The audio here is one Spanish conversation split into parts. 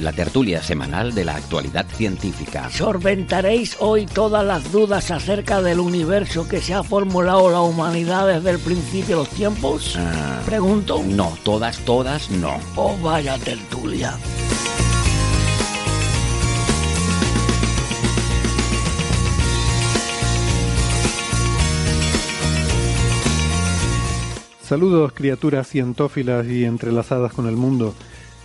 la tertulia semanal de la actualidad científica. Solventaréis hoy todas las dudas acerca del universo que se ha formulado la humanidad desde el principio de los tiempos. Ah, Pregunto. no, todas, todas, no. Oh, vaya tertulia. Saludos criaturas cientófilas y entrelazadas con el mundo.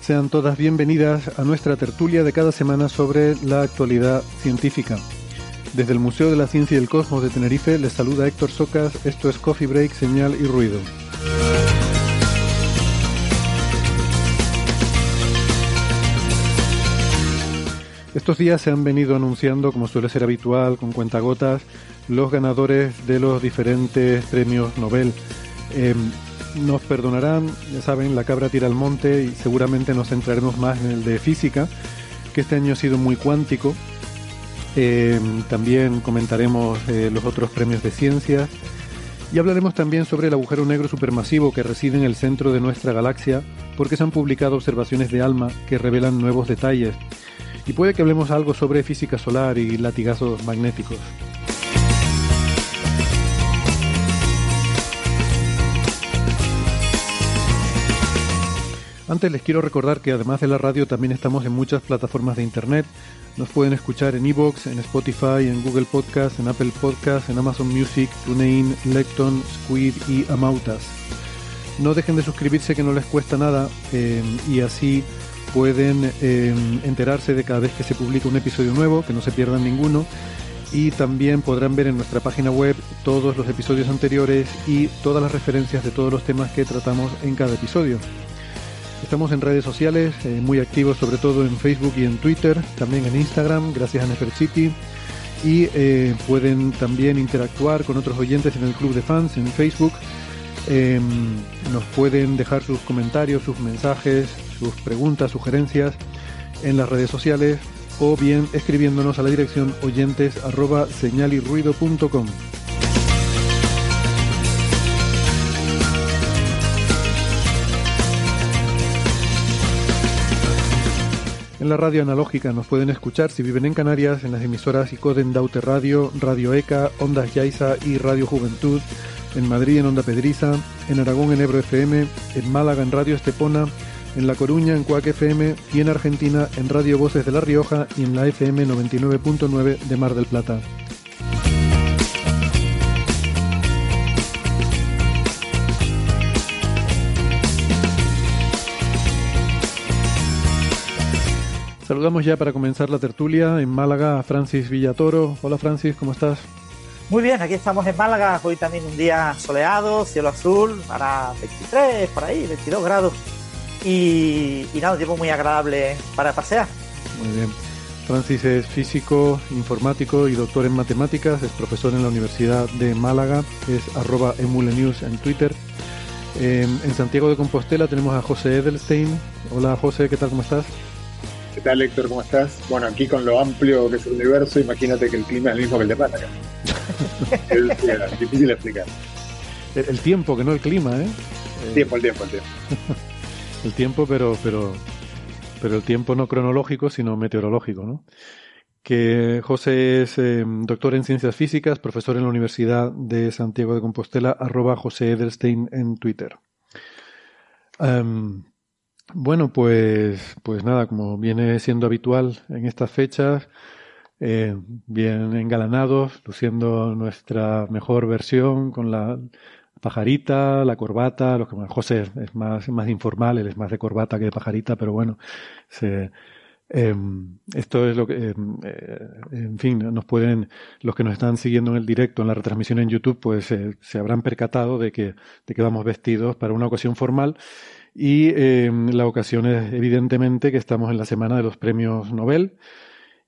Sean todas bienvenidas a nuestra tertulia de cada semana sobre la actualidad científica. Desde el Museo de la Ciencia y el Cosmos de Tenerife les saluda Héctor Socas, esto es Coffee Break, Señal y Ruido. Estos días se han venido anunciando, como suele ser habitual, con cuentagotas, los ganadores de los diferentes premios Nobel. Eh, nos perdonarán, ya saben, la cabra tira al monte y seguramente nos centraremos más en el de física, que este año ha sido muy cuántico. Eh, también comentaremos eh, los otros premios de ciencias y hablaremos también sobre el agujero negro supermasivo que reside en el centro de nuestra galaxia, porque se han publicado observaciones de ALMA que revelan nuevos detalles. Y puede que hablemos algo sobre física solar y latigazos magnéticos. Antes les quiero recordar que además de la radio también estamos en muchas plataformas de internet. Nos pueden escuchar en Evox, en Spotify, en Google Podcast, en Apple Podcast, en Amazon Music, TuneIn, Lecton, Squid y Amautas. No dejen de suscribirse que no les cuesta nada eh, y así pueden eh, enterarse de cada vez que se publica un episodio nuevo, que no se pierdan ninguno. Y también podrán ver en nuestra página web todos los episodios anteriores y todas las referencias de todos los temas que tratamos en cada episodio. Estamos en redes sociales, eh, muy activos sobre todo en Facebook y en Twitter, también en Instagram, gracias a Neferchiti. Y eh, pueden también interactuar con otros oyentes en el Club de Fans en Facebook. Eh, nos pueden dejar sus comentarios, sus mensajes, sus preguntas, sugerencias en las redes sociales o bien escribiéndonos a la dirección oyentes arroba. En la radio analógica nos pueden escuchar si viven en Canarias en las emisoras Icoden Daute Radio, Radio ECA, Ondas Yaiza y Radio Juventud, en Madrid en Onda Pedriza, en Aragón en Ebro FM, en Málaga en Radio Estepona, en La Coruña en Cuac FM y en Argentina en Radio Voces de La Rioja y en la FM 99.9 de Mar del Plata. Saludamos ya para comenzar la tertulia en Málaga a Francis Villatoro. Hola Francis, ¿cómo estás? Muy bien, aquí estamos en Málaga, hoy también un día soleado, cielo azul, para 23, por ahí, 22 grados. Y, y nada, un tiempo muy agradable para pasear. Muy bien. Francis es físico, informático y doctor en matemáticas, es profesor en la Universidad de Málaga, es arroba emulenews en Twitter. Eh, en Santiago de Compostela tenemos a José Edelstein. Hola José, ¿qué tal? ¿Cómo estás? ¿Qué tal, Héctor? ¿Cómo estás? Bueno, aquí con lo amplio que es el universo, imagínate que el clima es el mismo que el de Málaga. es difícil de explicar. El, el, tiempo, que no el clima, ¿eh? El tiempo, el tiempo, el tiempo. el tiempo, pero, pero, pero el tiempo no cronológico, sino meteorológico, ¿no? Que José es eh, doctor en ciencias físicas, profesor en la Universidad de Santiago de Compostela, arroba José Edelstein en Twitter. Um, bueno, pues, pues nada, como viene siendo habitual en estas fechas, eh, bien engalanados, luciendo nuestra mejor versión con la pajarita, la corbata, lo que José es más, más informal, él es más de corbata que de pajarita, pero bueno, se, em, esto es lo que, em, eh, en fin, nos pueden, los que nos están siguiendo en el directo, en la retransmisión en YouTube, pues eh, se habrán percatado de que, de que vamos vestidos para una ocasión formal. Y em, la ocasión es evidentemente que estamos en la semana de los premios Nobel.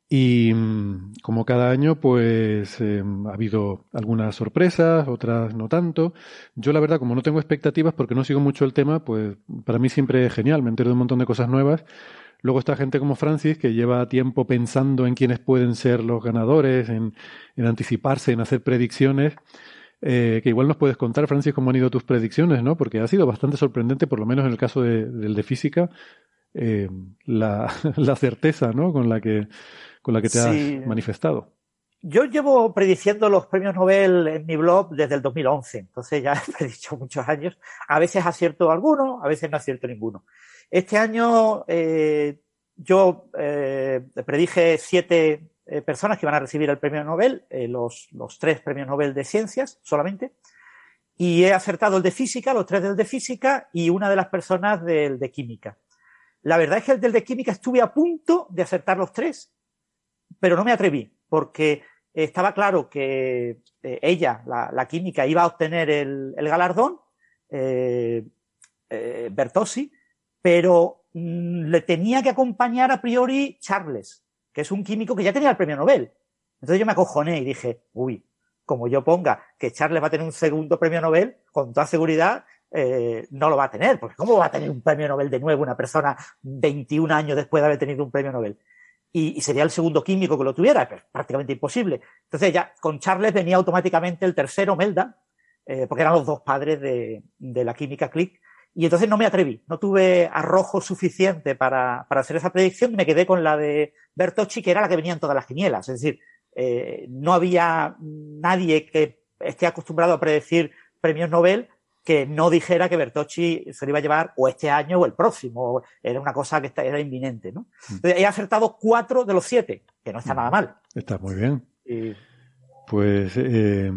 Y mm, como cada año, pues em, ha habido algunas sorpresas, otras no tanto. Yo la verdad, como no tengo expectativas porque no sigo mucho el tema, pues para mí siempre es genial, me entero de un montón de cosas nuevas. Luego está gente como Francis, que lleva tiempo pensando en quiénes pueden ser los ganadores, en, anticiparse, en hacer predicciones. Eh, que igual nos puedes contar, Francis, cómo han ido tus predicciones, ¿no? Porque ha sido bastante sorprendente, por lo menos en el caso del de física, eh, la, la certeza, ¿no? Con la que con la que te has manifestado. Yo llevo prediciendo los premios Nobel en mi blog desde el 2011, entonces ya he predicho muchos años. A veces acierto alguno, a veces no acierto ninguno. Este año eh, yo predije siete eh, personas que van a recibir el premio Nobel, los, los tres premios Nobel de ciencias solamente, y he acertado el de física, los tres del de física y una de las personas del de química. La verdad es que el del de química estuve a punto de acertar los tres, pero no me atreví, porque estaba claro que eh, ella, la, química, iba a obtener el, galardón, eh, eh, Bertossi, pero mm, le tenía que acompañar a priori Charles, que es un químico que ya tenía el premio Nobel. Entonces yo me acojoné y dije, uy, como yo ponga que Charles va a tener un segundo premio Nobel, con toda seguridad no lo va a tener, porque ¿cómo va a tener un premio Nobel de nuevo una persona 21 años después de haber tenido un premio Nobel? y, sería el segundo químico que lo tuviera, prácticamente imposible. Entonces ya con Charles venía automáticamente el tercero, Melda, eh, porque eran los dos padres de, la química Click. Y entonces no me atreví, no tuve arrojo suficiente para, hacer esa predicción y me quedé con la de Bertocci, que era la que venía en todas las quinielas. Es decir, eh, no había nadie que esté acostumbrado a predecir premios Nobel que no dijera que Bertocci se lo iba a llevar o este año o el próximo. Era una cosa que era inminente, ¿no? Mm. he acertado cuatro de los siete, que no está nada mal. Está muy bien. Pues eh,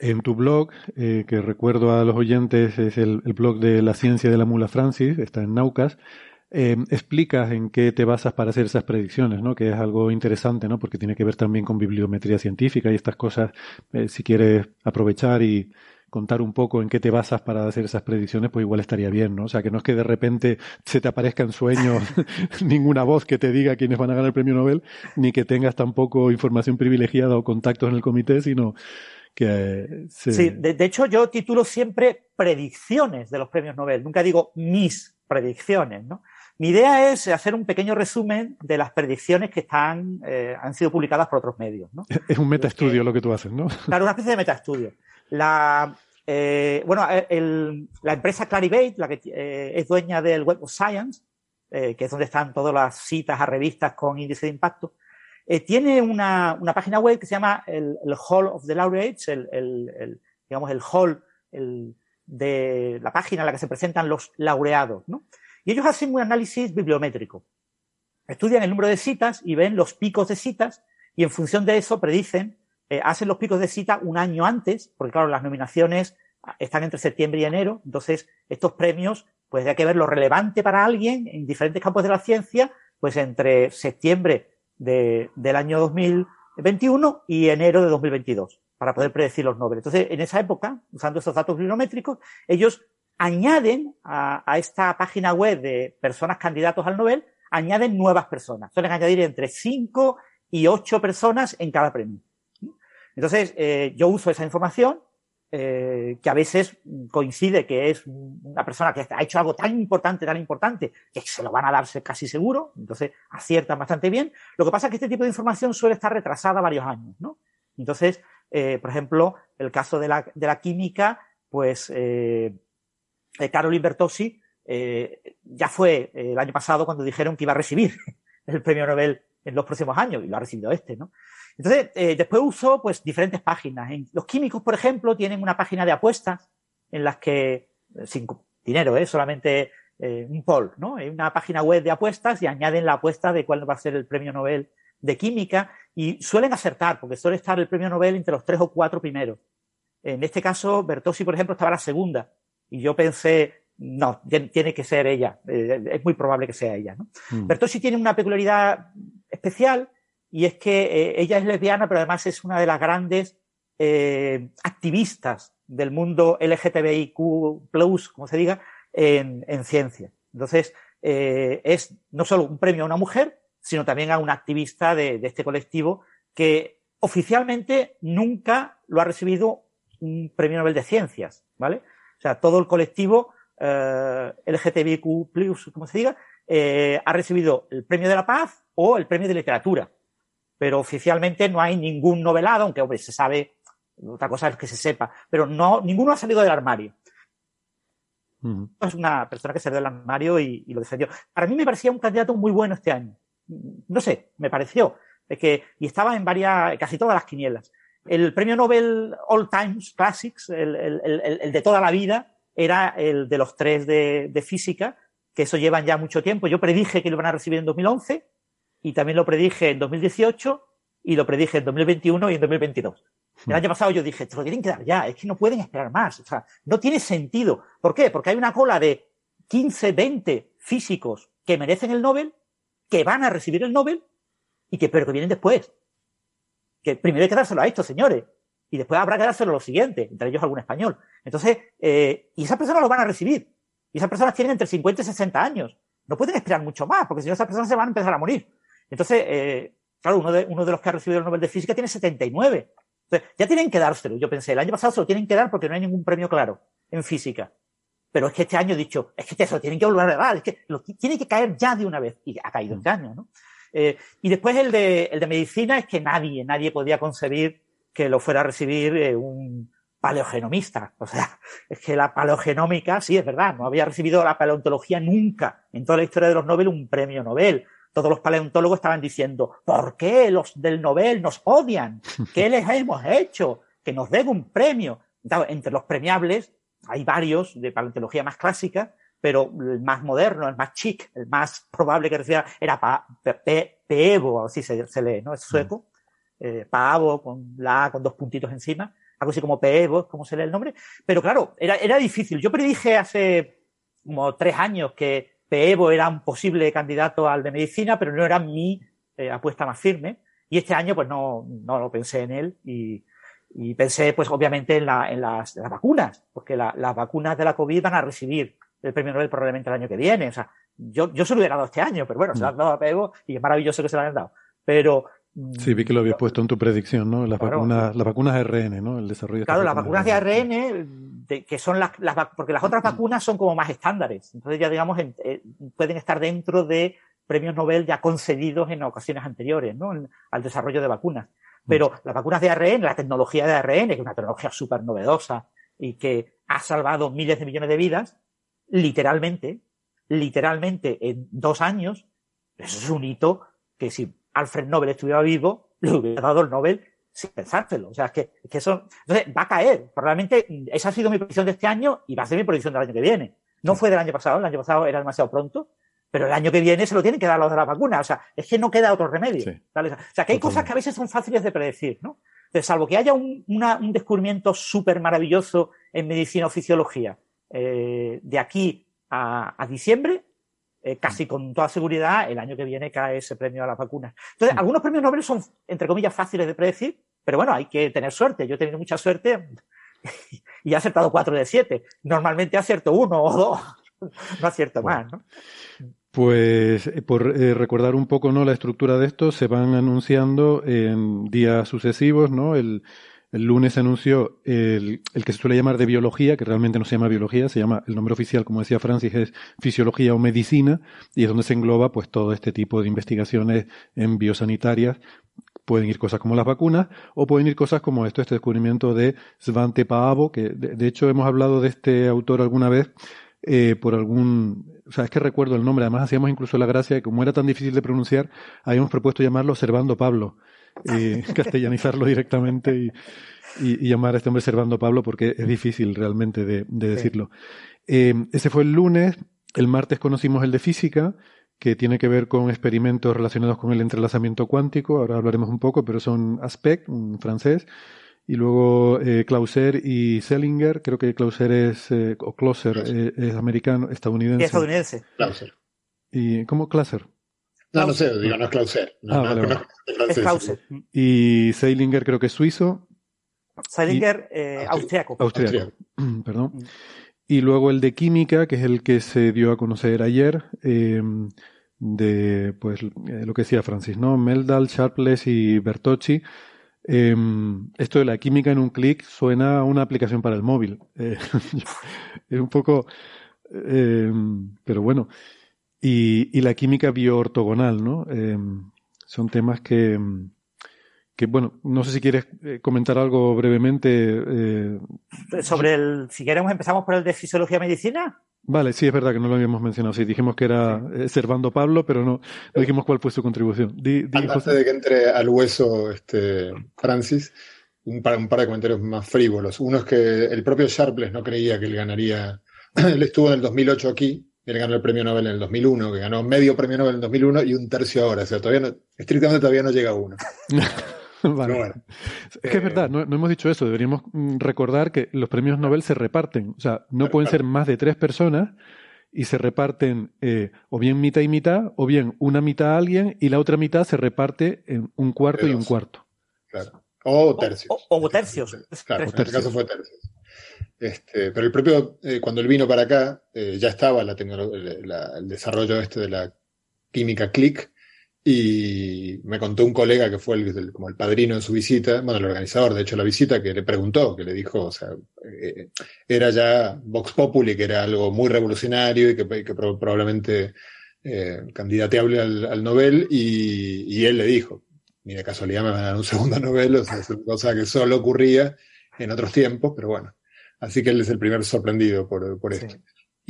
en tu blog, eh, que recuerdo a los oyentes, es el, blog de la ciencia de la mula Francis, está en Naucas, eh, explicas en qué te basas para hacer esas predicciones, ¿no? Que es algo interesante, ¿no? Porque tiene que ver también con bibliometría científica y estas cosas, si quieres aprovechar y, contar un poco en qué te basas para hacer esas predicciones, pues igual estaría bien, ¿no? O sea, que no es que de repente se te aparezca en sueños ninguna voz que te diga quiénes van a ganar el premio Nobel, ni que tengas tampoco información privilegiada o contactos en el comité, sino que se... Sí, de, hecho yo titulo siempre predicciones de los premios Nobel, nunca digo mis predicciones, ¿no? Mi idea es hacer un pequeño resumen de las predicciones que están, eh, han sido publicadas por otros medios. ¿no? Es un metaestudio lo que tú haces, ¿no? Claro, una especie de metaestudio. La, eh, bueno, eh, la empresa Clarivate, la que eh, es dueña del Web of Science, que es donde están todas las citas a revistas con índice de impacto, tiene una, página web que se llama el, Hall of the Laureates, el, digamos, el hall de la página en la que se presentan los laureados, ¿no? Y ellos hacen un análisis bibliométrico. Estudian el número de citas y ven los picos de citas y en función de eso predicen eh, hacen los picos de cita un año antes, porque claro, las nominaciones están entre septiembre y enero, entonces estos premios, pues hay que ver lo relevante para alguien en diferentes campos de la ciencia, pues entre septiembre del año 2021 y enero de 2022, para poder predecir los Nobel. Entonces, en esa época, usando esos datos bibliométricos, ellos añaden a, a esta página web de personas candidatos al Nobel, añaden nuevas personas. Suelen añadir entre 5 y 8 personas en cada premio. Entonces, eh, yo uso esa información, eh, que a veces coincide que es una persona que ha hecho algo tan importante, tan importante, que se lo van a darse casi seguro, entonces aciertan bastante bien. Lo que pasa es que este tipo de información suele estar retrasada varios años, ¿no? Entonces, eh, por ejemplo, el caso de la, química, pues eh, Caroline Bertossi ya fue el año pasado cuando dijeron que iba a recibir el premio Nobel en los próximos años, y lo ha recibido este, ¿no? Entonces, eh, después uso pues diferentes páginas. los químicos, por ejemplo, tienen una página de apuestas en las que, eh, sin dinero, ¿eh? solamente eh, un poll, ¿no? Hay una página web de apuestas y añaden la apuesta de cuál va a ser el premio Nobel de química y suelen acertar, porque suele estar el premio Nobel entre los tres o cuatro primeros. En este caso, Bertossi, por ejemplo, estaba la segunda. Y yo pensé, no, tiene que ser ella. Eh, es muy probable que sea ella. ¿no? Mm. Bertossi tiene una peculiaridad especial y es que eh, ella es lesbiana, pero además es una de las grandes eh, activistas del mundo LGTBIQ, como se diga, en, ciencia. Entonces, es no solo un premio a una mujer, sino también a una activista de, de este colectivo que oficialmente nunca lo ha recibido un premio Nobel de Ciencias, ¿vale? O sea, todo el colectivo eh, LGTBIQ+, como se diga, eh, ha recibido el premio de la paz o el premio de literatura. Pero oficialmente no hay ningún novelado, aunque hombre, se sabe, otra cosa es que se sepa, pero no, ninguno ha salido del armario. Es una persona que salió del armario y, lo defendió. Para mí me parecía un candidato muy bueno este año. No sé, me pareció. Es que, y estaba en varias, casi todas las quinielas. El premio Nobel All Times Classics, el, de toda la vida, era el de los tres de, física, que eso llevan ya mucho tiempo. Yo predije que lo van a recibir en 2011 y también lo predije en 2018 y lo predije en 2021 y en 2022. El año pasado yo dije, te lo tienen que dar ya, es que no pueden esperar más. O sea, no tiene sentido. ¿Por qué? Porque hay una cola de 15, 20 físicos que merecen el Nobel, que van a recibir el Nobel y que, pero que vienen después que primero hay que dárselo a estos señores y después habrá que dárselo a los siguientes, entre ellos algún español. Entonces, eh, y esas personas lo van a recibir. Y esas personas tienen entre 50 y 60 años. No pueden esperar mucho más, porque si no, esas personas se van a empezar a morir. Entonces, eh, claro, uno de, uno de los que ha recibido el Nobel de Física tiene 79. Entonces, ya tienen que dárselo. Yo pensé, el año pasado se lo tienen que dar porque no hay ningún premio claro en física. Pero es que este año he dicho, es que se lo tienen que volver a dar, es que lo, tiene que caer ya de una vez. Y ha caído este año, ¿no? Eh, y después el de, el de medicina es que nadie, nadie podía concebir que lo fuera a recibir eh, un paleogenomista. O sea, es que la paleogenómica, sí, es verdad, no había recibido la paleontología nunca en toda la historia de los Nobel un premio Nobel. Todos los paleontólogos estaban diciendo, ¿por qué los del Nobel nos odian? ¿Qué les hemos hecho? Que nos den un premio. entre los premiables hay varios de paleontología más clásica, pero el más moderno, el más chic, el más probable que reciba era pa, Peevo, así se, lee, ¿no? Es sueco. Eh, Paavo con la A con dos puntitos encima, algo así como Peevo, como se lee el nombre. Pero claro, era, era difícil. Yo predije hace como tres años que Peevo era un posible candidato al de medicina, pero no era mi eh, apuesta más firme. Y este año, pues no, no lo pensé en él y, y pensé, pues obviamente en, la, en las, las vacunas, porque la, las vacunas de la COVID van a recibir el premio Nobel probablemente el año que viene. O sea, yo, yo se lo hubiera dado este año, pero bueno, se lo han dado a Pego y es maravilloso que se lo hayan dado. Pero. Mm, sí, vi que lo habías puesto en tu predicción, ¿no? Las vacunas, las vacunas ARN, ¿no? El desarrollo de Claro, las vacunas de ARN, que son las, las, porque las otras vacunas son como más estándares. Entonces ya digamos, eh, pueden estar dentro de premios Nobel ya concedidos en ocasiones anteriores, ¿no? al desarrollo de vacunas. Pero las vacunas de ARN, la tecnología de ARN, que es una tecnología súper novedosa y que ha salvado miles de millones de vidas, literalmente, literalmente en dos años, eso es un hito que si Alfred Nobel estuviera vivo, le hubiera dado el Nobel sin pensárselo. O sea, es que, que eso, entonces va a caer. Probablemente esa ha sido mi predicción de este año y va a ser mi predicción del año que viene. No fue del año pasado, el año pasado era demasiado pronto, pero el año que viene se lo tienen que dar los de la vacuna. O sea, es que no queda otro remedio. O sea, que hay cosas que a veces son fáciles de predecir, ¿no? Entonces, salvo que haya un, un descubrimiento súper maravilloso en medicina o fisiología, eh, de aquí a, diciembre, eh, casi con toda seguridad, el año que viene cae ese premio a las vacunas. Entonces, algunos premios Nobel son, entre comillas, fáciles de predecir, pero bueno, hay que tener suerte. Yo he tenido mucha suerte y he acertado cuatro de siete. Normalmente acierto uno o dos, no acierto más, ¿no? Pues eh, por recordar un poco no la estructura de esto, se van anunciando en días sucesivos, ¿no? El, el lunes se anunció el, el, que se suele llamar de biología, que realmente no se llama biología, se llama, el nombre oficial, como decía Francis, es fisiología o medicina, y es donde se engloba pues todo este tipo de investigaciones en biosanitarias. Pueden ir cosas como las vacunas, o pueden ir cosas como esto, este descubrimiento de Svante Paavo, que de, hecho hemos hablado de este autor alguna vez, eh, por algún, o sea, es que recuerdo el nombre, además hacíamos incluso la gracia de que como era tan difícil de pronunciar, habíamos propuesto llamarlo Servando Pablo, y castellanizarlo directamente y, y, llamar a este hombre Servando Pablo porque es difícil realmente de, de decirlo. Eh, ese fue el lunes, el martes conocimos el de física, que tiene que ver con experimentos relacionados con el entrelazamiento cuántico, ahora hablaremos un poco, pero son Aspect, un francés, y luego eh, Clauser y Selinger, creo que Clauser es, eh, o Closer eh, es americano, estadounidense. estadounidense. Clauser. ¿Y cómo Clauser? No, no sé, digo, no es Clauser. No, Ah, no, vale, no, vale. no es Es Clauser. Y Seilinger creo que es suizo, Seilinger, eh, austriaco. austriaco, perdón. Y luego el de química, que es el que se dio a conocer ayer, eh, de pues eh, lo que decía Francis, ¿no? Meldal, Sharpless y Bertocci. Eh, esto de la química en un clic suena a una aplicación para el móvil. Es un poco. pero bueno. Y, y la química bioortogonal, ¿no? Son temas que. Que bueno, no sé si quieres eh, comentar algo brevemente. eh, Sobre el, si queremos empezamos por el de fisiología y medicina. Vale, sí, es verdad que no lo habíamos mencionado. Sí, dijimos que era eh, Servando Pablo, pero no, no dijimos cuál fue su contribución. Di, di, Antes José. de que entre al hueso este, Francis, un par, un par de comentarios más frívolos. Uno es que el propio Sharpless no creía que él ganaría. él estuvo en el 2008 aquí, él ganó el premio Nobel en el 2001, que ganó medio premio Nobel en el 2001 y un tercio ahora. O sea, todavía no, estrictamente todavía no llega a uno. Vale. Bueno, Es que es verdad, no, no hemos dicho eso. Deberíamos mm, recordar que los premios Nobel se reparten. O sea, no pueden ser más de tres personas y se reparten eh, o bien mitad y mitad, o bien una mitad a alguien y la otra mitad se reparte en un cuarto y un cuarto. claro. O tercios. o- o tercios. Claro, en este caso fue tercios. Este, pero el propio, eh, cuando él vino para acá, eh, ya estaba la la- el desarrollo este de la química click y me contó un colega que fue el, el- como el padrino en su visita, bueno, el organizador de hecho la visita, que le preguntó, que le dijo, o sea, eh, era ya Vox Populi, que era algo muy revolucionario y que, que pro- probablemente eh, candidateable al, al Nobel, y, y él le dijo, ni de casualidad me van a dar un segundo Nobel, o sea, es una cosa que solo ocurría en otros tiempos, pero bueno. Así que él es el primer sorprendido por, por esto.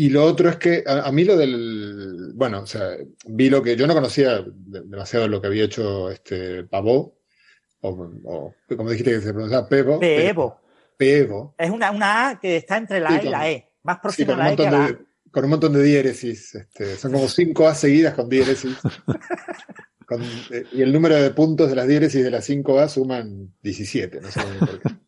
Y lo otro es que a, a mí lo del, bueno, o sea, vi lo que yo no conocía de- demasiado lo que había hecho este Pavó, o, o como dijiste que se pronunciaba Pevo, Pevo. Pevo, Es una, una A que está entre la Sí, A y con- la E. Más próxima con a un la E que a A. con un montón de diéresis, este, son como cinco A seguidas con diéresis. Con- eh, y el número de puntos de las diéresis de las 5A suman 17, no sé por qué.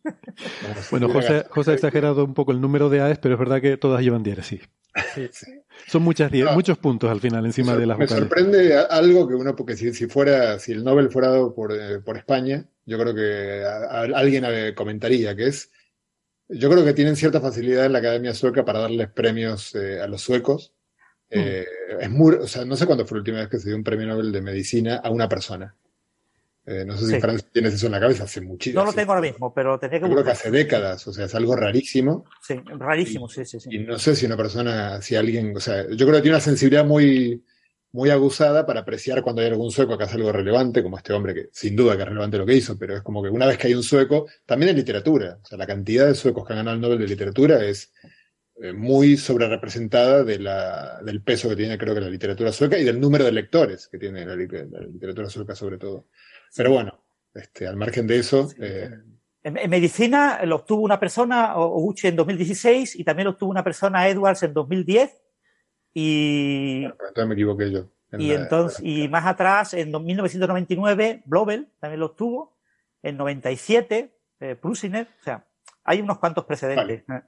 Bueno, José, José ha exagerado un poco el número de AES, pero es verdad que todas llevan diéresis. Sí. Son muchas muchos puntos al final encima Me de las me vocales. sorprende a- algo que uno, porque si, si fuera, si el Nobel fuera dado por, eh, por España, yo creo que a- a- alguien comentaría que es, yo creo que tienen cierta facilidad en la Academia Sueca para darles premios eh, a los suecos. Eh, es muy, o sea, no sé cuándo fue la última vez que se dio un premio Nobel de medicina a una persona. Eh, no sé si Sí. Francia tienes eso en la cabeza, hace muchísimo. No lo tengo ahora mismo, pero tendría que Yo creo que hace décadas, o sea, es algo rarísimo. Sí, rarísimo, sí, sí, Y sí. no sé si una persona, si alguien, o sea, yo creo que tiene una sensibilidad muy, muy aguzada para apreciar cuando hay algún sueco que hace algo relevante, como este hombre que sin duda que es relevante lo que hizo, pero es como que una vez que hay un sueco, también en literatura, o sea, la cantidad de suecos que han ganado el Nobel de Literatura es eh, muy sobre representada de la, del peso que tiene creo que la literatura sueca y del número de lectores que tiene la literatura sueca sobre todo. Pero bueno, este, al margen de eso, eh, En, en medicina lo obtuvo una persona, O- Oguchi, en 2016 y también lo obtuvo una persona, Edwards, en 2010. Y, entonces me equivoqué yo. en y, la- entonces, y más atrás, en 1999, Blobel también lo obtuvo. En 97, eh, Prusiner. O sea, hay unos cuantos precedentes. Eh,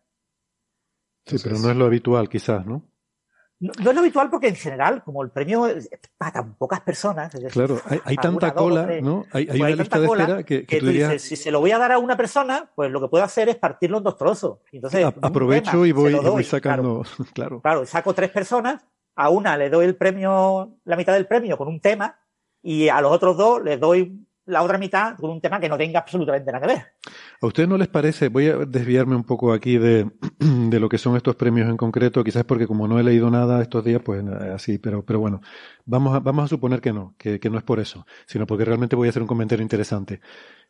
Sí, pero no es lo habitual, quizás, ¿no? No, no es lo habitual porque en general, como el premio es para tan pocas personas, es decir, Claro, hay, tanta dos cola, tres, ¿no? Hay, hay pues una hay lista de espera que, que que tú dirías, dices, si se lo voy a dar a una persona, pues lo que puedo hacer es partirlo en dos trozos. Entonces, "A- un aprovecho tema, y voy, y voy sacando, claro. Claro, claro, saco tres personas, a una le doy el premio, la mitad del premio con un tema, y a los otros dos les doy la otra mitad con un tema que no tenga absolutamente nada que ver. ¿A ustedes no les parece? Voy a desviarme un poco aquí de, de lo que son estos premios en concreto, quizás porque como no he leído nada estos días, pues eh, así, pero, pero bueno, vamos a, vamos a suponer que no, que, que no es por eso, sino porque realmente voy a hacer un comentario interesante.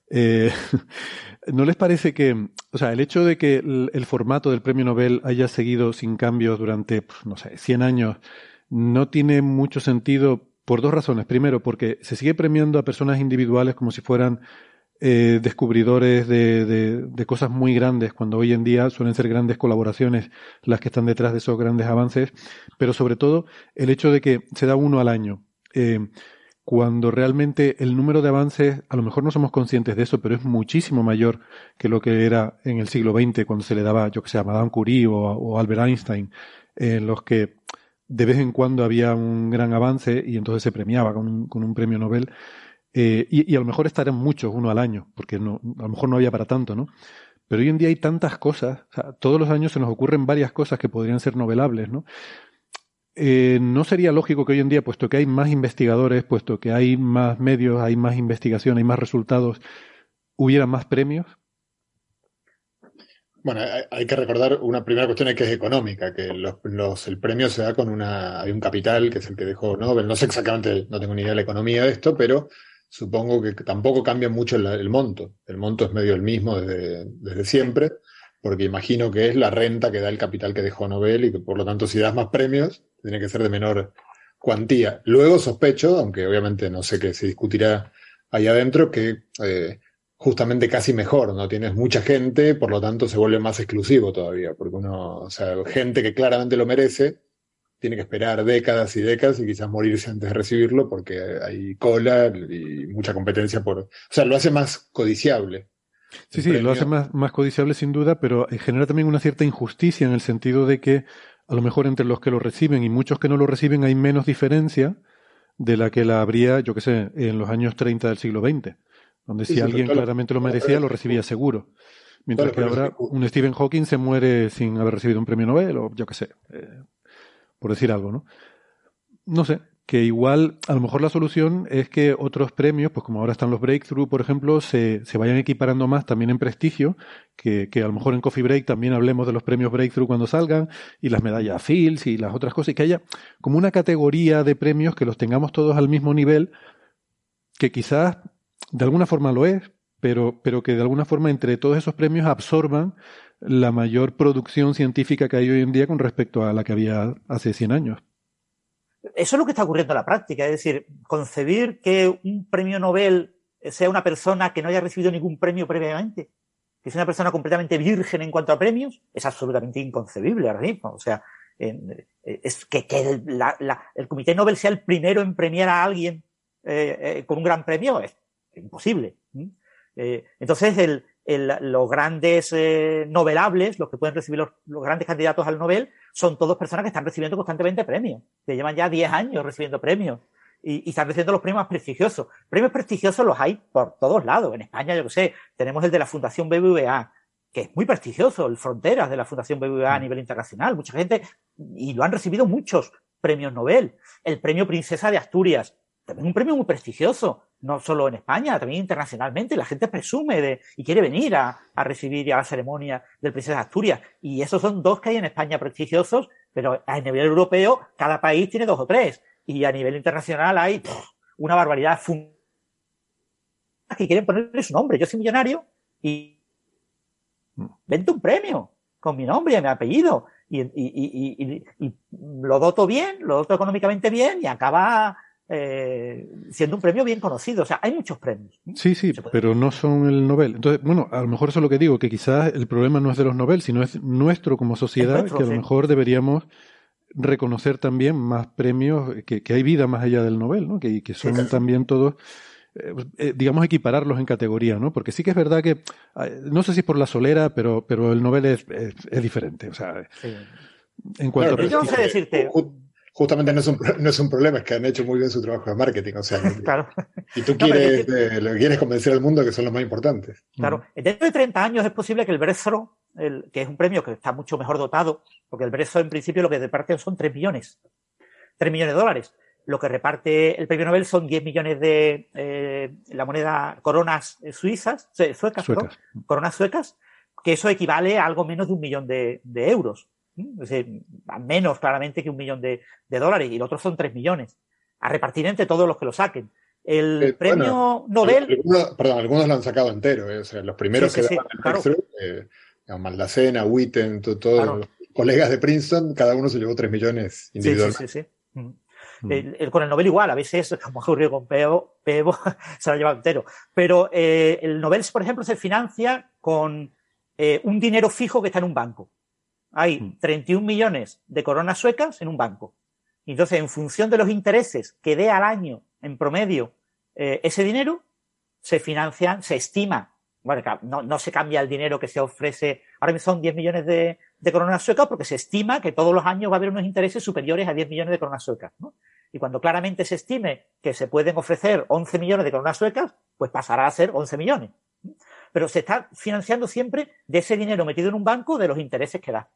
Eh, ¿No les parece que, o sea, el hecho de que el, formato del premio Nobel haya seguido sin cambios durante, no sé, 100 años, no tiene mucho sentido por dos razones. Primero, porque se sigue premiando a personas individuales como si fueran eh, descubridores de, de, cosas muy grandes, cuando hoy en día suelen ser grandes colaboraciones las que están detrás de esos grandes avances, pero sobre todo el hecho de que se da uno al año. Eh, cuando realmente el número de avances, a lo mejor no somos conscientes de eso, pero es muchísimo mayor que lo que era en el siglo XX, cuando se le daba, yo que sé, a Madame Curie o, Albert Einstein, en los que de vez en cuando había un gran avance y entonces se premiaba con un, con un premio Nobel. Eh, y, a lo mejor estarían muchos, uno al año, porque no, a lo mejor no había para tanto, ¿no? Pero hoy en día hay tantas cosas, todos los años se nos ocurren varias cosas que podrían ser novelables, ¿no? Eh, ¿no sería lógico que hoy en día, puesto que hay más investigadores, puesto que hay más medios, hay más investigación, hay más resultados, hubiera más premios? Bueno, hay, que recordar una primera cuestión que es económica, que los, el premio se da con una, hay un capital que es el que dejó Nobel, no sé exactamente, no tengo ni idea de la economía de esto, pero supongo que tampoco cambia mucho el, monto. El monto es medio el mismo desde, desde siempre, porque imagino que es la renta que da el capital que dejó Nobel y que por lo tanto si das más premios, tiene que ser de menor cuantía. Luego sospecho, aunque obviamente no sé qué se discutirá ahí adentro, que eh, justamente casi mejor, ¿no? Tienes mucha gente, por lo tanto se vuelve más exclusivo todavía, porque uno, o sea, gente que claramente lo merece, tiene que esperar décadas y décadas y quizás morirse antes de recibirlo porque hay cola y mucha competencia por... O sea, lo hace más codiciable. Sí, sí, lo hace más, más codiciable sin duda, pero genera también una cierta injusticia en el sentido de que a lo mejor entre los que lo reciben y muchos que no lo reciben hay menos diferencia de la que la habría, yo qué sé, en los años 30 del siglo XX, donde si alguien claramente lo merecía, lo recibía seguro. Mientras que ahora un Stephen Hawking se muere sin haber recibido un premio Nobel o yo qué sé, eh, por decir algo, ¿no? No sé, que igual a lo mejor la solución es que otros premios, pues como ahora están los Breakthrough, por ejemplo, se, se vayan equiparando más también en prestigio, que, que, a lo mejor en Coffee Break también hablemos de los premios Breakthrough cuando salgan, y las medallas Fields y las otras cosas, y que haya como una categoría de premios que los tengamos todos al mismo nivel, que quizás de alguna forma lo es, pero, pero que de alguna forma entre todos esos premios absorban la mayor producción científica que hay hoy en día con respecto a la que había hace 100 años. Eso es lo que está ocurriendo en la práctica, es decir, concebir que un premio Nobel sea una persona que no haya recibido ningún premio previamente, que sea una persona completamente virgen en cuanto a premios, es absolutamente inconcebible ahora mismo. O sea, es que, el Comité Nobel sea el primero en premiar a alguien eh, eh, con un gran premio es imposible. Eh, entonces, el, los grandes eh, novelables, los que pueden recibir los, grandes candidatos al Nobel, son todos personas que están recibiendo constantemente premios, que llevan ya 10 años recibiendo premios y, están recibiendo los premios más prestigiosos. Premios prestigiosos los hay por todos lados. En España, yo que sé, tenemos el de la Fundación BBVA, que es muy prestigioso, el Fronteras de la Fundación BBVA a mm. nivel internacional. Mucha gente, y lo han recibido muchos premios Nobel. El premio Princesa de Asturias, también un premio muy prestigioso no solo en España, también internacionalmente. La gente presume de y quiere venir a, a recibir a la ceremonia del Princesa de Asturias. Y esos son dos que hay en España prestigiosos, pero a nivel europeo cada país tiene dos o tres. Y a nivel internacional hay una barbaridad que quieren ponerle su nombre. Yo soy millonario y vente un premio con mi nombre y mi apellido. Y, y, y, y, lo doto bien, lo doto económicamente bien y acaba eh, siendo un premio bien conocido. O sea, hay muchos premios. Sí, sí, pero no son el Nobel. Entonces, bueno, a lo mejor eso es lo que digo, que quizás el problema no es de los Nobel, sino es nuestro como sociedad, que a lo mejor deberíamos reconocer también más premios, que, hay vida más allá del Nobel, ¿no? Que, que son también todos, eh, eh, digamos, equipararlos en categoría, ¿no? Porque sí que es verdad que, no sé si es por la solera, pero, pero el Nobel es, es, diferente. O sea, en cuanto a... Yo no sé decirte justamente no es, un, no es un problema, es que han hecho muy bien su trabajo de marketing. O sea, claro. y tú quieres, eh, quieres convencer al mundo que son los más importantes. Claro, dentro de 30 años es posible que el Bresro, el, que es un premio que está mucho mejor dotado, porque el Bresro en principio lo que reparte son 3 millones, 3 millones de dólares. Lo que reparte el premio Nobel son 10 millones de eh, la moneda coronas suizas, suecas, coronas suecas, que eso equivale a algo menos de un millón de, de euros a menos claramente que un millón de, dólares y el otro son tres millones, a repartir entre todos los que lo saquen. El eh, premio Nobel. Algunos, perdón, algunos lo han sacado entero, eh, o sea, los primeros que sí, claro. eh, Maldacena, Witten, todos los colegas de Princeton, cada uno se llevó tres millones individualmente. Sí, sí, sí. Mm. con el Nobel igual, a veces, como ocurrió con Peebo, se lo ha llevado entero. Pero eh, el Nobel, por ejemplo, se financia con un dinero fijo que está en un banco. Hay 31 mm. millones de coronas suecas en un banco. Entonces, en función de los intereses que dé al año, en promedio, eh, ese dinero, se financian, se estima bueno, no, no, se cambia el dinero que se ofrece, ahora mismo son 10 millones de, de, coronas suecas porque se estima que todos los años va a haber unos intereses superiores a 10 millones de coronas suecas. ¿no? Y cuando claramente se estime que se pueden ofrecer 11 millones de coronas suecas, pues pasará a ser 11 millones. Pero se está financiando siempre de ese dinero metido en un banco de los intereses que da.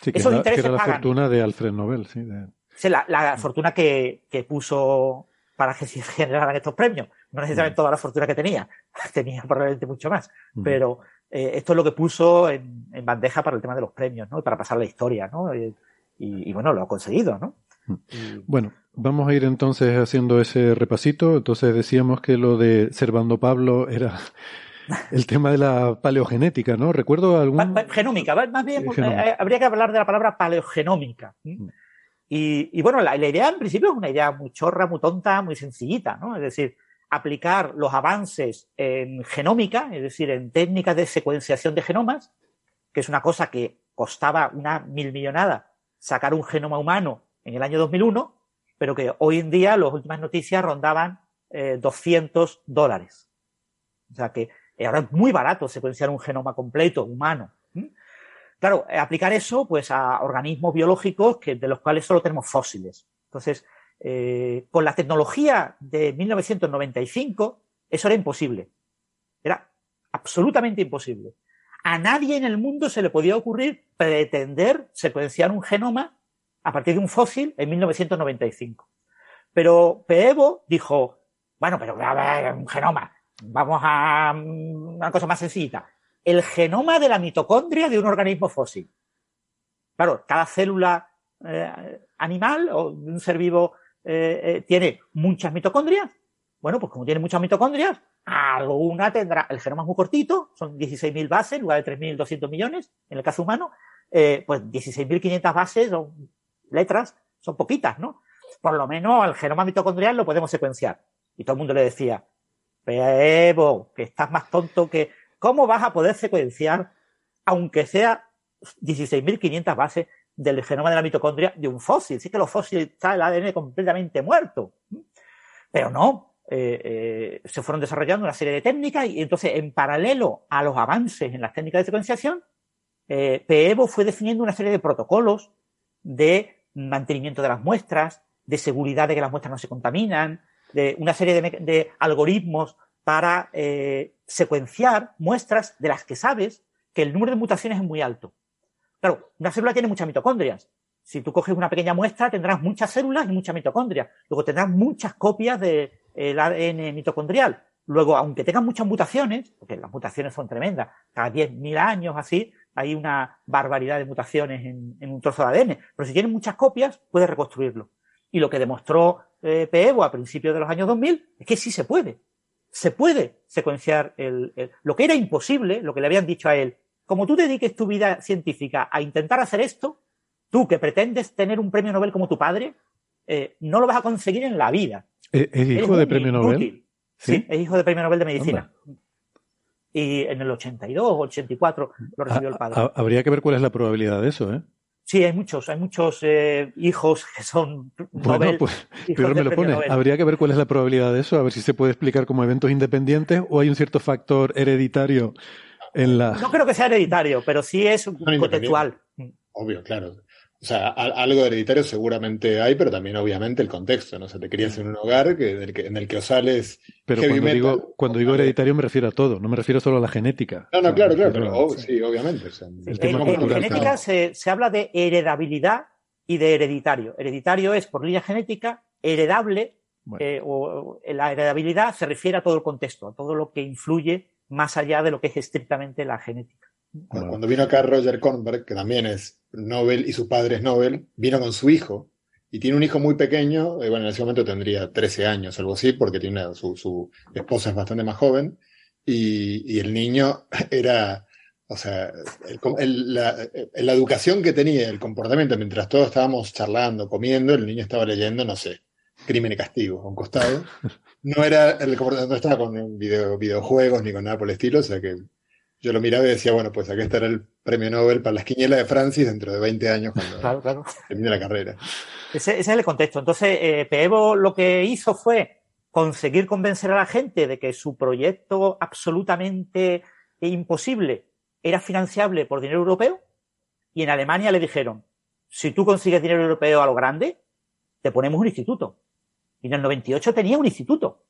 Sí, que Esos intereses que era la fortuna de Alfred Nobel, sí. De... sí la, la, fortuna que, que puso para que se generaran estos premios. No necesariamente mm. toda la fortuna que tenía, tenía probablemente mucho más, mm. pero eh, esto es lo que puso en, bandeja para el tema de los premios, ¿no? Y para pasar la historia, ¿no? Y, bueno, lo ha conseguido, ¿no? Mm. Bueno, vamos a ir entonces haciendo ese repasito. Entonces decíamos que lo de Servando Pablo era el tema de la paleogenética, ¿no? Recuerdo algún... Genómica, más bien eh, eh, habría que hablar de la palabra paleogenómica. Y, bueno, la, idea en principio es una idea muy chorra, muy tonta, muy sencillita, ¿no? Es decir, aplicar los avances en genómica, es decir, en técnicas de secuenciación de genomas, que es una cosa que costaba una mil millonada sacar un genoma humano en el año 2001, pero que hoy en día las últimas noticias rondaban 200 eh, dólares. O sea que ahora es muy barato secuenciar un genoma completo humano. Claro, eh, aplicar eso pues a organismos biológicos que, de los cuales solo tenemos fósiles. Entonces, eh, con la tecnología de 1995, eso era imposible. Era absolutamente imposible. A nadie en el mundo se le podía ocurrir pretender secuenciar un genoma a partir de un fósil en 1995. Pero Peevo dijo, bueno, pero a ver, un genoma, vamos a mm, una cosa más sencilla el genoma de la mitocondria de un organismo fósil. Claro, cada célula eh, animal o de un ser vivo eh, eh, tiene muchas mitocondrias. Bueno, pues como tiene muchas mitocondrias, alguna tendrá, el genoma es muy cortito, son 16.000 bases en lugar de 3.200 millones en el caso humano, pues 16.500 bases o letras son poquitas, ¿no? Por lo menos el genoma mitocondrial lo podemos secuenciar. Y todo el mundo le decía, Evo, que estás más tonto que ¿Cómo vas a poder secuenciar, aunque sea 16.500 bases del genoma de la mitocondria de un fósil? Sí que los fósiles está el ADN completamente muerto. Pero no, eh, eh, se fueron desarrollando una serie de técnicas y entonces en paralelo a los avances en las técnicas de secuenciación, eh, PEVO fue definiendo una serie de protocolos de mantenimiento de las muestras, de seguridad de que las muestras no se contaminan, de una serie de, de algoritmos para eh, secuenciar muestras de las que sabes que el número de mutaciones es muy alto. Claro, una célula tiene muchas mitocondrias. Si tú coges una pequeña muestra, tendrás muchas células y muchas mitocondrias. Luego tendrás muchas copias del ADN mitocondrial. Luego, aunque tengan muchas mutaciones, porque las mutaciones son tremendas, cada 10.000 años así, hay una barbaridad de mutaciones en, un trozo de ADN. Pero si tienes muchas copias, puedes reconstruirlo. Y lo que demostró eh, a principios de los años 2000 es que sí se puede se puede secuenciar el, lo que era imposible, lo que le habían dicho a él. Como tú dediques tu vida científica a intentar hacer esto, tú que pretendes tener un premio Nobel como tu padre, eh, no lo vas a conseguir en la vida. ¿Es hijo de premio Nobel? ¿Sí? es hijo de premio Nobel de Medicina. Y en el 82 o 84 lo recibió el padre. Habría que ver cuál es la probabilidad de eso, ¿eh? Sí, hay muchos, hay muchos eh, hijos que son Nobel. Bueno, pues peor me lo pone. Habría que ver cuál es la probabilidad de eso, a ver si se puede explicar como eventos independientes o hay un cierto factor hereditario en la. No creo que sea hereditario, pero sí es un contextual. Obvio, claro. O sea, algo de hereditario seguramente hay, pero también obviamente el contexto, ¿no? O sea, te querías en un hogar que, en el que Osales... Pero cuando, digo, cuando digo hereditario me refiero a todo, no me refiero solo a la genética. No, no, claro, claro, pero sí, obviamente. en, genética se, se, habla de heredabilidad y de hereditario. Hereditario es por línea genética, heredable, eh, o, la heredabilidad se refiere a todo el contexto, a todo lo que influye más allá de lo que es estrictamente la genética. Cuando vino acá Roger Kornberg, que también es Nobel y su padre es Nobel, vino con su hijo y tiene un hijo muy pequeño, eh, bueno, en ese momento tendría 13 años, algo así, porque tiene su, su, esposa es bastante más joven, y, y, el niño era O sea, la, la, educación que tenía, el comportamiento, mientras todos estábamos charlando, comiendo, el niño estaba leyendo, no sé, crimen y castigo, a un costado. No era el comportamiento, no estaba con video, videojuegos ni con nada por el estilo, o sea que yo lo miraba y decía, bueno, pues aquí estará el premio Nobel para la esquiniela de Francis dentro de 20 años cuando termine la carrera. Ese, es el contexto. Entonces, eh, Peevo lo que hizo fue conseguir convencer a la gente de que su proyecto absolutamente imposible era financiable por dinero europeo y en Alemania le dijeron, si tú consigues dinero europeo a lo grande, te ponemos un instituto. Y en el 98 tenía un instituto.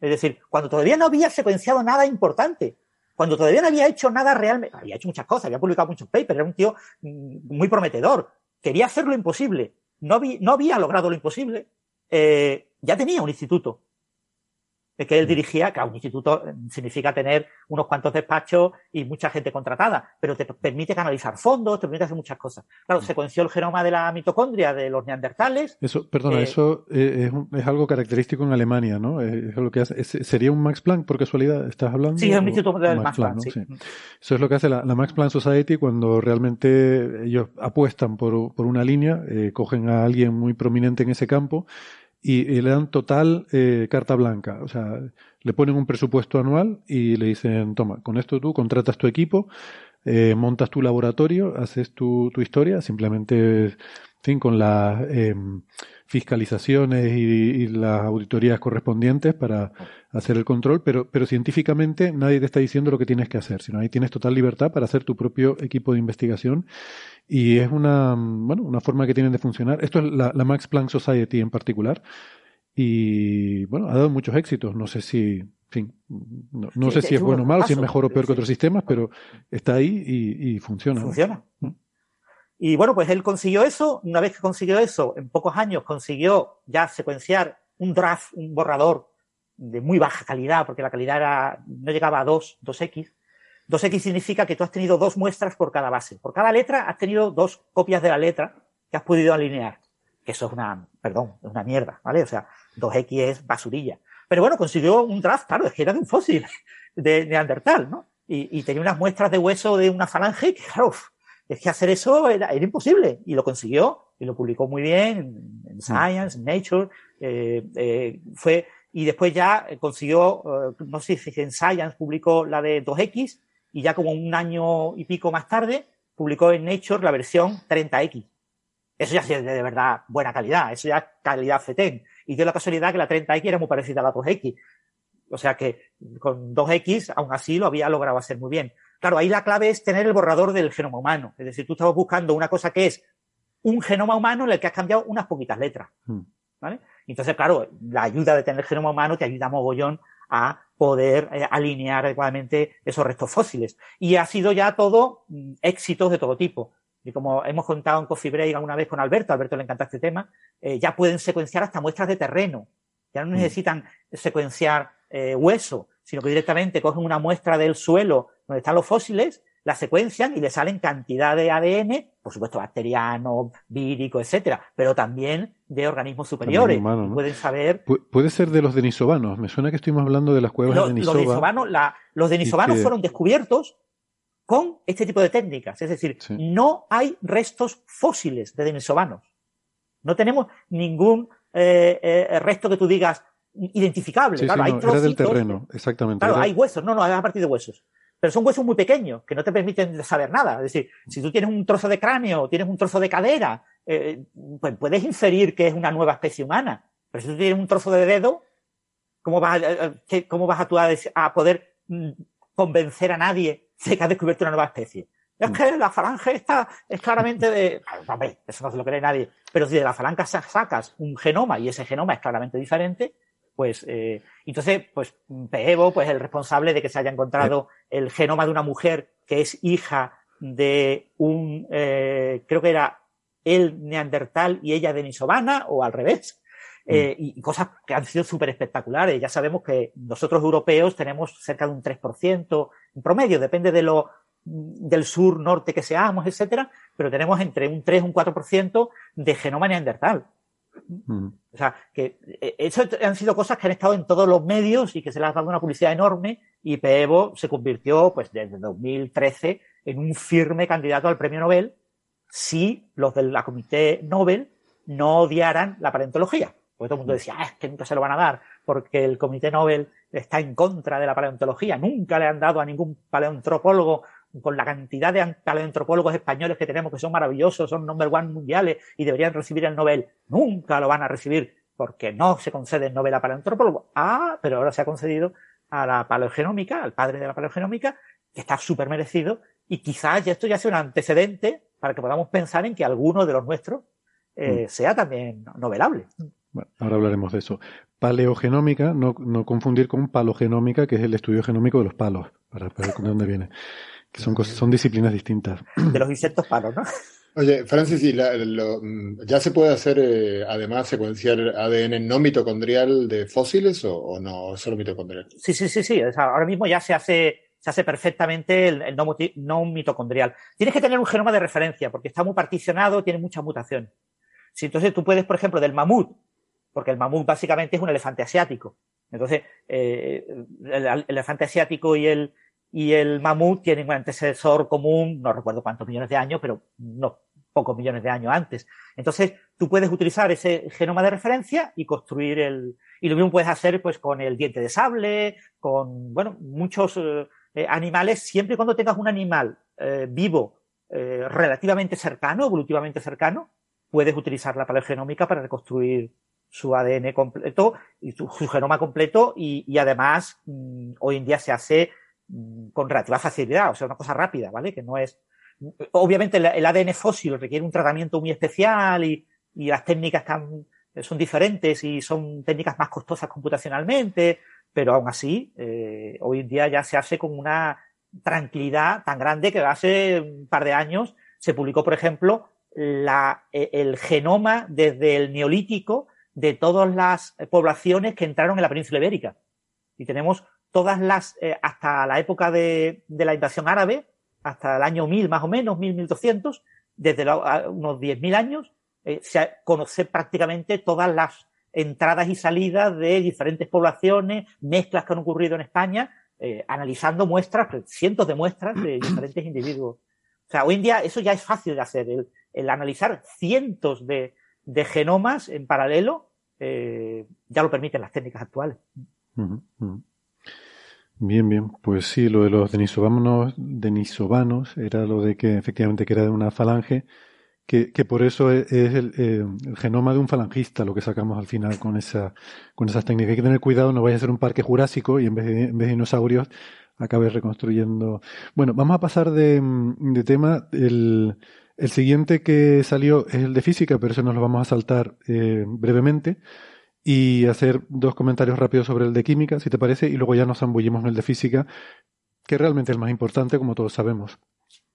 Es decir, cuando todavía no había secuenciado nada importante, cuando todavía no había hecho nada realmente, había hecho muchas cosas, había publicado muchos papers, era un tío mm, muy prometedor, quería hacer lo imposible, no, había logrado lo imposible, eh, ya tenía un instituto que él dirigía, que un instituto eh, significa tener unos cuantos despachos y mucha gente contratada, pero te permite canalizar fondos, te permite hacer muchas cosas. Claro, secuenció el genoma de la mitocondria de los neandertales. Eso, perdona, eh, eso eh, es, algo característico en Alemania, ¿no? Es lo que hace, ¿Sería un Max Planck por casualidad? ¿Estás hablando? Sí, es un instituto del Max, Planck, sí. Eso es lo que hace la, Max Planck Society cuando realmente ellos apuestan por, por una línea, cogen a alguien muy prominente en ese campo y, le dan total eh, carta blanca. O sea, le ponen un presupuesto anual y le dicen, toma, con esto tú contratas tu equipo, eh, montas tu laboratorio, haces tu, tu historia, simplemente, en fin, con las eh, fiscalizaciones y, las auditorías correspondientes para hacer el control, pero, pero científicamente nadie te está diciendo lo que tienes que hacer, sino ahí tienes total libertad para hacer tu propio equipo de investigación y es una, bueno, una forma que tienen de funcionar. Esto es la, Max Planck Society en particular. Y bueno, ha dado muchos éxitos. No sé si, en fin, no, sé si es bueno o malo, si es mejor o peor que otros sistemas, pero está ahí y, funciona. Funciona. Mm. Y bueno, pues él consiguió eso. Una vez que consiguió eso, en pocos años consiguió ya secuenciar un draft, un borrador de muy baja calidad, porque la calidad era, no llegaba a 2, 2X, 2X significa que tú has tenido dos muestras por cada base. Por cada letra has tenido dos copias de la letra que has podido alinear. Que eso es una, perdón, es una mierda, ¿vale? O sea, 2X es basurilla. Pero bueno, consiguió un draft, claro, es que era de un fósil de Neandertal, ¿no? Y, tenía unas muestras de hueso de una falange que, claro, es que hacer eso era, imposible. Y lo consiguió y lo publicó muy bien en, Science, en Nature. Eh, eh, fue, y después ya consiguió, eh, no sé si en Science publicó la de 2X y ya como un año y pico más tarde publicó en Nature la versión 30X. Eso ya es de verdad buena calidad, eso ya es calidad FETEN. Y dio la casualidad que la 30X era muy parecida a la 2X. O sea que con 2X aún así lo había logrado hacer muy bien. Claro, ahí la clave es tener el borrador del genoma humano. Es decir, tú estabas buscando una cosa que es un genoma humano en el que has cambiado unas poquitas letras. Hmm. ¿Vale? Entonces, claro, la ayuda de tener el genoma humano te ayuda mogollón a poder eh, alinear adecuadamente esos restos fósiles. Y ha sido ya todo mm, éxitos de todo tipo. Y como hemos contado en Coffee Break alguna vez con Alberto, Alberto le encanta este tema, eh, ya pueden secuenciar hasta muestras de terreno. Ya no mm. necesitan secuenciar eh, hueso, sino que directamente cogen una muestra del suelo donde están los fósiles la secuencian y le salen cantidad de ADN, por supuesto bacteriano, vírico, etcétera, pero también de organismos superiores. Pueden saber. puede ser de los denisovanos. Me suena que estuvimos hablando de las cuevas de Denisova. Los denisovanos, los denisovanos fueron descubiertos con este tipo de técnicas. Es decir, no hay restos fósiles de denisovanos. No tenemos ningún eh, eh, resto que tú digas identificable. claro, hay era del terreno, exactamente. Claro, hay huesos. No, no, a partir de huesos pero son huesos muy pequeños que no te permiten saber nada. Es decir, si tú tienes un trozo de cráneo, tienes un trozo de cadera, eh, pues puedes inferir que es una nueva especie humana. Pero si tú tienes un trozo de dedo, ¿cómo vas a, eh, eh, cómo vas a, tú a, poder mm, convencer a nadie de que has descubierto una nueva especie? Es mm. que la falange está, es claramente de, hombre, eso no se lo cree nadie. Pero si de la falange sacas un genoma y ese genoma es claramente diferente, pues eh, entonces, pues Peevo, pues el responsable de que se haya encontrado el genoma de una mujer que es hija de un, eh, creo que era él neandertal y ella denisovana, o al revés. Mm. Eh, y, cosas que han sido súper espectaculares. Ya sabemos que nosotros europeos tenemos cerca de un 3% en promedio, depende de lo del sur, norte que seamos, etcétera, pero tenemos entre un 3 y un 4% de genoma neandertal. O sea, que eh, eso han sido cosas que han estado en todos los medios y que se les ha dado una publicidad enorme y Peevo se convirtió, pues desde 2013, en un firme candidato al premio Nobel si los de la Comité Nobel no odiaran la paleontología. Porque todo el mundo decía, ah, es que nunca se lo van a dar, porque el Comité Nobel está en contra de la paleontología. Nunca le han dado a ningún paleontropólogo con la cantidad de paleontropólogos españoles que tenemos, que son maravillosos, son number one mundiales y deberían recibir el Nobel. Nunca lo van a recibir porque no se concede el Nobel a paleontropólogos. Ah, pero ahora se ha concedido a la paleogenómica, al padre de la paleogenómica, que está súper merecido y quizás esto ya sea un antecedente para que podamos pensar en que alguno de los nuestros eh, mm. sea también novelable. Bueno, ahora hablaremos de eso. Paleogenómica, no, no, confundir con palogenómica, que es el estudio genómico de los palos, para, ver de dónde viene. Que son, son disciplinas distintas. De los insectos palos, ¿no? Oye, Francis, ¿y mm, ¿ya se puede hacer eh, además secuenciar ADN no mitocondrial de fósiles o, o no solo mitocondrial? Sí, sí, sí, sí. ahora mismo ya se hace se hace perfectamente el, no, mitocondrial. Tienes que tener un genoma de referencia porque está muy particionado, tiene mucha mutación. Si entonces tú puedes, por ejemplo, del mamut, porque el mamut básicamente es un elefante asiático. Entonces, eh, el, elefante asiático y el, y el mamut tienen un antecesor común, no recuerdo cuántos millones de años, pero no pocos millones de años antes. Entonces, tú puedes utilizar ese genoma de referencia y construir el, y lo mismo puedes hacer pues con el diente de sable, con, bueno, muchos, eh, animales, siempre y cuando tengas un animal eh, vivo eh, relativamente cercano, evolutivamente cercano, puedes utilizar la paleogenómica para reconstruir su ADN completo y su, genoma completo y, además mm, hoy en día se hace con relativa facilidad, o sea, una cosa rápida, ¿vale? Que no es... Obviamente el, ADN fósil requiere un tratamiento muy especial y, las técnicas son diferentes y son técnicas más costosas computacionalmente, pero aún así, eh, hoy en día ya se hace con una tranquilidad tan grande que hace un par de años se publicó, por ejemplo, e, el genoma desde el neolítico de todas las poblaciones que entraron en la península ibérica. Y tenemos todas las, eh, hasta la época de, de, la invasión árabe, hasta el año 1000 más o menos, 1000, 1200, desde unos 10.000 años, eh, se conoce prácticamente todas las entradas y salidas de diferentes poblaciones, mezclas que han ocurrido en España, eh, analizando muestras, pues, cientos de muestras de diferentes individuos. O sea, hoy en día eso ya es fácil de hacer, el, analizar cientos de, genomas en paralelo eh, ya lo permiten las técnicas actuales. Bien, bien. Pues sí, lo de los denisovanos, era lo de que efectivamente que era de una falange que, por eso es, eh, el, genoma de un falangista lo que sacamos al final con, esa, con esas técnicas. Hay que tener cuidado, no vaya a ser un parque jurásico y en vez de, en vez de dinosaurios acabe reconstruyendo. Bueno, vamos a pasar de, tema. El, el, siguiente que salió es el de física, pero eso nos lo vamos a saltar eh, brevemente y hacer dos comentarios rápidos sobre el de química, si te parece, y luego ya nos zambullimos en el de física, que realmente es el más importante, como todos sabemos.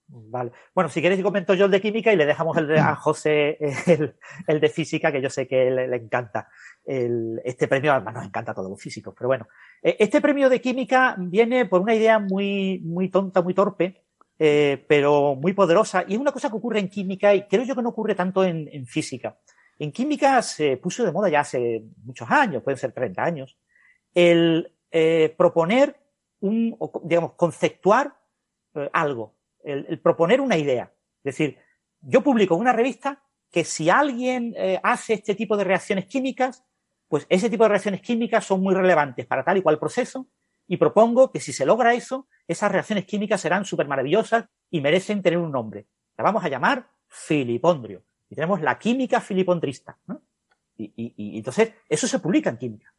Vale. Bueno, si queréis comento yo el de química y le dejamos el de, a José el, de física, que yo sé que le, le encanta. El, este premio, además nos encanta a todos los físicos, pero bueno. Eh, este premio de química viene por una idea muy, muy tonta, muy torpe, eh, pero muy poderosa. Y es una cosa que ocurre en química y creo yo que no ocurre tanto en, en física. En química se puso de moda ya hace muchos años, pueden ser 30 años, el eh, proponer un, digamos, conceptuar eh, algo el, proponer una idea. Es decir, yo publico una revista que si alguien eh, hace este tipo de reacciones químicas, pues ese tipo de reacciones químicas son muy relevantes para tal y cual proceso y propongo que si se logra eso, esas reacciones químicas serán súper maravillosas y merecen tener un nombre. La vamos a llamar filipondrio. Y tenemos la química filipondrista. y, entonces, eso se publica en química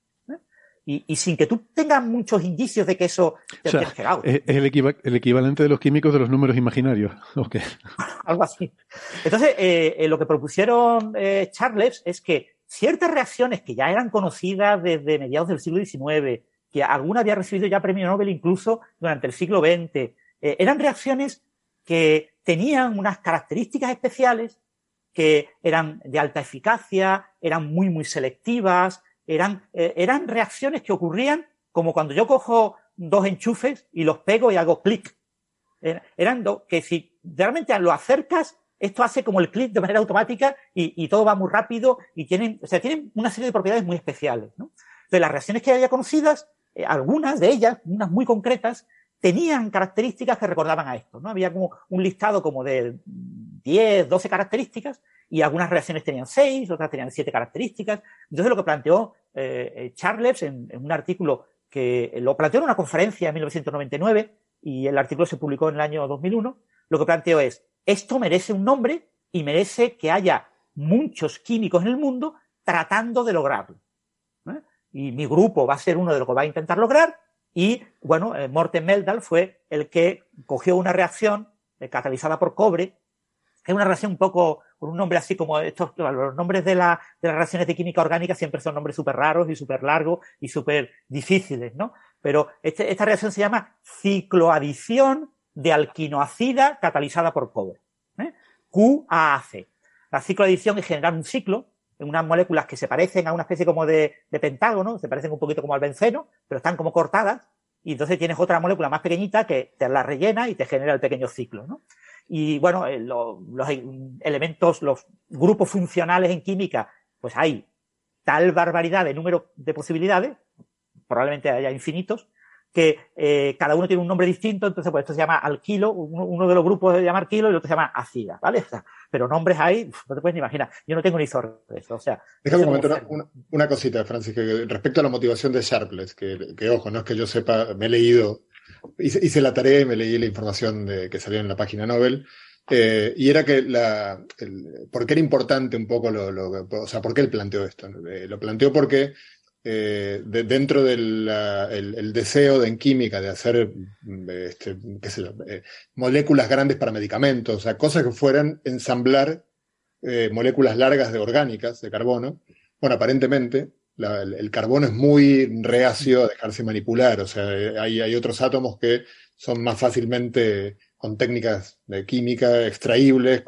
y, sin que tú tengas muchos indicios de que eso te o Es el, equivalente de los químicos de los números imaginarios. Algo así. Entonces, eh, eh, lo que propusieron eh, Charles es que ciertas reacciones que ya eran conocidas desde mediados del siglo XIX, que alguna había recibido ya premio Nobel incluso durante el siglo XX, eran reacciones que tenían unas características especiales que eran de alta eficacia, eran muy, muy selectivas, eran, eh, eran reacciones que ocurrían como cuando yo cojo dos enchufes y los pego y hago clic. Eran dos que si realmente lo acercas, esto hace como el clic de manera automática y, todo va muy rápido y tienen, o sea, tienen una serie de propiedades muy especiales. ¿no? Entonces, las reacciones que había conocidas, eh, algunas de ellas, unas muy concretas, tenían características que recordaban a esto. ¿no? Había como un listado como de 10, 12 características y algunas reacciones tenían 6, otras tenían 7 características. Entonces, lo que planteó eh, eh, Charles en, un artículo que lo planteó en una conferencia en 1999 y el artículo se publicó en el año 2001, lo que planteó es, esto merece un nombre y merece que haya muchos químicos en el mundo tratando de lograrlo. Y mi grupo va a ser uno de los que va a intentar lograr. Y bueno, eh, Morten Meldal fue el que cogió una reacción catalizada por cobre, es una reacción un poco, con un nombre así como estos, los nombres de, la, de las reacciones de química orgánica siempre son nombres súper raros y súper largos y súper difíciles, ¿no? Pero este, esta reacción se llama cicloadición de alquinoacida catalizada por cobre. ¿eh? QAAC. La cicloadición es generar un ciclo en unas moléculas que se parecen a una especie como de, pentágono, se parecen un poquito como al benceno, pero están como cortadas, y entonces tienes otra molécula más pequeñita que te la rellena y te genera el pequeño ciclo. ¿no? Y bueno, eh, los elementos, los grupos funcionales en química, pues hay tal barbaridad de número de posibilidades, probablemente haya infinitos, que eh, cada uno tiene un nombre distinto, entonces pues esto se llama alquilo, uno, de los grupos se llama alquilo y el otro se llama acida, ¿vale? pero nombres hay, no te puedes ni imaginar. Yo no tengo ni eso, o sea... Déjame comentar una, cosita, Francis, que respecto a la motivación de Sharpless, que, que, ojo, no es que yo sepa, me he leído, hice, la tarea y me leí la información de, que salió en la página Nobel, eh, y era que la, el, ¿por qué era importante un poco lo, lo, o sea, por qué él planteó esto? Eh, lo planteó porque eh, dentro del el, deseo de, en química de hacer este, qué sé moléculas grandes para medicamentos, o sea, cosas que fueran ensamblar moléculas largas de orgánicas de carbono. Bueno, aparentemente el, carbono es muy reacio a dejarse manipular, o sea, hay, hay otros átomos que son más fácilmente con técnicas de química extraíbles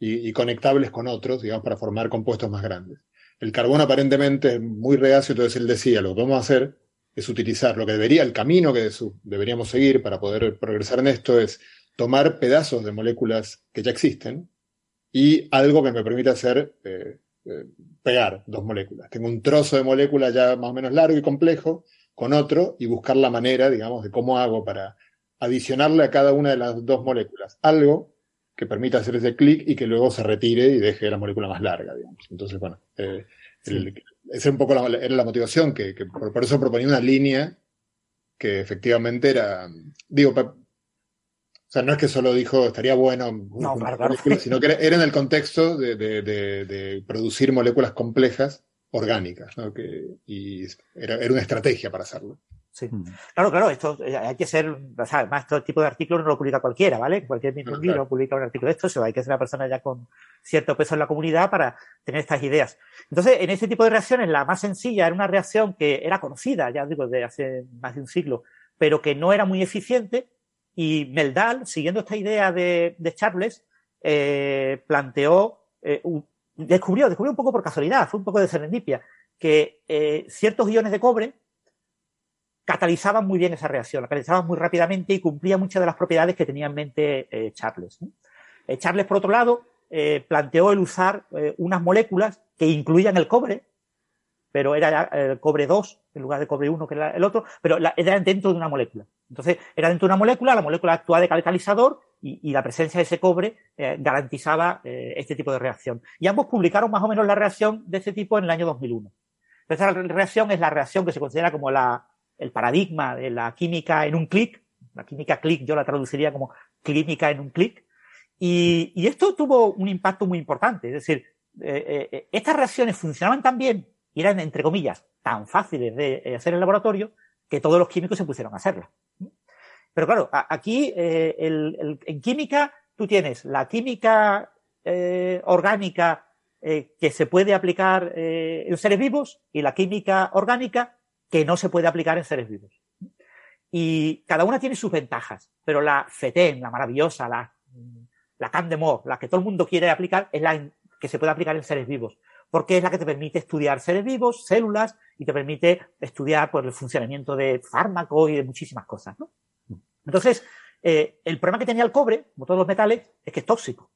y, y conectables con otros, digamos, para formar compuestos más grandes. El carbón aparentemente es muy reacio, entonces él decía, lo que vamos a hacer es utilizar lo que debería, el camino que deberíamos seguir para poder progresar en esto es tomar pedazos de moléculas que ya existen y algo que me permita hacer eh, eh, pegar dos moléculas. Tengo un trozo de molécula ya más o menos largo y complejo con otro y buscar la manera, digamos, de cómo hago para adicionarle a cada una de las dos moléculas algo que permita hacer ese clic y que luego se retire y deje la molécula más larga, digamos. Entonces, bueno, eh, esa un poco la, era la motivación, que, por, eso proponía una línea que efectivamente era, digo, o sea, no es que solo dijo estaría bueno, no, sino que era, en el contexto de, de, producir moléculas complejas orgánicas, ¿no? que, y era, era una estrategia para hacerlo. Sí. Mm. Claro, claro, esto eh, hay que ser, o sea, además, este tipo de artículos no lo publica cualquiera, ¿vale? Cualquier mismo libro publica un artículo de esto, o hay que ser una persona ya con cierto peso en la comunidad para tener estas ideas. Entonces, en ese tipo de reacciones, la más sencilla era una reacción que era conocida, ya digo, de hace más de un siglo, pero que no era muy eficiente, y Meldal, siguiendo esta idea de, de Charles, eh, planteó, eh, descubrió, descubrió un poco por casualidad, fue un poco de serendipia, que eh, ciertos iones de cobre catalizaban muy bien esa reacción, la catalizaban muy rápidamente y cumplía muchas de las propiedades que tenía en mente eh, Charles. Eh, Charles, por otro lado, eh, planteó el usar unas moléculas que incluían el cobre, pero era el cobre 2 en lugar de cobre 1 que era el otro, pero era dentro de una molécula. Entonces, era dentro de una molécula, la molécula actuaba de catalizador y, la presencia de ese cobre garantizaba este tipo de reacción. Y ambos publicaron más o menos la reacción de ese tipo en el año 2001. Esta reacción es la reacción que se considera como la, el paradigma de la química en un clic, la química clic yo la traduciría como clínica en un clic, y, esto tuvo un impacto muy importante, es decir, eh, eh, estas reacciones funcionaban tan bien y eran, entre comillas, tan fáciles de eh, hacer en el laboratorio que todos los químicos se pusieron a hacerlas. Pero claro, aquí en química tú tienes la química orgánica que se puede aplicar en seres vivos y la química orgánica que no se puede aplicar en seres vivos. Y cada una tiene sus ventajas, pero la FETEN, la maravillosa, la, la CANDEMOR, la que todo el mundo quiere aplicar, es la que se puede aplicar en seres vivos, porque es la que te permite estudiar seres vivos, células, y te permite estudiar pues, el funcionamiento de fármacos y de muchísimas cosas. ¿no? Entonces, eh, el problema que tenía el cobre, como todos los metales, es que es tóxico.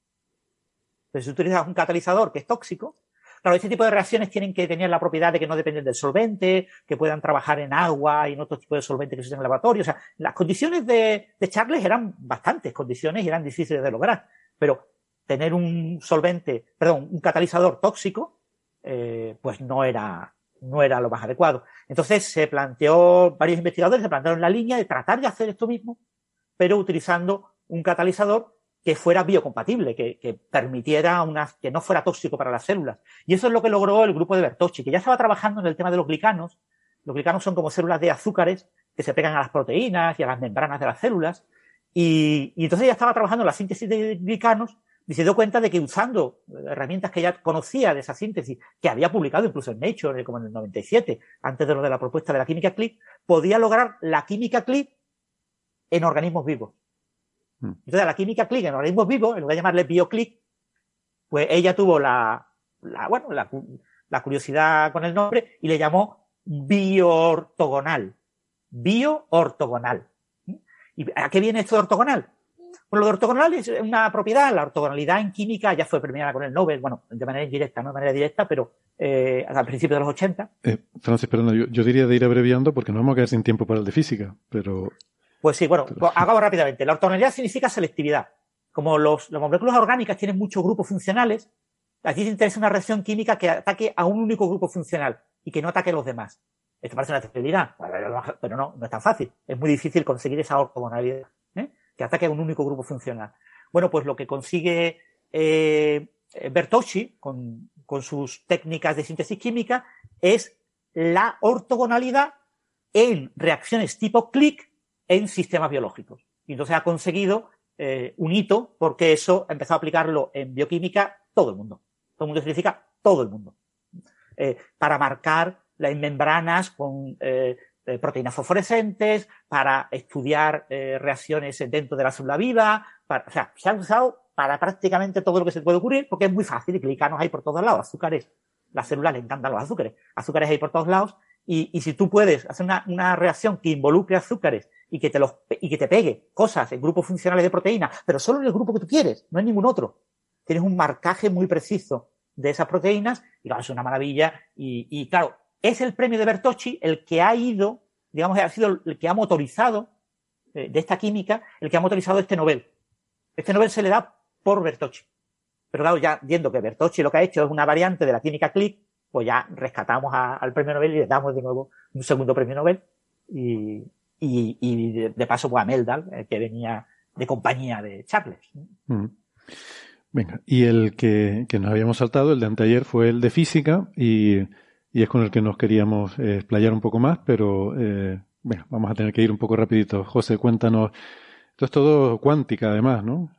Pero si utilizas un catalizador que es tóxico, claro, este tipo de reacciones tienen que tener la propiedad de que no dependen del solvente, que puedan trabajar en agua y en otro tipo de solvente que se usan en el laboratorio. O sea, las condiciones de, de Charles eran bastantes condiciones y eran difíciles de lograr. Pero tener un solvente, perdón, un catalizador tóxico, eh, pues no era, no era lo más adecuado. Entonces se planteó, varios investigadores se plantearon la línea de tratar de hacer esto mismo, pero utilizando un catalizador que fuera biocompatible, que, que permitiera una, que no fuera tóxico para las células. Y eso es lo que logró el grupo de Bertocci, que ya estaba trabajando en el tema de los glicanos. Los glicanos son como células de azúcares que se pegan a las proteínas y a las membranas de las células. Y, y entonces ya estaba trabajando en la síntesis de glicanos y se dio cuenta de que usando herramientas que ya conocía de esa síntesis, que había publicado incluso en Nature, como en el 97, antes de lo de la propuesta de la química click, podía lograr la química click en organismos vivos. Hmm. Entonces, la química click en organismos vivos, en lugar de llamarle bioclick, pues ella tuvo la, la bueno, la, la curiosidad con el nombre y le llamó bioortogonal. Bioortogonal. ¿Y a qué viene esto de ortogonal? Bueno, lo de ortogonal es una propiedad, la ortogonalidad en química ya fue premiada con el Nobel, bueno, de manera indirecta, no de manera directa, pero eh, al principio de los 80. Eh, Francis, perdona, yo, yo, diría de ir abreviando porque no vamos a quedar sin tiempo para el de física, pero... Pues sí, bueno, pero... hago rápidamente. La ortogonalidad significa selectividad. Como los, las moléculas orgánicas tienen muchos grupos funcionales, aquí se interesa una reacción química que ataque a un único grupo funcional y que no ataque a los demás. Esto parece una trivialidad, pero no, no es tan fácil. Es muy difícil conseguir esa ortogonalidad que ataque a un único grupo funcional. Bueno, pues lo que consigue eh, Bertocci con, sus técnicas de síntesis química es la ortogonalidad en reacciones tipo click en sistemas biológicos. Y entonces ha conseguido eh, un hito porque eso ha empezado a aplicarlo en bioquímica todo el mundo. Todo el mundo significa todo el mundo. Eh, para marcar las membranas con eh, eh, proteínas fosforescentes, para estudiar eh, reacciones dentro de la célula viva, para, o sea, se ha usado para prácticamente todo lo que se puede ocurrir, porque es muy fácil, glicanos hay por todos lados, azúcares, las células le encantan los azúcares, azúcares hay por todos lados, y, y si tú puedes hacer una, una, reacción que involucre azúcares y que te los, y que te pegue cosas en grupos funcionales de proteínas, pero solo en el grupo que tú quieres, no en ningún otro. Tienes un marcaje muy preciso de esas proteínas, y claro, es una maravilla, y, y claro, es el premio de Bertocci el que ha ido, digamos, ha sido el que ha motorizado eh, de esta química, el que ha motorizado este Nobel. Este Nobel se le da por Bertocci. Pero claro, ya viendo que Bertocci lo que ha hecho es una variante de la química click, pues ya rescatamos al premio Nobel y le damos de nuevo un segundo premio Nobel. Y, y, y de, paso, pues a Meldal, eh, que venía de compañía de Charles. Mm. Venga, y el que, que nos habíamos saltado, el de anteayer, fue el de física y y es con el que nos queríamos eh, explayar un poco más, pero eh, bueno, vamos a tener que ir un poco rapidito. José, cuéntanos. Esto es todo cuántica, además, ¿no?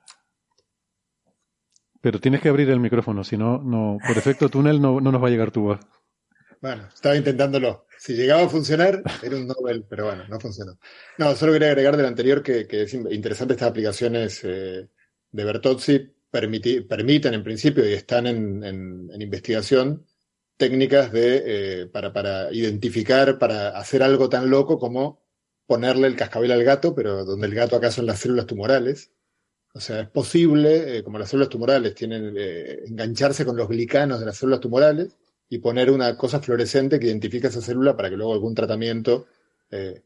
Pero tienes que abrir el micrófono, si no, no por efecto túnel no, no nos va a llegar tu voz. Bueno, estaba intentándolo. Si llegaba a funcionar, era un Nobel, pero bueno, no funcionó. No, solo quería agregar del anterior que, es interesante estas aplicaciones eh, de Bertozzi permiten en principio y están en, en investigación técnicas de, eh, para, para, identificar, para hacer algo tan loco como ponerle el cascabel al gato, pero donde el gato acá son las células tumorales. O sea, es posible, eh, como las células tumorales tienen, eh, engancharse con los glicanos de las células tumorales y poner una cosa fluorescente que identifica esa célula para que luego algún tratamiento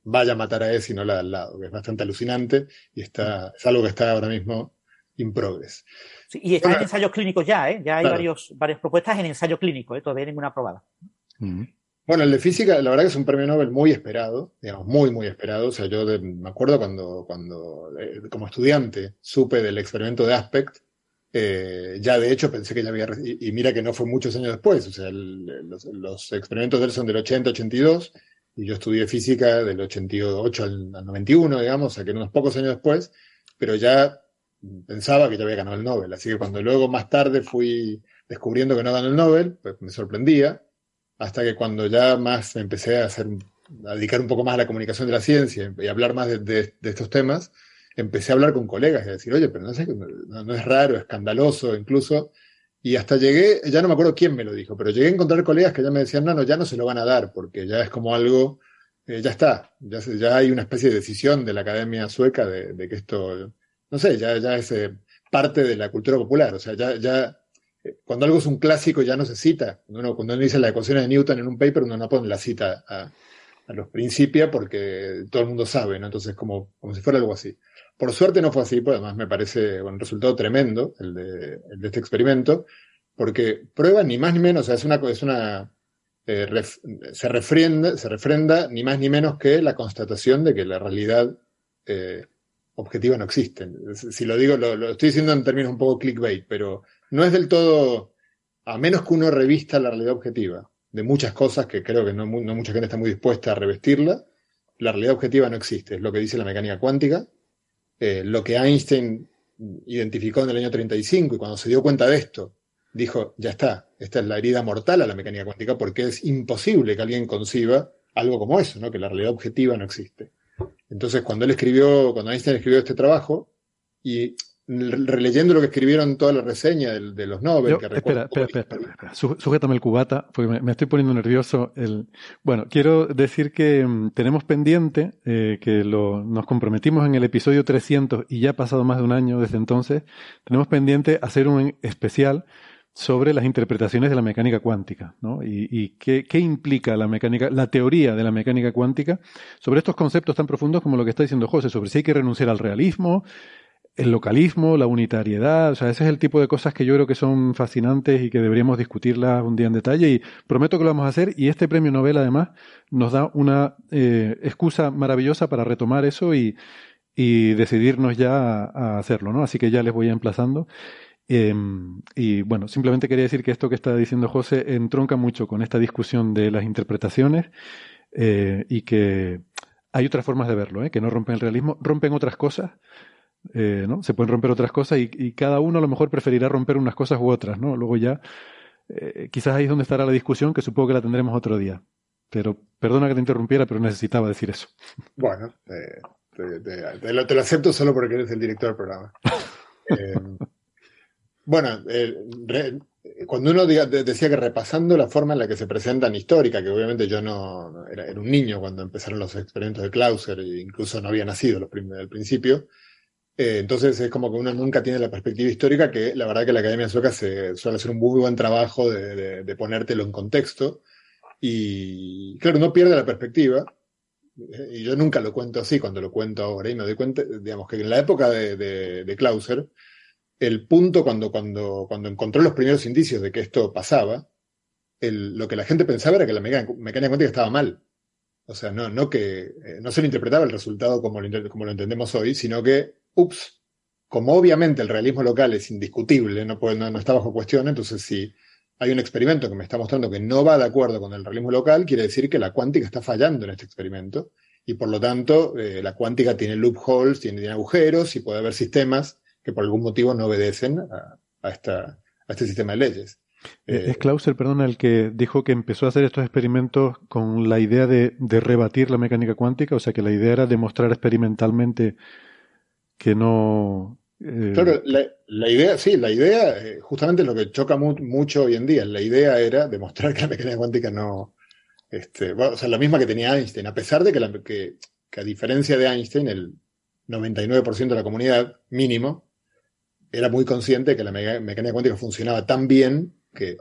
vaya a matar a ese y no la de al lado, que es bastante alucinante y está, es algo que está ahora mismo in progress. Sí, y están en ensayos clínicos ya, ¿eh? Ya hay claro. varios, varias propuestas en ensayo clínico, ¿eh? Todavía ninguna aprobada. Bueno, el de física, la verdad que es un premio Nobel muy esperado, digamos, muy, muy esperado. O sea, yo de, me acuerdo cuando, cuando eh, como estudiante, supe del experimento de Aspect, eh, ya de hecho pensé que ya había, y, y, mira que no fue muchos años después, o sea, el, los, los, experimentos de él son del 80-82, y yo estudié física del 88 al, al 91, digamos, o sea, que unos pocos años después, pero ya pensaba que ya había ganado el Nobel. Así que cuando luego más tarde fui descubriendo que no ganó el Nobel, pues me sorprendía, hasta que cuando ya más empecé a hacer, a dedicar un poco más a la comunicación de la ciencia y hablar más de, estos temas, empecé a hablar con colegas y a decir, oye, pero no sé, no, es raro, escandaloso incluso. Y hasta llegué, ya no me acuerdo quién me lo dijo, pero llegué a encontrar colegas que ya me decían, no, no, ya no se lo van a dar, porque ya es como algo, eh, ya está, ya, ya hay una especie de decisión de la Academia Sueca de que esto no sé, ya, ya es eh, parte de la cultura popular. O sea, ya, ya cuando algo es un clásico ya no se cita. Cuando uno, cuando uno dice la ecuación de Newton en un paper, uno no pone la cita a, los principios porque todo el mundo sabe, ¿no? Entonces, como, como si fuera algo así. Por suerte no fue así, pues además me parece un resultado tremendo el de, este experimento, porque prueba ni más ni menos, o sea, es una, es una eh, se, refrenda, se refrenda ni más ni menos que la constatación de que la realidad eh, objetiva no existe. Si lo digo, lo, estoy diciendo en términos un poco clickbait, pero no es del todo, a menos que uno revista la realidad objetiva de muchas cosas que creo que no, mucha gente está muy dispuesta a revestirla, la realidad objetiva no existe, es lo que dice la mecánica cuántica, eh, lo que Einstein identificó en el año 35 y cuando se dio cuenta de esto, dijo, ya está, esta es la herida mortal a la mecánica cuántica porque es imposible que alguien conciba algo como eso, ¿no? que la realidad objetiva no existe. Entonces, cuando él escribió, cuando Einstein escribió este trabajo, y releyendo lo que escribieron toda la reseña de, los Nobel. que espera, espera, espera, espera, Sujétame el cubata, porque me, estoy poniendo nervioso. El... Bueno, quiero decir que mm, tenemos pendiente, eh, que lo, nos comprometimos en el episodio 300 y ya ha pasado más de un año desde entonces, tenemos pendiente hacer un especial sobre las interpretaciones de la mecánica cuántica, ¿no? Y, qué, implica la mecánica, la teoría de la mecánica cuántica sobre estos conceptos tan profundos como lo que está diciendo José, sobre si hay que renunciar al realismo, el localismo, la unitariedad, o sea, ese es el tipo de cosas que yo creo que son fascinantes y que deberíamos discutirlas un día en detalle y prometo que lo vamos a hacer y este premio Nobel además nos da una eh, excusa maravillosa para retomar eso y, y decidirnos ya a, hacerlo, ¿no? Así que ya les voy emplazando. Em, y bueno, simplemente quería decir que esto que está diciendo José entronca mucho con esta discusión de las interpretaciones eh, y que hay otras formas de verlo, ¿eh? que no rompen el realismo, rompen otras cosas eh, ¿no? Se pueden romper otras cosas y, cada uno a lo mejor preferirá romper unas cosas u otras, ¿no? Luego ya, quizás ahí es donde estará la discusión, que supongo que la tendremos otro día. Pero perdona que te interrumpiera, pero necesitaba decir eso. Bueno, te, lo, acepto solo porque eres el director del programa. bueno, cuando uno decía que repasando la forma en la que se presentan histórica, que obviamente yo no era, un niño cuando empezaron los experimentos de Clauser, e incluso no había nacido los al principio, eh, entonces es como que uno nunca tiene la perspectiva histórica, que la verdad que la Academia Sueca se, suele hacer un muy buen trabajo de, de, ponértelo en contexto. Y claro, no pierde la perspectiva. Eh, y yo nunca lo cuento así cuando lo cuento ahora. Y me doy cuenta, digamos, que en la época de, de Clauser, el punto cuando, cuando, cuando encontró los primeros indicios de que esto pasaba, el, lo que la gente pensaba era que la mecánica, cuántica estaba mal. O sea, no, no que eh, no se le interpretaba el resultado como lo, como lo entendemos hoy, sino que ups, como obviamente el realismo local es indiscutible, no, puede, no, está bajo cuestión, entonces si hay un experimento que me está mostrando que no va de acuerdo con el realismo local, quiere decir que la cuántica está fallando en este experimento y por lo tanto eh, la cuántica tiene loopholes, tiene, tiene, agujeros y puede haber sistemas que por algún motivo no obedecen a, esta, a este sistema de leyes. Eh, es Clauser, perdona, el que dijo que empezó a hacer estos experimentos con la idea de, de, rebatir la mecánica cuántica, o sea que la idea era demostrar experimentalmente que no... Eh, claro, la, idea, sí, la idea, eh, justamente lo que choca mucho hoy en día, la idea era demostrar que la mecánica cuántica no... Este, o sea, la misma que tenía Einstein, a pesar de que, la, que, a diferencia de Einstein, el 99% de la comunidad, mínimo, era muy consciente que la mecánica cuántica funcionaba tan bien que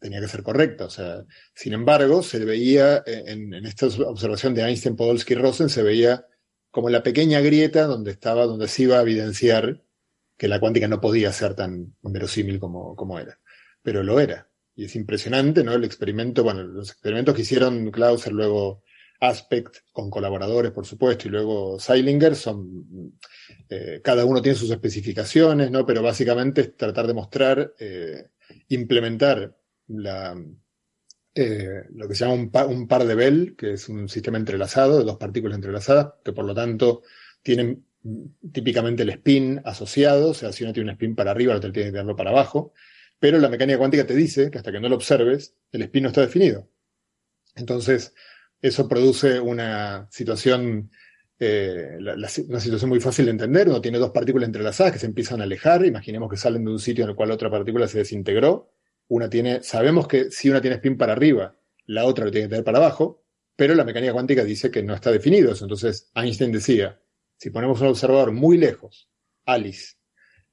tenía que ser correcta. O sea, sin embargo, se veía en, en esta observación de Einstein, Podolsky y Rosen, se veía como la pequeña grieta donde estaba, donde se iba a evidenciar que la cuántica no podía ser tan verosímil como, como era. Pero lo era. Y es impresionante, ¿no? El experimento, bueno, los experimentos que hicieron Clauser, luego Aspect, con colaboradores, por supuesto, y luego Seilinger, son, eh, cada uno tiene sus especificaciones, ¿no? Pero básicamente es tratar de mostrar, eh, implementar la, eh, lo que se llama un par, de Bell, que es un sistema entrelazado de dos partículas entrelazadas, que por lo tanto tienen típicamente el spin asociado, o sea, si uno tiene un spin para arriba, el otro tiene que tenerlo para abajo, pero la mecánica cuántica te dice que hasta que no lo observes, el spin no está definido. Entonces, eso produce una situación, eh, una situación muy fácil de entender. Uno tiene dos partículas entrelazadas que se empiezan a alejar. Imaginemos que salen de un sitio en el cual otra partícula se desintegró una tiene, sabemos que si una tiene spin para arriba, la otra lo tiene que tener para abajo, pero la mecánica cuántica dice que no está definido eso. Entonces Einstein decía, si ponemos un observador muy lejos, Alice,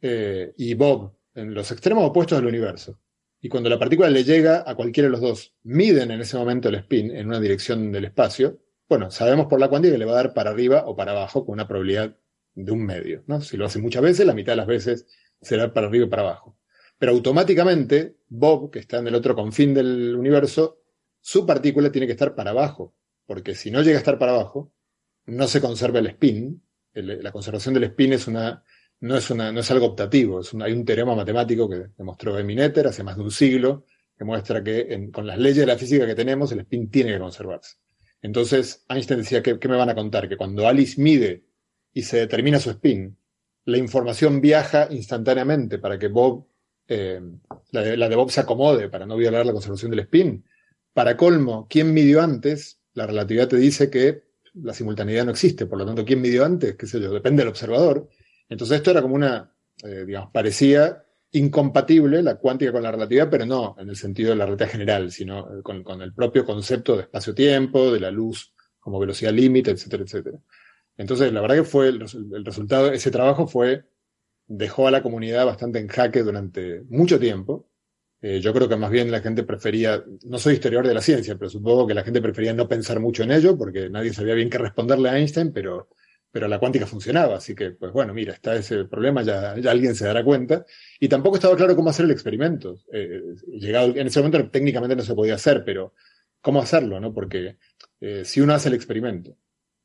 eh, y Bob en los extremos opuestos del universo. Y cuando la partícula le llega a cualquiera de los dos, miden en ese momento el spin en una dirección del espacio, bueno, sabemos por la cuántica que le va a dar para arriba o para abajo con una probabilidad de un medio. ¿no? Si lo hace muchas veces, la mitad de las veces será para arriba y para abajo. Pero automáticamente, Bob, que está en el otro confín del universo, su partícula tiene que estar para abajo, porque si no llega a estar para abajo, no se conserva el spin. la conservación del spin es una, no, es una, no es algo optativo, es hay un teorema matemático que demostró Eminetter hace más de un siglo, que muestra que con las leyes de la física que tenemos, el spin tiene que conservarse. Entonces, Einstein decía, ¿qué, ¿qué me van a contar? Que cuando Alice mide y se determina su spin, la información viaja instantáneamente para que Bob eh, la, de, Bob se acomode para no violar la conservación del spin. Para colmo, ¿quién midió antes? La relatividad te dice que la simultaneidad no existe, por lo tanto, ¿quién midió antes? ¿Qué sé yo? Depende del observador. Entonces esto era como una, eh, digamos, parecía incompatible la cuántica con la relatividad, pero no en el sentido de la relatividad general, sino eh, con, el propio concepto de espacio-tiempo, de la luz como velocidad límite, etcétera, etcétera. Entonces, la verdad que fue el, el resultado, ese trabajo fue dejó a la comunidad bastante en jaque durante mucho tiempo. Eh, yo creo que más bien la gente prefería, no soy historiador de la ciencia, pero supongo que la gente prefería no pensar mucho en ello, porque nadie sabía bien qué responderle a Einstein, pero, pero la cuántica funcionaba. Así que, pues bueno, mira, está ese problema, ya, alguien se dará cuenta. Y tampoco estaba claro cómo hacer el experimento. Eh, llegado, en ese momento técnicamente no se podía hacer, pero ¿cómo hacerlo? no Porque eh, si uno hace el experimento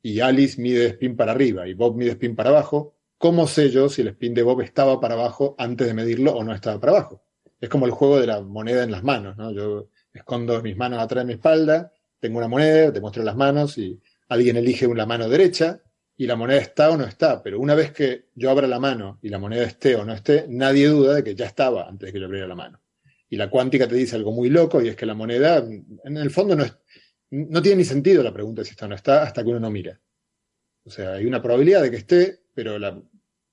y Alice mide spin para arriba y Bob mide spin para abajo, ¿cómo sé yo si el spin de Bob estaba para abajo antes de medirlo o no estaba para abajo? Es como el juego de la moneda en las manos, ¿no? Yo escondo mis manos atrás de mi espalda, tengo una moneda, te muestro las manos y alguien elige una mano derecha y la moneda está o no está, pero una vez que yo abra la mano y la moneda esté o no esté, nadie duda de que ya estaba antes de que yo abriera la mano. Y la cuántica te dice algo muy loco y es que la moneda, en el fondo no tiene ni sentido la pregunta si está o no está hasta que uno no mira. O sea, hay una probabilidad de que esté, pero la,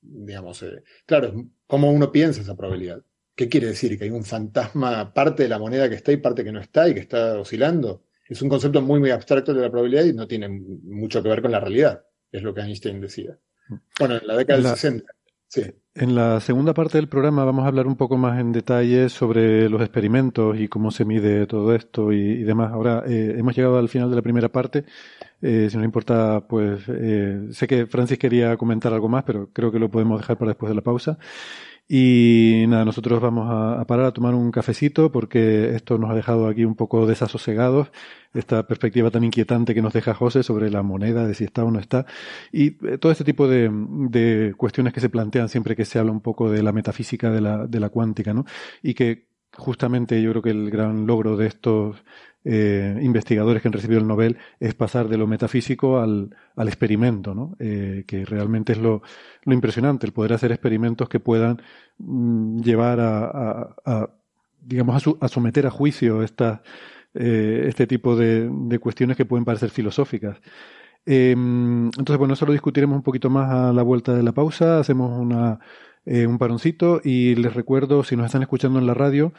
digamos, eh, claro, ¿cómo uno piensa esa probabilidad? ¿Qué quiere decir? ¿Que hay un fantasma, parte de la moneda que está y parte que no está y que está oscilando? Es un concepto muy, muy abstracto de la probabilidad y no tiene mucho que ver con la realidad, es lo que Einstein decía. Bueno, en la década del 60. Sí. En la segunda parte del programa vamos a hablar un poco más en detalle sobre los experimentos y cómo se mide todo esto y, demás. Ahora eh, hemos llegado al final de la primera parte eh, si no importa, pues eh, sé que Francis quería comentar algo más, pero creo que lo podemos dejar para después de la pausa. Y nada, nosotros vamos a, parar a tomar un cafecito porque esto nos ha dejado aquí un poco desasosegados, esta perspectiva tan inquietante que nos deja José sobre la moneda, de si está o no está, y eh, todo este tipo de, de, cuestiones que se plantean siempre que se habla un poco de la metafísica de la, de la cuántica, ¿no? Y que justamente yo creo que el gran logro de estos eh, investigadores que han recibido el Nobel es pasar de lo metafísico al, al experimento, ¿no? Eh, que realmente es lo, lo, impresionante, el poder hacer experimentos que puedan mm, llevar a, a, digamos, a, someter a juicio esta, eh, este tipo de, de, cuestiones que pueden parecer filosóficas. Em, entonces, bueno, eso lo discutiremos un poquito más a la vuelta de la pausa, hacemos una, un paroncito y les recuerdo, si nos están escuchando en la radio,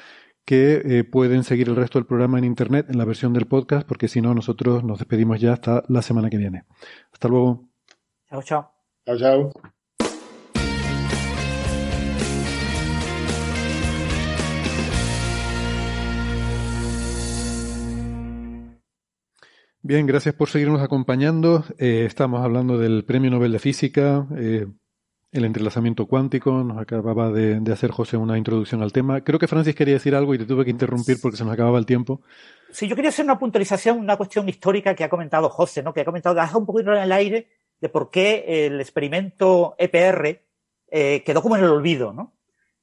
que eh, pueden seguir el resto del programa en internet, en la versión del podcast, porque si no, nosotros nos despedimos ya hasta la semana que viene. Hasta luego. Chao, chao. Chao, chao. Bien, gracias por seguirnos acompañando. Eh, estamos hablando del Premio Nobel de Física. Eh, el entrelazamiento cuántico. Nos acababa de, hacer José una introducción al tema. Creo que Francis quería decir algo y te tuve que interrumpir porque se nos acababa el tiempo. Sí, yo quería hacer una puntualización, una cuestión histórica que ha comentado José, ¿no? que ha comentado, ha un poquito en el aire de por qué el experimento EPR eh, quedó como en el olvido. ¿no?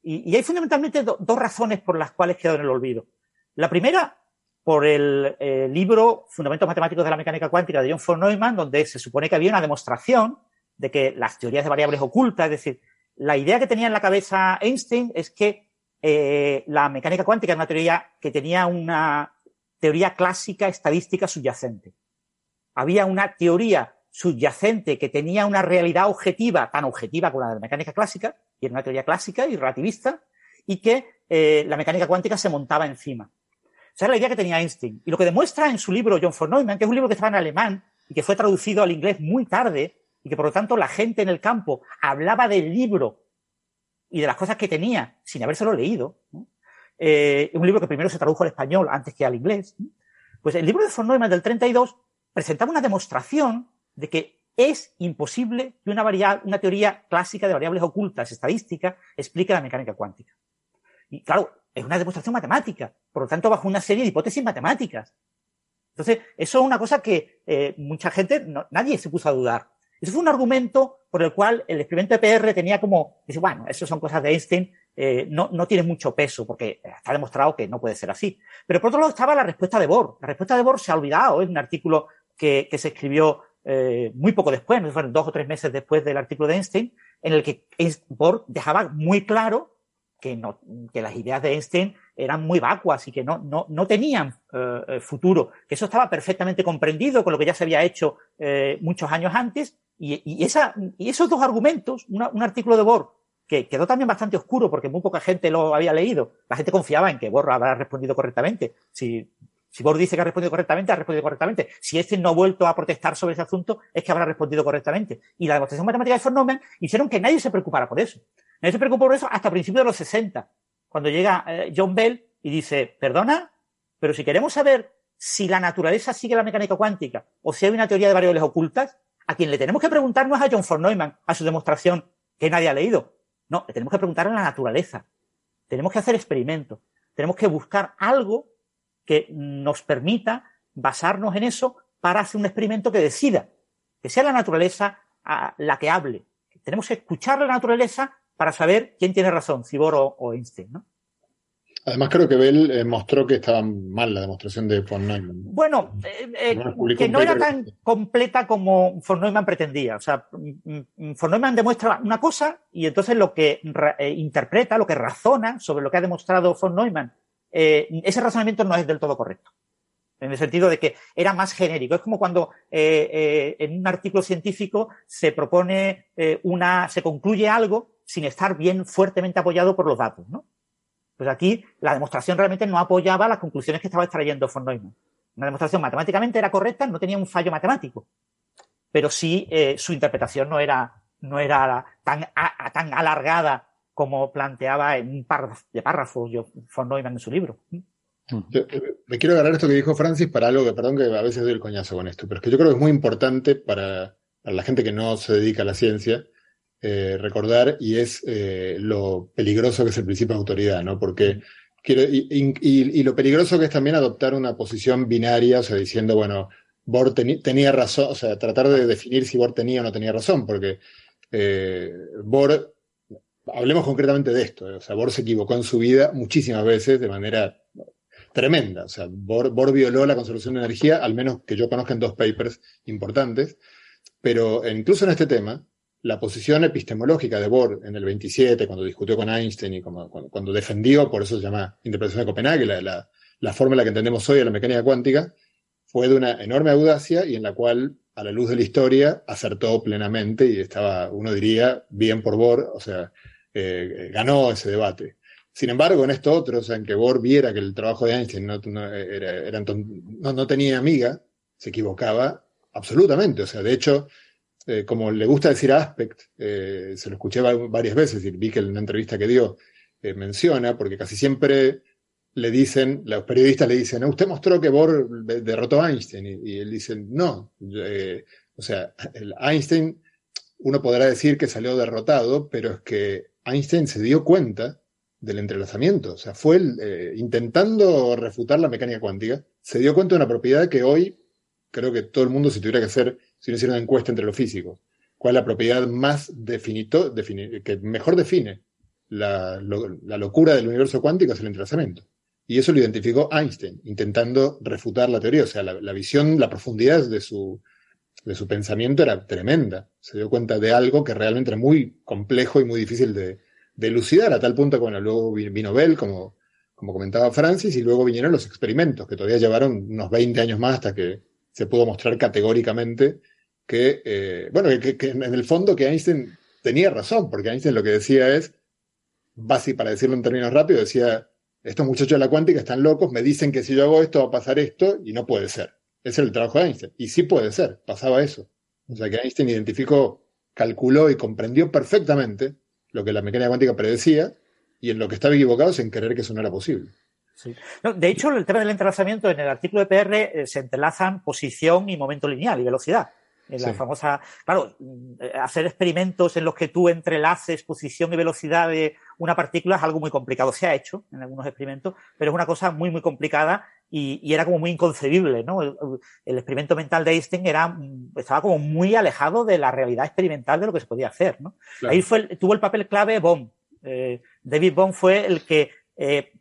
Y, hay fundamentalmente dos razones por las cuales quedó en el olvido. La primera, por el libro Fundamentos Matemáticos de la Mecánica Cuántica de John von Neumann, donde se supone que había una demostración de que las teorías de variables ocultas, es decir, la idea que tenía en la cabeza Einstein es que eh, la mecánica cuántica era una teoría que tenía una teoría clásica estadística subyacente. Había una teoría subyacente que tenía una realidad objetiva, tan objetiva como la de la mecánica clásica, y era una teoría clásica y relativista, y que eh, la mecánica cuántica se montaba encima. Esa era la idea que tenía Einstein. Y lo que demuestra en su libro John von Neumann, que es un libro que estaba en alemán y que fue traducido al inglés muy tarde, y que por lo tanto la gente en el campo hablaba del libro y de las cosas que tenía sin habérselo leído, eh, un libro que primero se tradujo al español antes que al inglés, pues el libro de von Neumann del 32 presentaba una demostración de que es imposible que una, teoría clásica de variables ocultas, estadística, explique la mecánica cuántica. Y claro, es una demostración matemática, por lo tanto, bajo una serie de hipótesis matemáticas. Entonces, eso es una cosa que eh, mucha gente, nadie se puso a dudar. Eso fue un argumento por el cual el experimento de PR tenía como, dice, bueno, eso son cosas de Einstein, eh, no, no tiene mucho peso, porque está demostrado que no puede ser así. Pero por otro lado estaba la respuesta de Bohr. La respuesta de Bohr se ha olvidado, es un artículo que, que se escribió eh, muy poco después, dos o tres meses después del artículo de Einstein, en el que Bohr dejaba muy claro que, no, que las ideas de Einstein eran muy vacuas y que no, no, no tenían eh, eh, futuro, que eso estaba perfectamente comprendido con lo que ya se había hecho eh, muchos años antes, y, y, esa, y esos dos argumentos, un artículo de Bohr que quedó también bastante oscuro porque muy poca gente lo había leído, la gente confiaba en que Bohr habrá respondido correctamente. Si, si Bohr dice que ha respondido correctamente, ha respondido correctamente. Si este no ha vuelto a protestar sobre ese asunto, es que habrá respondido correctamente. Y la demostración matemática de von Neumann hicieron que nadie se preocupara por eso. Nadie se preocupó por eso hasta principios de los 60, cuando llega eh, John Bell y dice, perdona, pero si queremos saber si la naturaleza sigue la mecánica cuántica o si hay una teoría de variables ocultas, a quien le tenemos que preguntar no es a John von Neumann, a su demostración que nadie ha leído. No, le tenemos que preguntar a la naturaleza. Tenemos que hacer experimentos. Tenemos que buscar algo que nos permita basarnos en eso para hacer un experimento que decida, que sea la naturaleza la que hable. Tenemos que escuchar la naturaleza para saber quién tiene razón, Cibor o, Einstein, ¿no? Además, creo que Bell eh, mostró que estaba mal la demostración de von Neumann. Bueno, eh, eh, que no era tan completa como von Neumann pretendía. O sea, mm, mm, von Neumann demuestra una cosa y entonces lo que interpreta, lo que razona sobre lo que ha demostrado von Neumann, ese razonamiento no es del todo correcto. En el sentido de que era más genérico. Es como cuando en un artículo científico se propone una, se concluye algo sin estar bien fuertemente apoyado por los datos, ¿no? Pues aquí la demostración realmente no apoyaba las conclusiones que estaba extrayendo von Neumann. Una demostración matemáticamente era correcta, no tenía un fallo matemático, pero sí eh, su interpretación no era, no era tan, tan alargada como planteaba en un par de párrafos yo, von Neumann en su libro. Eh, me quiero agarrar esto que dijo Francis para algo que, perdón, que a veces doy el coñazo con esto, pero es que yo creo que es muy importante para, para la gente que no se dedica a la ciencia eh, recordar y es eh, lo peligroso que es el principio de autoridad, ¿no? Porque quiero, y, lo peligroso que es también adoptar una posición binaria, o sea, diciendo, bueno, Bohr tenía razón, o sea, tratar de definir si Bohr tenía o no tenía razón, porque eh, Bohr, hablemos concretamente de esto, o sea, Bohr se equivocó en su vida muchísimas veces de manera tremenda, o sea, Bohr, Bohr violó la conservación de energía, al menos que yo conozca en dos papers importantes, pero incluso en este tema, la posición epistemológica de Bohr en el 27, cuando discutió con Einstein y cuando, defendió, por eso se llama interpretación de Copenhague, la, la, forma en la que entendemos hoy a la mecánica cuántica, fue de una enorme audacia y en la cual, a la luz de la historia, acertó plenamente y estaba, uno diría, bien por Bohr, o sea, eh, ganó ese debate. Sin embargo, en esto otro, o sea, en que Bohr viera que el trabajo de Einstein no, era, no, no tenía amiga, se equivocaba absolutamente. O sea, de hecho, eh, como le gusta decir Aspect, eh, se lo escuché varias veces y vi que en una entrevista que dio eh, menciona, porque casi siempre le dicen, los periodistas le dicen, usted mostró que Bohr derrotó a Einstein, y, él dice, no, o sea, el Einstein, uno podrá decir que salió derrotado, pero es que Einstein se dio cuenta del entrelazamiento, o sea, fue intentando refutar la mecánica cuántica, se dio cuenta de una propiedad que hoy creo que todo el mundo si tuviera que hacer si no hiciera una encuesta entre los físicos, cuál es la propiedad más definito, que mejor define la, locura del universo cuántico es el entrelazamiento. Y eso lo identificó Einstein, intentando refutar la teoría. O sea, la, visión, la profundidad de su, de su pensamiento era tremenda. Se dio cuenta de algo que realmente era muy complejo y muy difícil de, de elucidar, a tal punto que bueno, luego vino Bell, como, como comentaba Francis, y luego vinieron los experimentos, que todavía llevaron unos 20 años más hasta que se pudo mostrar categóricamente que, eh, bueno, que, en el fondo que Einstein tenía razón, porque Einstein lo que decía es, básicamente para decirlo en términos rápidos, decía, estos muchachos de la cuántica están locos, me dicen que si yo hago esto va a pasar esto, y no puede ser. Ese es el trabajo de Einstein. Y sí puede ser, pasaba eso. O sea que Einstein identificó, calculó y comprendió perfectamente lo que la mecánica cuántica predecía, y en lo que estaba equivocado es en creer que eso no era posible. de hecho, el tema del entrelazamiento en el artículo de PR eh, se entrelazan posición y momento lineal y velocidad. En la famosa, claro, hacer experimentos en los que tú entrelaces posición y velocidad de una partícula es algo muy complicado. Se ha hecho en algunos experimentos, pero es una cosa muy, muy complicada y, era como muy inconcebible, ¿no? El, experimento mental de Einstein era, estaba como muy alejado de la realidad experimental de lo que se podía hacer, ¿no? Ahí fue, tuvo el papel clave Bohm. Eh, David Bohm fue el que eh,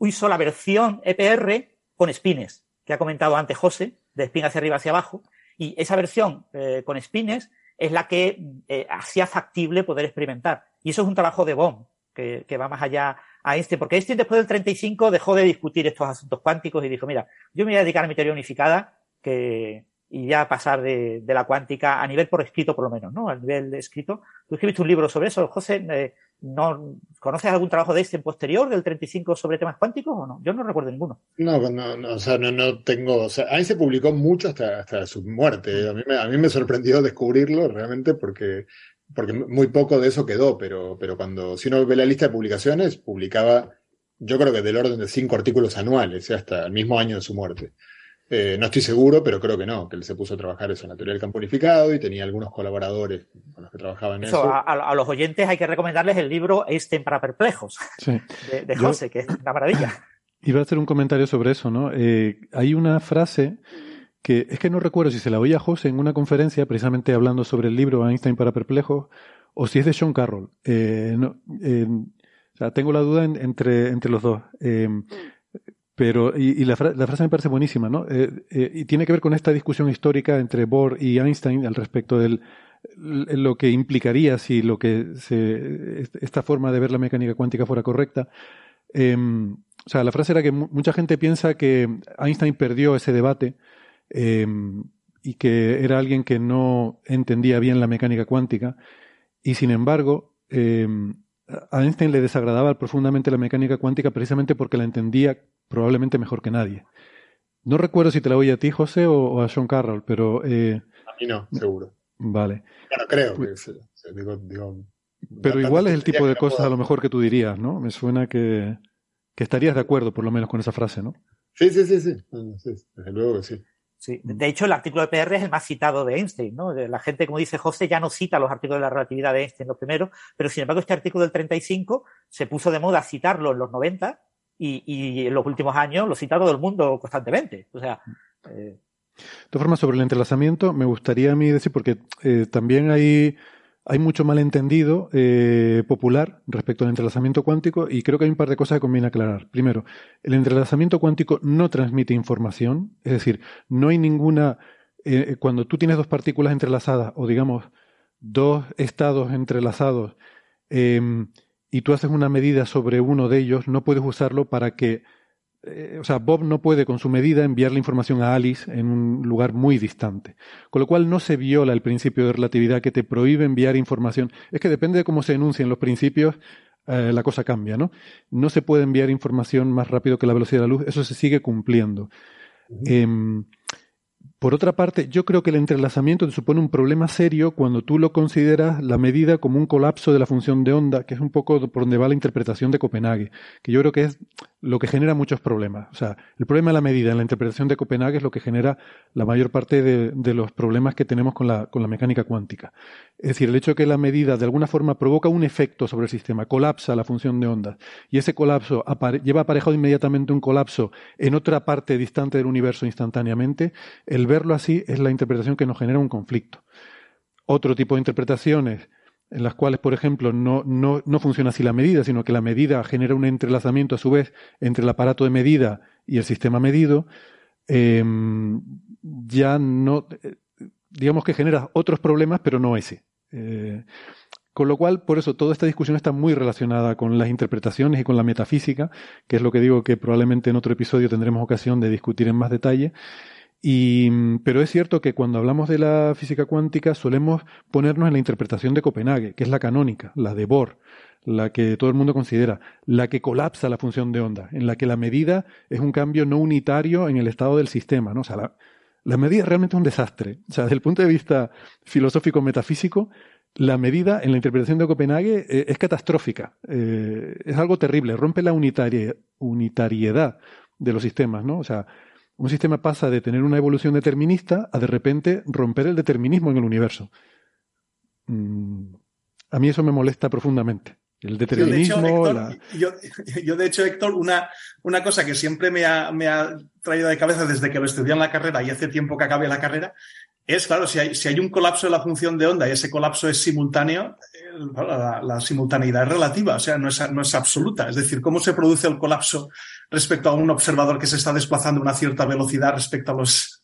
hizo la versión EPR con spines, que ha comentado antes José, de spin hacia arriba hacia abajo, y esa versión eh, con spines es la que hacía factible poder experimentar. Y eso es un trabajo de Bohm, que, que va más allá a Einstein, porque Einstein después del 35 dejó de discutir estos asuntos cuánticos y dijo, mira, yo me voy a dedicar a mi teoría unificada que, y ya pasar de, la cuántica a nivel por escrito, por lo menos, ¿no? A nivel de escrito. Tú escribiste un libro sobre eso, José. Eh, ¿no, ¿Conoces algún trabajo de Einstein posterior del 35 sobre temas cuánticos o no? Yo no recuerdo ninguno. No, no, o sea, no, no tengo. O sea, Einstein publicó mucho hasta, hasta su muerte. A mí, me, a mí me sorprendió descubrirlo realmente porque porque muy poco de eso quedó, pero, pero cuando, si uno ve la lista de publicaciones, publicaba, yo creo que del orden de cinco artículos anuales, hasta el mismo año de su muerte. Eh, no estoy seguro, pero creo que no, que él se puso a trabajar eso en la teoría del campo unificado y tenía algunos colaboradores con los que trabajaban en eso. A, los oyentes hay que recomendarles el libro Einstein para perplejos de, José, que es una maravilla. Iba a hacer un comentario sobre eso, ¿no? Eh, hay una frase que es que no recuerdo si se la oía a José en una conferencia precisamente hablando sobre el libro Einstein para perplejos o si es de Sean Carroll. Eh, o sea, tengo la duda entre, entre los dos. Pero, y, la, frase me parece buenísima, ¿no? Eh, eh, y tiene que ver con esta discusión histórica entre Bohr y Einstein al respecto de lo que implicaría si lo que se, esta forma de ver la mecánica cuántica fuera correcta. Em, o sea, la frase era que mucha gente piensa que Einstein perdió ese debate Em, y que era alguien que no entendía bien la mecánica cuántica, y sin embargo, em, a Einstein le desagradaba profundamente la mecánica cuántica precisamente porque la entendía probablemente mejor que nadie. No recuerdo si te la oí a ti, José, o, a Sean Carroll, pero... Eh, a mí no, seguro. Vale. Bueno, creo que... digo, pero igual es el tipo de cosas a lo mejor que tú dirías, ¿no? Me suena que, que estarías de acuerdo por lo menos con esa frase, ¿no? Sí, sí, sí, sí. Desde luego que sí. Sí. De hecho, el artículo de PR es el más citado de Einstein, ¿no? La gente, como dice José, ya no cita los artículos de la relatividad de Einstein los primeros, pero sin embargo, este artículo del 35 se puso de moda citarlo en los 90 y, en los últimos años lo cita todo el mundo constantemente. O sea. Eh... De todas formas, sobre el entrelazamiento, me gustaría a mí decir, porque eh, también hay hay mucho malentendido eh, popular respecto al entrelazamiento cuántico y creo que hay un par de cosas que conviene aclarar. Primero, el entrelazamiento cuántico no transmite información, es decir, no hay ninguna... Eh, cuando tú tienes dos partículas entrelazadas o digamos dos estados entrelazados em, y tú haces una medida sobre uno de ellos, no puedes usarlo para que eh, o sea, Bob no puede con su medida enviar la información a Alice en un lugar muy distante. Con lo cual no se viola el principio de relatividad que te prohíbe enviar información. Es que depende de cómo se enuncien los principios, eh, la cosa cambia, ¿no? No se puede enviar información más rápido que la velocidad de la luz, eso se sigue cumpliendo. Por otra parte, yo creo que el entrelazamiento te supone un problema serio cuando tú lo consideras la medida como un colapso de la función de onda, que es un poco por donde va la interpretación de Copenhague, que yo creo que es lo que genera muchos problemas. O sea, el problema de la medida en la interpretación de Copenhague es lo que genera la mayor parte de, los problemas que tenemos con la, con la mecánica cuántica. Es decir, el hecho de que la medida de alguna forma provoca un efecto sobre el sistema, colapsa la función de ondas, y ese colapso lleva aparejado inmediatamente un colapso en otra parte distante del universo instantáneamente, el verlo así es la interpretación que nos genera un conflicto. Otro tipo de interpretaciones en las cuales, por ejemplo, no, no, no, funciona así la medida, sino que la medida genera un entrelazamiento a su vez entre el aparato de medida y el sistema medido, em, ya no, digamos que genera otros problemas, pero no ese. Eh, con lo cual, por eso, toda esta discusión está muy relacionada con las interpretaciones y con la metafísica, que es lo que digo que probablemente en otro episodio tendremos ocasión de discutir en más detalle. Y, pero es cierto que cuando hablamos de la física cuántica solemos ponernos en la interpretación de Copenhague, que es la canónica, la de Bohr, la que todo el mundo considera, la que colapsa la función de onda, en la que la medida es un cambio no unitario en el estado del sistema, ¿no? O sea, la, la medida es realmente un desastre. O sea, desde el punto de vista filosófico metafísico, la medida en la interpretación de Copenhague eh, es catastrófica. Eh, es algo terrible, rompe la unitariedad de los sistemas, ¿no? O sea, un sistema pasa de tener una evolución determinista a de repente romper el determinismo en el universo. Mm, a mí eso me molesta profundamente. El determinismo. Yo, de hecho, Héctor, una, una cosa que siempre me ha, me ha, traído de cabeza desde que lo estudié en la carrera y hace tiempo que acabé la carrera, es, claro, si hay, si hay un colapso de la función de onda y ese colapso es simultáneo, la, simultaneidad es relativa, o sea, no es, no es absoluta. Es decir, cómo se produce el colapso respecto a un observador que se está desplazando a una cierta velocidad respecto a los,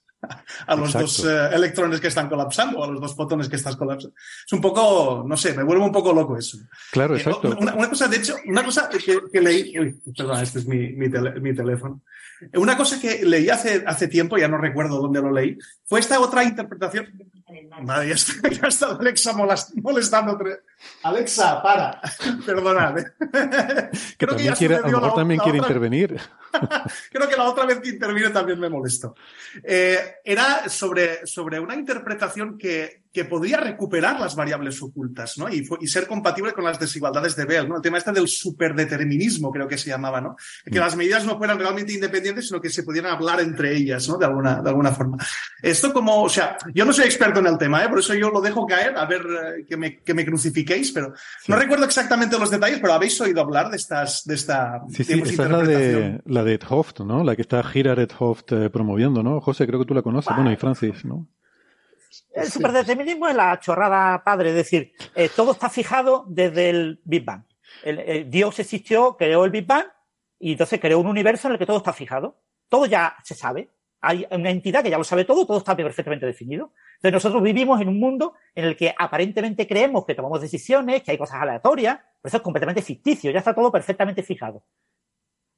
a los dos eh, electrones que están colapsando o a los dos fotones que estás colapsando. Es un poco, no sé, me vuelve un poco loco eso. Claro, eh, exacto. una, cosa, de hecho, una cosa que, leí, uy, perdón, este es mi, mi, mi teléfono. Una cosa que leí hace, hace tiempo, ya no recuerdo dónde lo leí, fue esta otra interpretación. Vale, ya está, ya está Alexa molestando. Alexa, para. Perdonad. Creo que, ya quiere, a lo mejor también quiere intervenir. Creo que la otra vez que intervino también me molestó. Eh, era sobre, sobre una interpretación que, que podría recuperar las variables ocultas, ¿no? Y, y, ser compatible con las desigualdades de Bell, ¿no? El tema este del superdeterminismo, creo que se llamaba, ¿no? Que mm. las medidas no fueran realmente independientes, sino que se pudieran hablar entre ellas, ¿no? De alguna, de alguna forma. Esto como, o sea, yo no soy experto en el tema, ¿eh? Por eso yo lo dejo caer, a ver eh, que, me, que me crucifiquéis, pero no recuerdo exactamente los detalles, pero habéis oído hablar de estas, de esta. Sí, sí, esta es la de, la de Ed Hoft, ¿no? La que está Gira Ed Hoft eh, promoviendo, ¿no? José, creo que tú la conoces, bueno, y Francis, ¿no? El superdeterminismo es la chorrada padre, es decir, eh, todo está fijado desde el Big Bang. Dios existió, creó el Big Bang y entonces creó un universo en el que todo está fijado. Todo ya se sabe. Hay una entidad que ya lo sabe todo, todo está perfectamente definido. Entonces nosotros vivimos en un mundo en el que aparentemente creemos que tomamos decisiones, que hay cosas aleatorias, pero eso es completamente ficticio, ya está todo perfectamente fijado.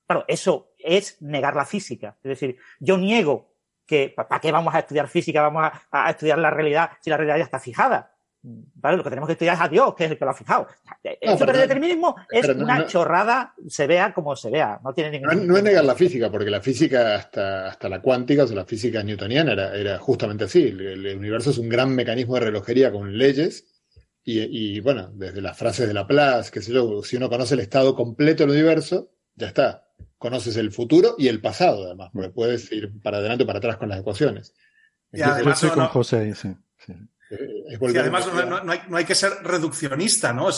Claro, eso es negar la física. Es decir, yo niego que ¿para qué vamos a estudiar física? Vamos a, estudiar la realidad si la realidad ya está fijada. ¿Vale? Lo que tenemos que estudiar es a Dios, que es el que lo ha fijado. El superdeterminismo es una chorrada, se vea como se vea. No tiene ningún. No, es negar la física, porque la física hasta, hasta la cuántica, o sea, la física newtoniana era, era justamente así. El, universo es un gran mecanismo de relojería con leyes. Y, y bueno, desde las frases de Laplace, qué sé yo, si uno conoce el estado completo del universo, ya está conoces el futuro y el pasado, además, porque puedes ir para adelante o para atrás con las ecuaciones. Y además, no, con José, sí. Eh, además no, hay, que ser reduccionista, ¿no?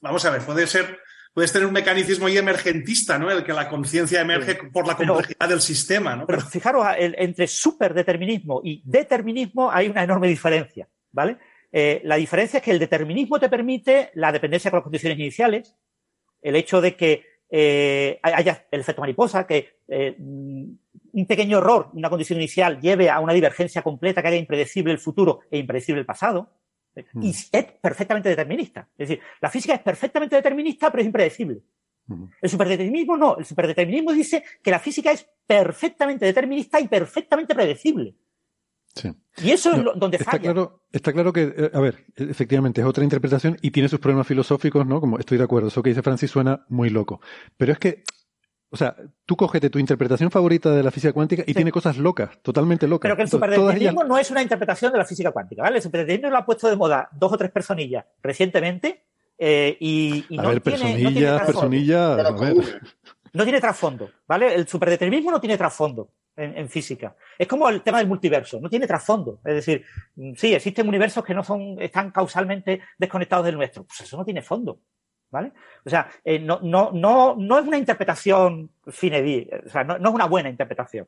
vamos a ver, puede ser, puedes tener un mecanismo ahí emergentista, ¿no? El que la conciencia emerge por la complejidad del sistema, ¿no? Pero, fijaros, entre superdeterminismo y determinismo hay una enorme diferencia, ¿vale? Eh, la diferencia es que el determinismo te permite la dependencia con las condiciones iniciales, el hecho de que eh, haya el efecto mariposa, que eh, un pequeño error, una condición inicial, lleve a una divergencia completa que haga impredecible el futuro e impredecible el pasado. Hmm. Y es perfectamente determinista. Es decir, la física es perfectamente determinista, pero es impredecible. Hmm. El superdeterminismo no. El superdeterminismo dice que la física es perfectamente determinista y perfectamente predecible. Y eso es donde está Claro, está claro que, eh, a ver, efectivamente es otra interpretación y tiene sus problemas filosóficos, ¿no? Como estoy de acuerdo, eso que dice Francis suena muy loco. Pero es que, o sea, tú cógete tu interpretación favorita de la física cuántica y tiene cosas locas, totalmente locas. Pero que el superdeterminismo no es una interpretación de la física cuántica, ¿vale? El superdeterminismo lo ha puesto de moda dos o tres personillas recientemente eh, y, a ver, personillas, personillas, No tiene trasfondo, ¿vale? El superdeterminismo no tiene trasfondo en, física. Es como el tema del multiverso, no tiene trasfondo. Es decir, sí, existen universos que no son, están causalmente desconectados del nuestro. Pues eso no tiene fondo. ¿Vale? O sea, eh, no, no, no, no es una interpretación finevi, o sea, no, es una buena interpretación.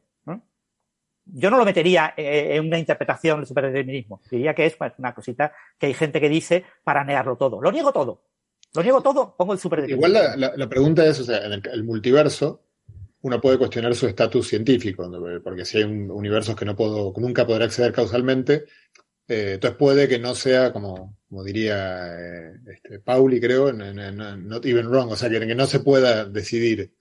Yo no lo metería eh, en una interpretación del superdeterminismo. Diría que es pues, una cosita que hay gente que dice para negarlo todo. Lo niego todo. Lo niego todo, pongo el superdeterminismo. Igual la, pregunta es, o sea, en el multiverso, uno puede cuestionar su estatus científico, porque si hay un, universos que no puedo, nunca podrá acceder causalmente, eh, entonces puede que no sea, como, como diría eh, este, Pauli, creo, not even wrong, o sea, que, no se pueda decidir.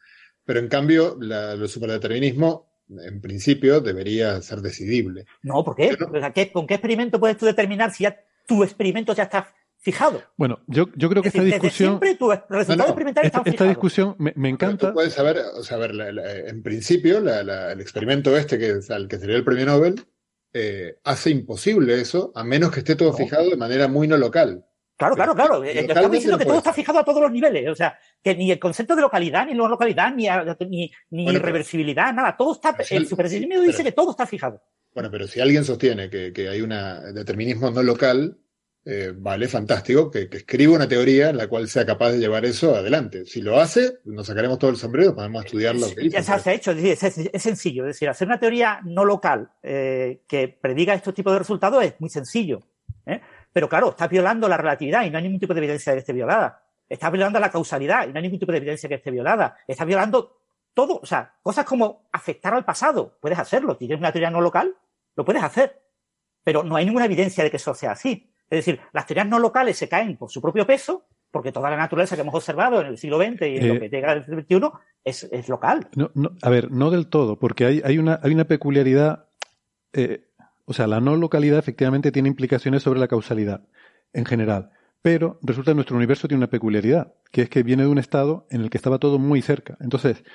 Pero en cambio, el superdeterminismo, en principio, debería ser decidible. No, ¿por qué? ¿Con qué experimento puedes tú determinar si ya tu experimento ya está fijado. Bueno, yo, yo creo que esta discusión. Siempre tus resultados experimentales esta, esta discusión me, me encanta. Tú puedes saber, o sea, ver, en principio, el experimento este, que es al que sería el premio Nobel, eh, hace imposible eso, a menos que esté todo fijado de manera muy no local. Claro, claro, claro. Estamos diciendo que todo está fijado a todos los niveles. O sea, que ni el concepto de localidad, ni no localidad, ni, ni, ni irreversibilidad, nada. Todo está. El superdeterminismo dice que todo está fijado. Bueno, pero si alguien sostiene que, que hay un determinismo no local, eh, vale, fantástico, que, escriba una teoría en la cual sea capaz de llevar eso adelante. Si lo hace, nos sacaremos todo el sombrero, podemos estudiarlo. Ya se ha hecho, es, es, sencillo. Es decir, hacer una teoría no local eh, que prediga estos tipos de resultados es muy sencillo. ¿eh? Pero claro, está violando la relatividad y no hay ningún tipo de evidencia de que esté violada. Está violando la causalidad y no hay ningún tipo de evidencia que esté violada. Está violando todo, o sea, cosas como afectar al pasado. Puedes hacerlo. Si tienes una teoría no local, lo puedes hacer. Pero no hay ninguna evidencia de que eso sea así. Es decir, las teorías no locales se caen por su propio peso, porque toda la naturaleza que hemos observado en el siglo XX y en lo eh, que llega el siglo XXI es, es local. No, no, a ver, no del todo, porque hay, hay, una, hay una peculiaridad. Eh, o sea, la no localidad efectivamente tiene implicaciones sobre la causalidad en general. Pero resulta que nuestro universo tiene una peculiaridad, que es que viene de un estado en el que estaba todo muy cerca. Entonces,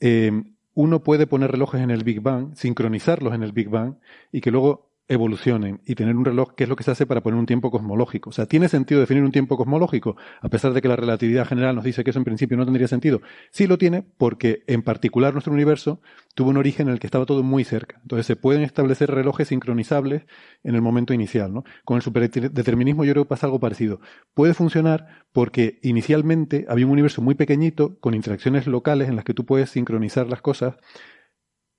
eh, uno puede poner relojes en el Big Bang, sincronizarlos en el Big Bang, y que luego evolucionen y tener un reloj que es lo que se hace para poner un tiempo cosmológico. O sea, ¿tiene sentido definir un tiempo cosmológico? A pesar de que la relatividad general nos dice que eso en principio no tendría sentido. Sí lo tiene porque en particular nuestro universo tuvo un origen en el que estaba todo muy cerca. Entonces se pueden establecer relojes sincronizables en el momento inicial. ¿no? Con el superdeterminismo yo creo que pasa algo parecido. Puede funcionar porque inicialmente había un universo muy pequeñito con interacciones locales en las que tú puedes sincronizar las cosas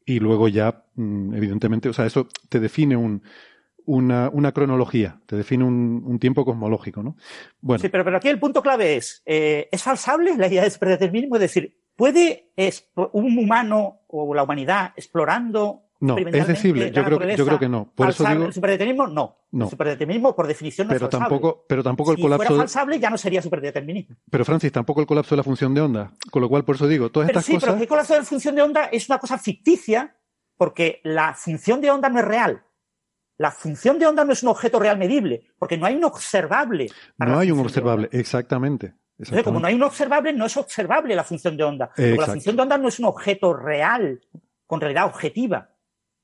y luego ya, mm, evidentemente, o sea, eso te define un, una, una, cronología, te define un, un, tiempo cosmológico, ¿no? Bueno. Sí, pero, pero aquí el punto clave es, eh, ¿es falsable la idea de superdeterminismo? Es decir, ¿puede un humano o la humanidad explorando no, es decisible. Yo creo, yo creo que no. Por eso digo, el superdeterminismo no. no. El superdeterminismo, por definición, no pero es falsable. Tampoco, pero tampoco el colapso. Si fuera falsable, ya no sería superdeterminismo. Pero, Francis, tampoco el colapso de la función de onda. Con lo cual, por eso digo, todas estas sí, cosas. Sí, pero el colapso de la función de onda es una cosa ficticia, porque la función de onda no es real. La función de onda no es un objeto real medible, porque no hay un observable. No hay un observable, exactamente. Entonces, como no hay un observable, no es observable la función de onda. Porque la función de onda no es un objeto real, con realidad objetiva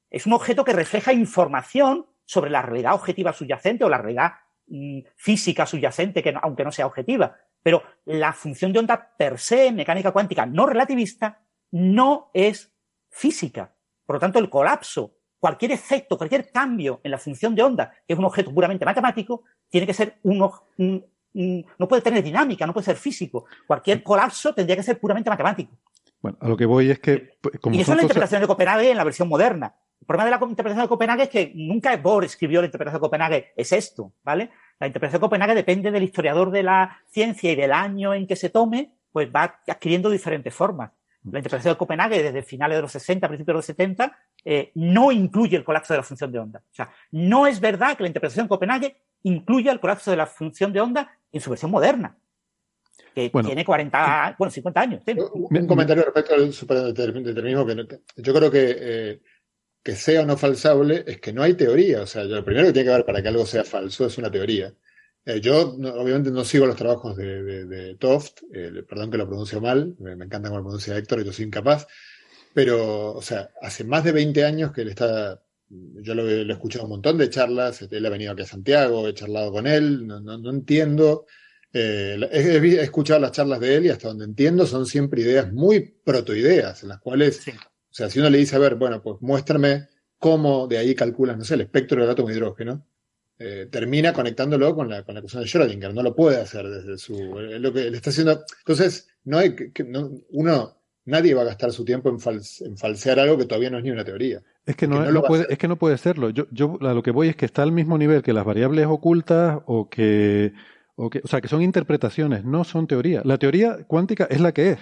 es un objeto que refleja información sobre la realidad objetiva subyacente o la realidad mm, física subyacente, que aunque no sea objetiva. Pero la función de onda per se, mecánica cuántica no relativista, no es física. Por lo tanto, el colapso, cualquier efecto, cualquier cambio en la función de onda, que es un objeto puramente matemático, tiene que ser uno, no puede tener dinámica, no puede ser físico. Cualquier colapso tendría que ser puramente matemático. Bueno, a lo que voy es que... Pues, como y eso es la interpretación de Copenhague en la versión moderna. El problema de la interpretación de Copenhague es que nunca Bohr escribió la interpretación de Copenhague, es esto, ¿vale? La interpretación de Copenhague depende del historiador de la ciencia y del año en que se tome, pues va adquiriendo diferentes formas. La interpretación de Copenhague desde finales de los 60, principios de los 70, eh, no incluye el colapso de la función de onda. O sea, no es verdad que la interpretación de Copenhague incluya el colapso de la función de onda en su versión moderna que tiene 40, bueno, 50 años. Un, comentario respecto al superdeterminismo que yo creo que eh, que sea o no falsable es que no hay teoría. O sea, lo primero que tiene que haber para que algo sea falso es una teoría. Eh, yo obviamente no sigo los trabajos de, Toft, eh, perdón que lo pronuncio mal, me, encanta cómo lo pronuncia Héctor, yo soy incapaz, pero, o sea, hace más de 20 años que él está, yo lo, he escuchado un montón de charlas, él ha venido aquí a Santiago, he charlado con él, no, entiendo, eh, he, escuchado las charlas de él y hasta donde entiendo son siempre ideas muy protoideas, en las cuales sea, si uno le dice, a ver, bueno, pues muéstrame cómo de ahí calculas, no sé, el espectro del átomo de hidrógeno, eh, termina conectándolo con la, con la ecuación de Schrödinger. No lo puede hacer desde su. lo que le está haciendo. Entonces, no hay que, uno. Nadie va a gastar su tiempo en, falsear algo que todavía no es ni una teoría. Es que no, puede, es que no puede serlo. Yo, yo a lo que voy es que está al mismo nivel que las variables ocultas o que, o que, o sea, que son interpretaciones, no son teoría. La teoría cuántica es la que es.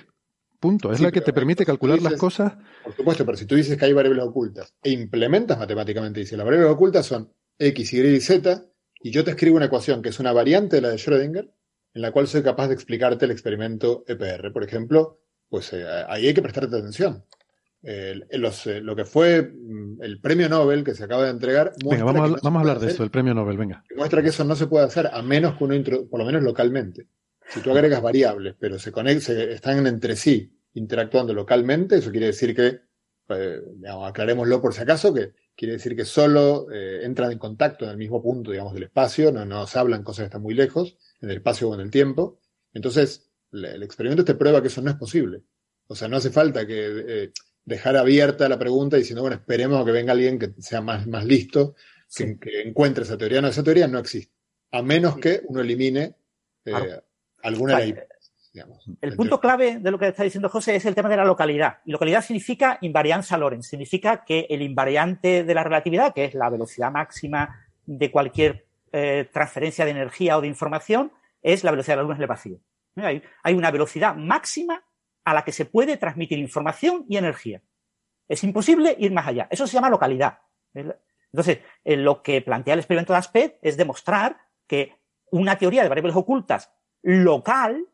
Punto. Es la que te permite calcular las cosas. Por supuesto, pero si tú dices que hay variables ocultas e implementas matemáticamente, dice las variables ocultas son X, Y y Z, y yo te escribo una ecuación que es una variante de la de Schrödinger, en la cual soy capaz de explicarte el experimento EPR. Por ejemplo, pues eh, ahí hay que prestarte atención. Eh, lo que fue mm, el premio Nobel que se acaba de entregar. Venga, vamos, a, hablar de eso, el premio Nobel, venga. Muestra que eso no se puede hacer a menos que uno, por lo menos localmente. Si tú agregas variables, pero se, conectan, están entre sí interactuando localmente, eso quiere decir que, eh, aclarémoslo por si acaso, que quiere decir que solo eh, entran en contacto en el mismo punto, digamos, del espacio, no nos hablan cosas que están muy lejos, en el espacio o en el tiempo. Entonces, el experimento te prueba que eso no es posible. O sea, no hace falta que eh, dejar abierta la pregunta diciendo, bueno, esperemos a que venga alguien que sea más, más listo, que, encuentre esa teoría. No, esa teoría no existe. A menos que uno elimine eh, alguna de el punto clave de lo que está diciendo José es el tema de la localidad. Y localidad significa invarianza Lorentz. Significa que el invariante de la relatividad, que es la velocidad máxima de cualquier eh, transferencia de energía o de información, es la velocidad de la luz en el vacío. Hay, una velocidad máxima a la que se puede transmitir información y energía. Es imposible ir más allá. Eso se llama localidad. Entonces, eh, lo que plantea el experimento de Aspect es demostrar que una teoría de variables ocultas local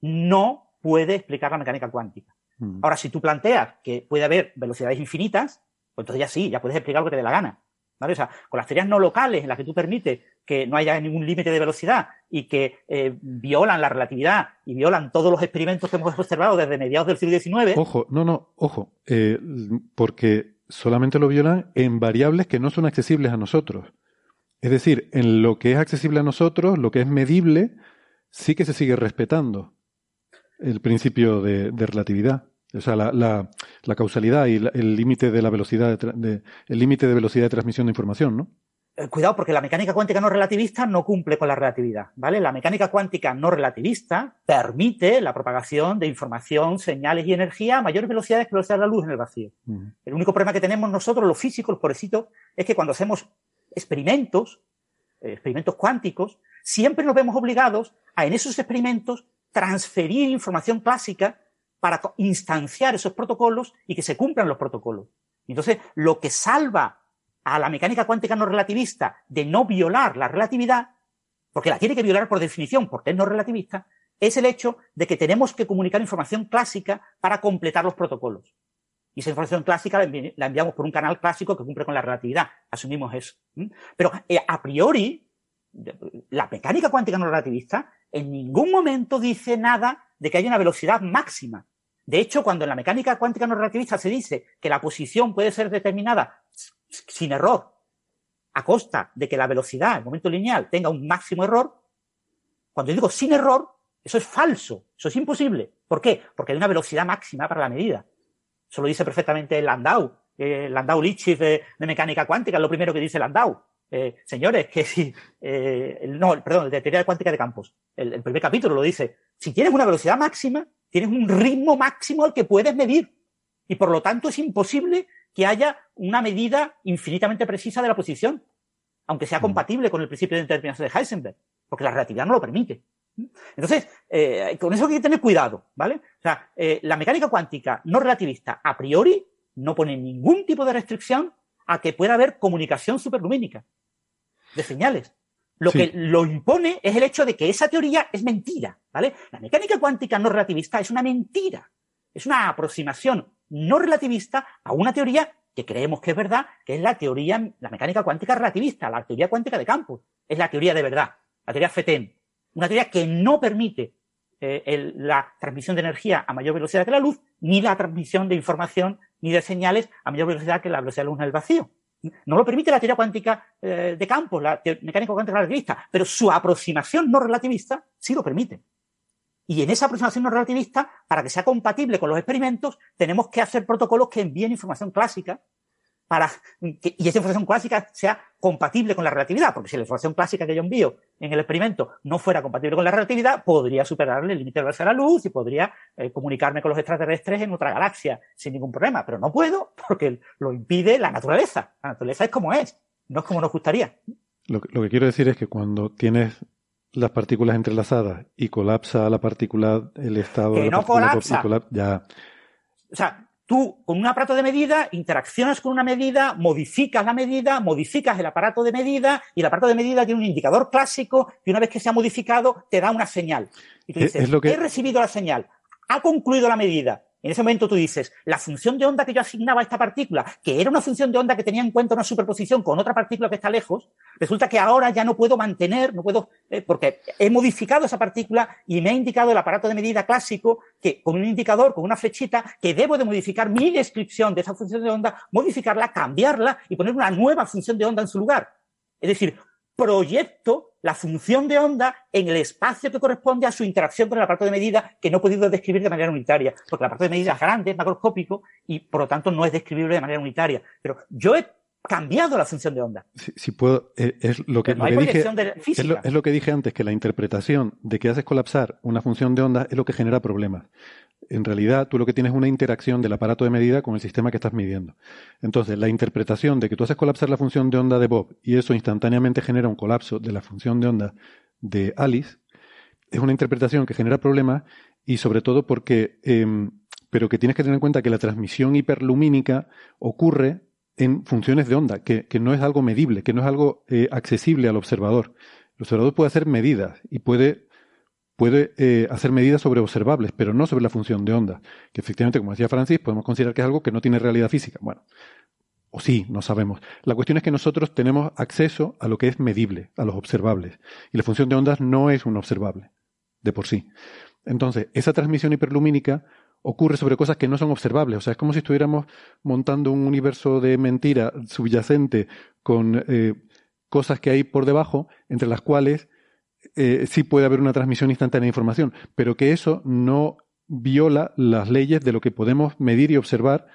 no puede explicar la mecánica cuántica. Mm. Ahora, si tú planteas que puede haber velocidades infinitas, pues entonces ya sí, ya puedes explicar lo que te dé la gana. ¿Vale? O sea, con las teorías no locales en las que tú permites que no haya ningún límite de velocidad y que eh, violan la relatividad y violan todos los experimentos que hemos observado desde mediados del siglo XIX. Ojo, no, no, ojo, eh, porque solamente lo violan en variables que no son accesibles a nosotros. Es decir, en lo que es accesible a nosotros, lo que es medible, sí que se sigue respetando el principio de, relatividad. O sea, la, la, causalidad y el límite de la velocidad de, el límite de velocidad de transmisión de información, ¿no? Eh, cuidado, porque la mecánica cuántica no relativista no cumple con la relatividad, ¿vale? La mecánica cuántica no relativista permite la propagación de información, señales y energía a mayores velocidades que la velocidad de la luz en el vacío. El único problema que tenemos nosotros, los físicos, los pobrecitos, es que cuando hacemos experimentos, experimentos cuánticos, siempre nos vemos obligados a en esos experimentos transferir información clásica para instanciar esos protocolos y que se cumplan los protocolos. Entonces, lo que salva a la mecánica cuántica no relativista de no violar la relatividad, porque la tiene que violar por definición, porque es no relativista, es el hecho de que tenemos que comunicar información clásica para completar los protocolos. Y esa información clásica la enviamos por un canal clásico que cumple con la relatividad. Asumimos eso. Pero eh, a priori, la mecánica cuántica no relativista en ningún momento dice nada de que haya una velocidad máxima. De hecho, cuando en la mecánica cuántica no relativista se dice que la posición puede ser determinada sin error a costa de que la velocidad, el momento lineal, tenga un máximo error, cuando yo digo sin error, eso es falso, eso es imposible. ¿Por qué? Porque hay una velocidad máxima para la medida. Eso lo dice perfectamente Landau, eh, Landau Lipschitz de, de, mecánica cuántica, es lo primero que dice Landau. Eh, señores, que si, eh, no, perdón, de teoría cuántica de campos, el, primer capítulo lo dice, si tienes una velocidad máxima, tienes un ritmo máximo al que puedes medir. Y por lo tanto es imposible que haya una medida infinitamente precisa de la posición, aunque sea mm. compatible con el principio de determinación de Heisenberg, porque la relatividad no lo permite. Entonces, eh, con eso hay que tener cuidado, ¿vale? O sea, la mecánica cuántica no relativista a priori no pone ningún tipo de restricción a que pueda haber comunicación superlumínica de señales. Lo que lo impone es el hecho de que esa teoría es mentira, ¿vale? La mecánica cuántica no relativista es una mentira. Es una aproximación no relativista a una teoría que creemos que es verdad, que es la teoría, la mecánica cuántica relativista, la teoría cuántica de campos. Es la teoría de verdad, la teoría FETEN. Una teoría que no permite eh, la transmisión de energía a mayor velocidad que la luz, ni la transmisión de información ni de señales a mayor velocidad que la velocidad de la luz en el vacío. No lo permite la teoría cuántica eh, de campos, la mecánica cuántica relativista, pero su aproximación no relativista sí lo permite. Y en esa aproximación no relativista, para que sea compatible con los experimentos, tenemos que hacer protocolos que envíen información clásica para que, y esa información clásica sea compatible con la relatividad, porque si la información clásica que yo envío en el experimento no fuera compatible con la relatividad, podría superarle el límite de velocidad de la luz y podría eh, comunicarme con los extraterrestres en otra galaxia sin ningún problema, pero no puedo porque lo impide la naturaleza. La naturaleza es como es, no es como nos gustaría. Lo, que quiero decir es que cuando tienes las partículas entrelazadas y colapsa la partícula, el estado que de no colapsa. ya. O sea, Tú, con un aparato de medida, interaccionas con una medida, modificas la medida, modificas el aparato de medida, y el aparato de medida tiene un indicador clásico que una vez que se ha modificado te da una señal. Y tú dices, he recibido la señal, ha concluido la medida, en ese momento tú dices, la función de onda que yo asignaba a esta partícula, que era una función de onda que tenía en cuenta una superposición con otra partícula que está lejos, resulta que ahora ya no puedo mantener, no puedo, eh, porque he modificado esa partícula y me ha indicado el aparato de medida clásico que con un indicador, con una flechita, que debo de modificar mi descripción de esa función de onda, modificarla, cambiarla y poner una nueva función de onda en su lugar. Es decir, proyecto la función de onda en el espacio que corresponde a su interacción con el aparato de medida que no he podido describir de manera unitaria, porque el aparato de medida es grande, es macroscópico y por lo tanto no es describible de manera unitaria. Pero yo he cambiado la función de onda. Si, puedo, eh, es lo que, dije, es lo que dije antes, que la interpretación de que haces colapsar una función de onda es lo que genera problemas. En realidad, tú lo que tienes es una interacción del aparato de medida con el sistema que estás midiendo. Entonces, la interpretación de que tú haces colapsar la función de onda de Bob y eso instantáneamente genera un colapso de la función de onda de Alice, es una interpretación que genera problemas y sobre todo porque, em, pero que tienes que tener en cuenta que la transmisión hiperlumínica ocurre en funciones de onda, que, no es algo medible, que no es algo eh, accesible al observador. El observador puede hacer medidas y puede, puede eh, hacer medidas sobre observables, pero no sobre la función de onda, que efectivamente, como decía Francis, podemos considerar que es algo que no tiene realidad física. Bueno, o sí, no sabemos. La cuestión es que nosotros tenemos acceso a lo que es medible, a los observables, y la función de ondas no es un observable, de por sí. Entonces, esa transmisión hiperlumínica ocurre sobre cosas que no son observables. O sea, es como si estuviéramos montando un universo de mentira subyacente con eh, cosas que hay por debajo, entre las cuales eh, sí puede haber una transmisión instantánea de información, pero que eso no viola las leyes de lo que podemos medir y observar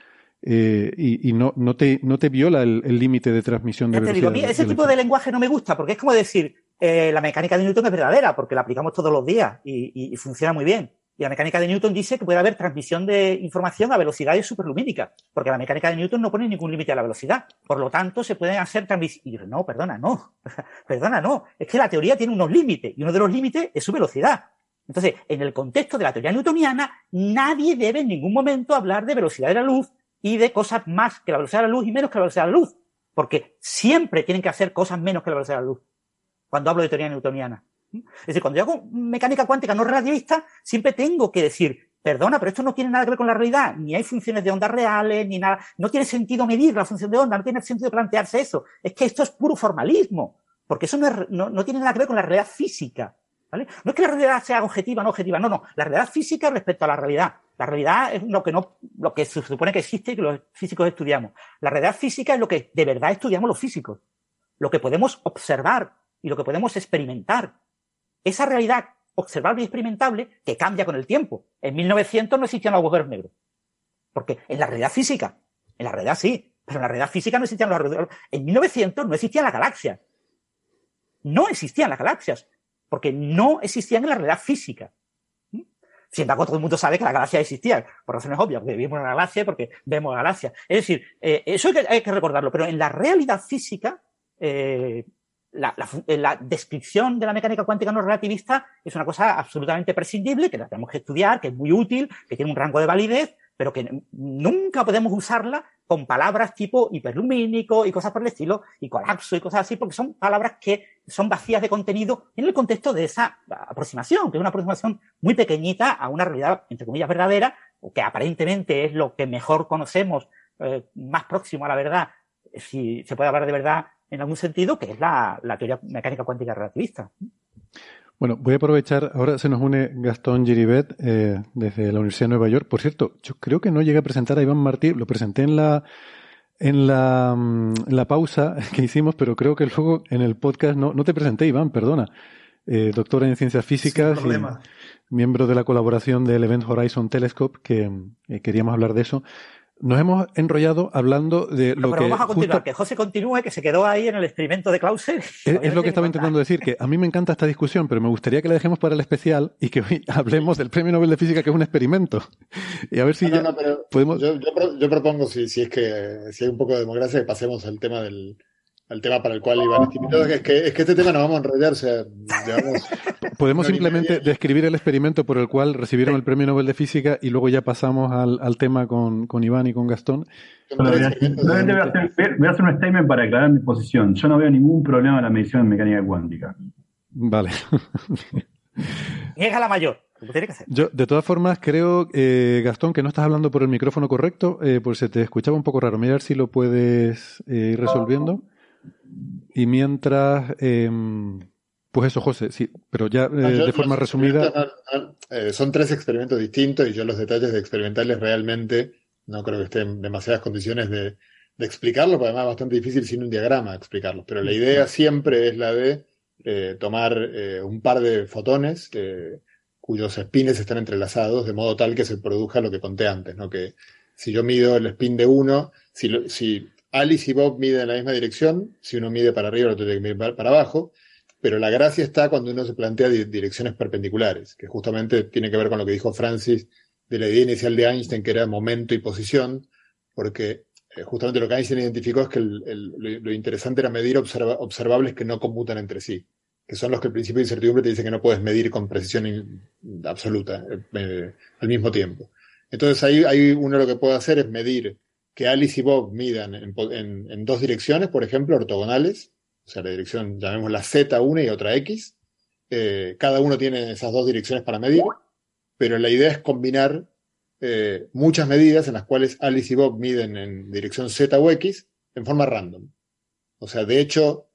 eh, y, no, no, te, no te viola el límite de transmisión de velocidad. ese tipo de lenguaje no me gusta, porque es como decir, la mecánica de Newton es verdadera, porque la aplicamos todos los días y funciona muy bien. Y la mecánica de Newton dice que puede haber transmisión de información a velocidades superlumínicas, porque la mecánica de Newton no pone ningún límite a la velocidad. Por lo tanto, se pueden hacer transmisiones. No, perdona, no. perdona, no. Es que la teoría tiene unos límites, y uno de los límites es su velocidad. Entonces, en el contexto de la teoría newtoniana, nadie debe en ningún momento hablar de velocidad de la luz y de cosas más que la velocidad de la luz y menos que la velocidad de la luz, porque siempre tienen que hacer cosas menos que la velocidad de la luz, cuando hablo de teoría newtoniana. Es decir, cuando yo hago mecánica cuántica no relativista, siempre tengo que decir, perdona, pero esto no tiene nada que ver con la realidad, ni hay funciones de ondas reales, ni nada, no tiene sentido medir la función de onda, no tiene sentido plantearse eso, es que esto es puro formalismo, porque eso no, tiene nada que ver con la realidad física. ¿Vale? No es que la realidad sea objetiva o no objetiva, no, no. La realidad física respecto a la realidad. La realidad es lo que no, lo que se supone que existe y que los físicos estudiamos. La realidad física es lo que de verdad estudiamos los físicos. Lo que podemos observar y lo que podemos experimentar esa realidad observable y experimentable que cambia con el tiempo. En 1900 no existían los agujeros negros. Porque en la realidad física, en la realidad sí, pero en la realidad física no existían los agujeros negros. En 1900 no existían las galaxias. No existían las galaxias, porque no existían en la realidad física. Sin embargo, todo el mundo sabe que las galaxias existían, por razones obvias, porque vivimos en una galaxia, porque vemos galaxias. Es decir, eh, eso hay que, recordarlo, pero en la realidad física, eh, eh, la, descripción de la mecánica cuántica no relativista es una cosa absolutamente prescindible, que la tenemos que estudiar, que es muy útil, que tiene un rango de validez, pero que nunca podemos usarla con palabras tipo hiperlumínico y cosas por el estilo, y colapso y cosas así, porque son palabras que son vacías de contenido en el contexto de esa aproximación, que es una aproximación muy pequeñita a una realidad, entre comillas, verdadera, o que aparentemente es lo que mejor conocemos, eh, más próximo a la verdad, si se puede hablar de verdad en algún sentido, que es la, teoría mecánica cuántica relativista. Bueno, voy a aprovechar, ahora se nos une Gastón Giribet eh, desde la Universidad de Nueva York. Por cierto, yo creo que no llegué a presentar a Iván Martí, lo presenté en la en la, mm, la pausa que hicimos, pero creo que luego en el podcast no, no te presenté, Iván, perdona. Eh, doctora en ciencias físicas, y miembro de la colaboración del Event Horizon Telescope, que eh, queríamos hablar de eso. Nos hemos enrollado hablando de lo pero que. Vamos a continuar, que José continúe, que se quedó ahí en el experimento de Clauser. Es, lo que estaba intentando decir, que a mí me encanta esta discusión, pero me gustaría que la dejemos para el especial y que hoy hablemos del Premio Nobel de Física, que es un experimento. Y a ver si podemos. Yo, yo, propongo, si, si es que si hay un poco de democracia, que pasemos al tema del, al tema para el cual iban invitados, es que, es que este tema no vamos a enrollar, Podemos simplemente describir el experimento por el cual recibieron el premio Nobel de Física y luego ya pasamos al, al tema con, con, Iván y con Gastón. voy, a hacer, voy, a hacer, un statement para aclarar mi posición. Yo no veo ningún problema en la medición en mecánica cuántica. Vale. Niega la mayor. Yo, de todas formas, creo, eh, Gastón, que no estás hablando por el micrófono correcto, eh, pues se te escuchaba un poco raro. Mira a ver si lo puedes eh, ir resolviendo. Y mientras, em, pues eso, José, sí, pero ya eh, de forma resumida. Eh, son tres experimentos distintos y yo los detalles de experimentales realmente no creo que estén en demasiadas condiciones de, de explicarlo, porque además es bastante difícil sin un diagrama explicarlo. Pero la idea siempre es la de eh, tomar eh, un par de fotones cuyos spines están entrelazados, de modo tal que se produzca lo que conté antes, ¿no? Que si yo mido el spin de uno, si, si Alice y Bob miden en la misma dirección, si uno mide para arriba, el otro tiene que medir para abajo, pero la gracia está cuando uno se plantea direcciones perpendiculares, que justamente tiene que ver con lo que dijo Francis de la idea inicial de Einstein, que era momento y posición, porque eh, justamente lo que Einstein identificó es que lo, interesante era medir observables que no conmutan entre sí, que son los que el principio de incertidumbre te dice que no puedes medir con precisión absoluta eh, eh, al mismo tiempo. Entonces ahí, uno lo que puede hacer es medir que Alice y Bob midan en, dos direcciones, por ejemplo, ortogonales, o sea, la dirección, llamémosla Z una y otra X. cada uno tiene esas dos direcciones para medir, pero la idea es combinar eh, muchas medidas en las cuales Alice y Bob miden en dirección Z o X en forma random. O sea, de hecho,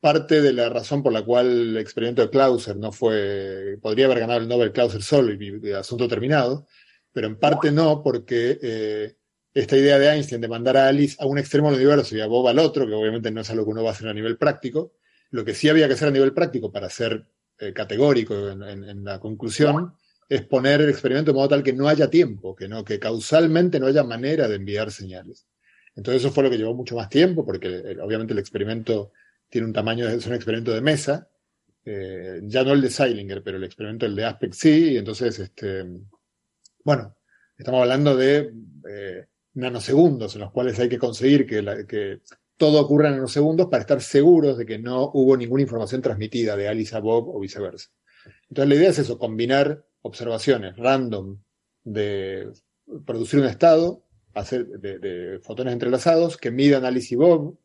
parte de la razón por la cual el experimento de Clauser no fue, podría haber ganado el Nobel Clauser solo y el asunto terminado, pero en parte no, porque eh, esta idea de Einstein de mandar a Alice a un extremo del universo y a Bob al otro, que obviamente no es algo que uno va a hacer a nivel práctico, lo que sí había que hacer a nivel práctico para ser eh, categórico en, la conclusión es poner el experimento de modo tal que no haya tiempo, que no, que causalmente no haya manera de enviar señales. Entonces eso fue lo que llevó mucho más tiempo, porque eh, obviamente el experimento tiene un tamaño, es un experimento de mesa, eh, ya no el de Seilinger, pero el experimento el de Aspect sí, y entonces, este, bueno, estamos hablando de nanosegundos en los cuales hay que conseguir que, todo ocurra en nanosegundos para estar seguros de que no hubo ninguna información transmitida de Alice a Bob o viceversa. Entonces la idea es eso, combinar observaciones random de producir un estado hacer de, fotones entrelazados que midan Alice y Bob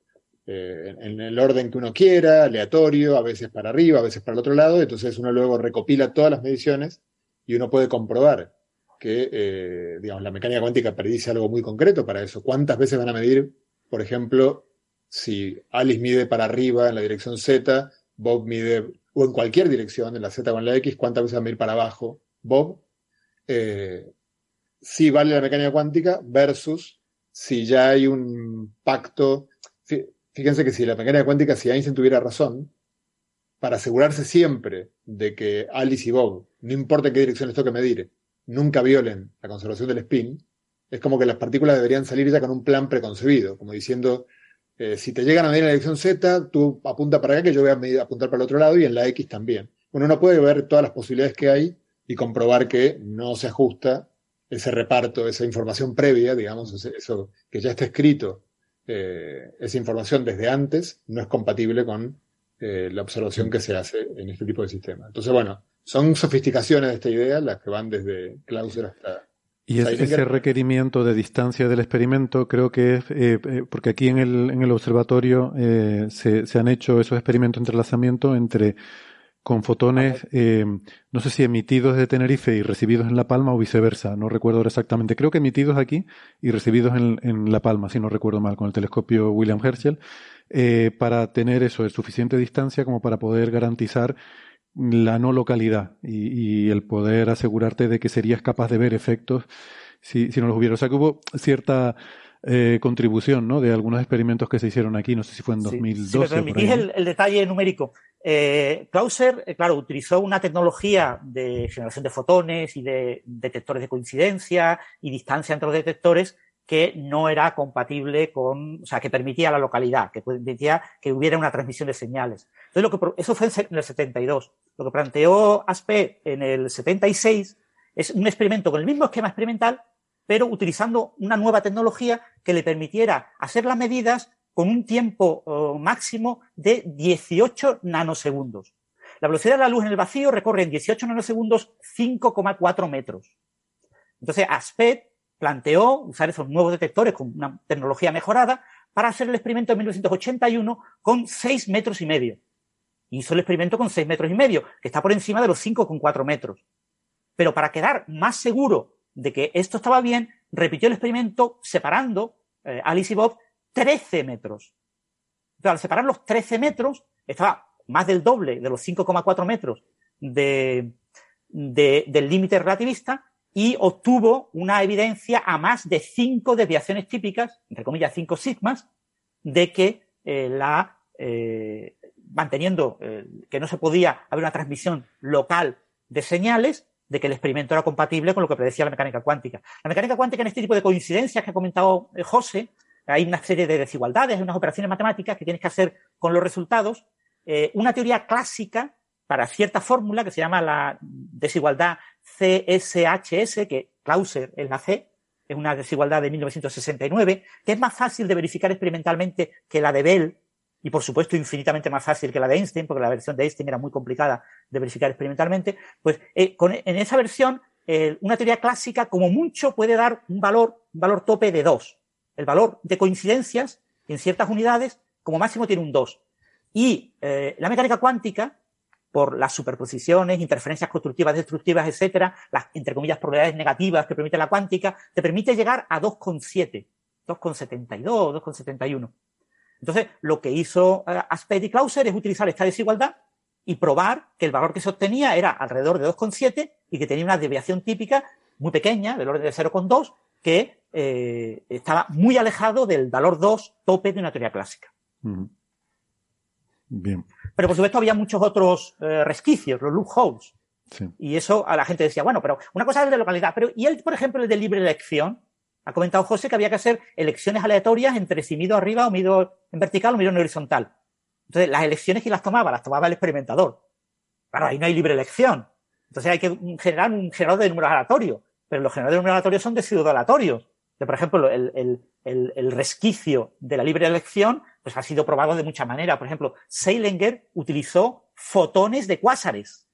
eh, en el orden que uno quiera, aleatorio, a veces para arriba, a veces para el otro lado, entonces uno luego recopila todas las mediciones y uno puede comprobar que, eh, digamos, la mecánica cuántica predice algo muy concreto para eso. ¿Cuántas veces van a medir, por ejemplo, si Alice mide para arriba en la dirección Z, Bob mide, o en cualquier dirección, en la Z o en la X, cuántas veces van a medir para abajo Bob, eh, si vale la mecánica cuántica versus si ya hay un pacto. Fíjense que si la mecánica cuántica, si Einstein tuviera razón, para asegurarse siempre de que Alice y Bob, no importa en qué dirección les toque medir, nunca violen la conservación del spin, es como que las partículas deberían salir ya con un plan preconcebido, como diciendo, eh, si te llegan a medir en la dirección Z, tú apunta para acá que yo voy a apuntar para el otro lado y en la X también. Uno puede ver todas las posibilidades que hay y comprobar que no se ajusta ese reparto, esa información previa, digamos, eso que ya está escrito, eh, esa información desde antes, no es compatible con eh, la observación que se hace en este tipo de sistemas. Entonces, bueno, son sofisticaciones de esta idea las que van desde Clauser hasta... Y ese requerimiento de distancia del experimento creo que es, eh, porque aquí en el, en el observatorio se, se han hecho esos experimentos de entrelazamiento entre con fotones, eh, no sé si emitidos desde Tenerife y recibidos en La Palma o viceversa, no recuerdo exactamente. Creo que emitidos aquí y recibidos en, en La Palma, si no recuerdo mal, con el telescopio William Herschel, eh, para tener eso, es suficiente distancia como para poder garantizar la no localidad y, y, el poder asegurarte de que serías capaz de ver efectos si, si no los hubiera. O sea que hubo cierta eh, contribución ¿no? de algunos experimentos que se hicieron aquí, no sé si fue en 2012. Si me permitís el, el, detalle numérico. Eh, Clauser, eh, claro, utilizó una tecnología de generación de fotones y de detectores de coincidencia y distancia entre los detectores que no era compatible con, o sea, que permitía la localidad, que permitía que hubiera una transmisión de señales. Entonces, lo que, eso fue en el 72. Lo que planteó Aspe en el 76 es un experimento con el mismo esquema experimental, pero utilizando una nueva tecnología que le permitiera hacer las medidas con un tiempo oh, máximo de 18 nanosegundos. La velocidad de la luz en el vacío recorre en 18 nanosegundos 5,4 metros. Entonces, ASPED planteó usar esos nuevos detectores con una tecnología mejorada para hacer el experimento en 1981 con 6 metros y medio. Hizo el experimento con 6 metros y medio, que está por encima de los 5,4 metros. Pero para quedar más seguro de que esto estaba bien, repitió el experimento separando eh, Alice y Bob 13 metros. Entonces, al separar los 13 metros, estaba más del doble de los 5,4 metros de, del límite relativista y obtuvo una evidencia a más de 5 desviaciones típicas, entre comillas 5 sigmas, de que eh, la, eh, manteniendo que no se podía haber una transmisión local de señales, de que el experimento era compatible con lo que predecía la mecánica cuántica. La mecánica cuántica en este tipo de coincidencias que ha comentado José, hay una serie de desigualdades, unas operaciones matemáticas que tienes que hacer con los resultados. una teoría clásica para cierta fórmula que se llama la desigualdad CSHS, que Clauser es la C, es una desigualdad de 1969, que es más fácil de verificar experimentalmente que la de Bell, y por supuesto infinitamente más fácil que la de Einstein, porque la versión de Einstein era muy complicada de verificar experimentalmente, pues eh, en esa versión, una teoría clásica como mucho puede dar un valor, un valor tope de 2. El valor de coincidencias en ciertas unidades como máximo tiene un 2. Y eh, la mecánica cuántica por las superposiciones, interferencias constructivas, destructivas, etcétera, las, entre comillas, probabilidades negativas que permite la cuántica, te permite llegar a 2,7, 2,72, 2,71. Entonces, lo que hizo uh, Aspect y Clauser es utilizar esta desigualdad y probar que el valor que se obtenía era alrededor de 2,7 y que tenía una desviación típica muy pequeña, del orden de 0,2, que eh, estaba muy alejado del valor 2 tope de una teoría clásica. Bien. Pero por supuesto había muchos otros eh, resquicios, los loopholes. Sí. Y eso a la gente decía, bueno, pero una cosa es de localidad, pero ¿y el, por ejemplo, el de libre elección? Ha comentado José que había que hacer elecciones aleatorias entre si mido arriba o mido en vertical o mido en horizontal. Entonces, las elecciones, ¿quién las tomaba? Las tomaba el experimentador. Claro, ahí no hay libre elección. Entonces hay que generar un generador de números aleatorios. Pero los generadores de números aleatorios son de pseudo aleatorios. Por ejemplo, el resquicio de la libre elección pues ha sido probado de muchas maneras. Por ejemplo, Seilinger utilizó fotones de cuásares.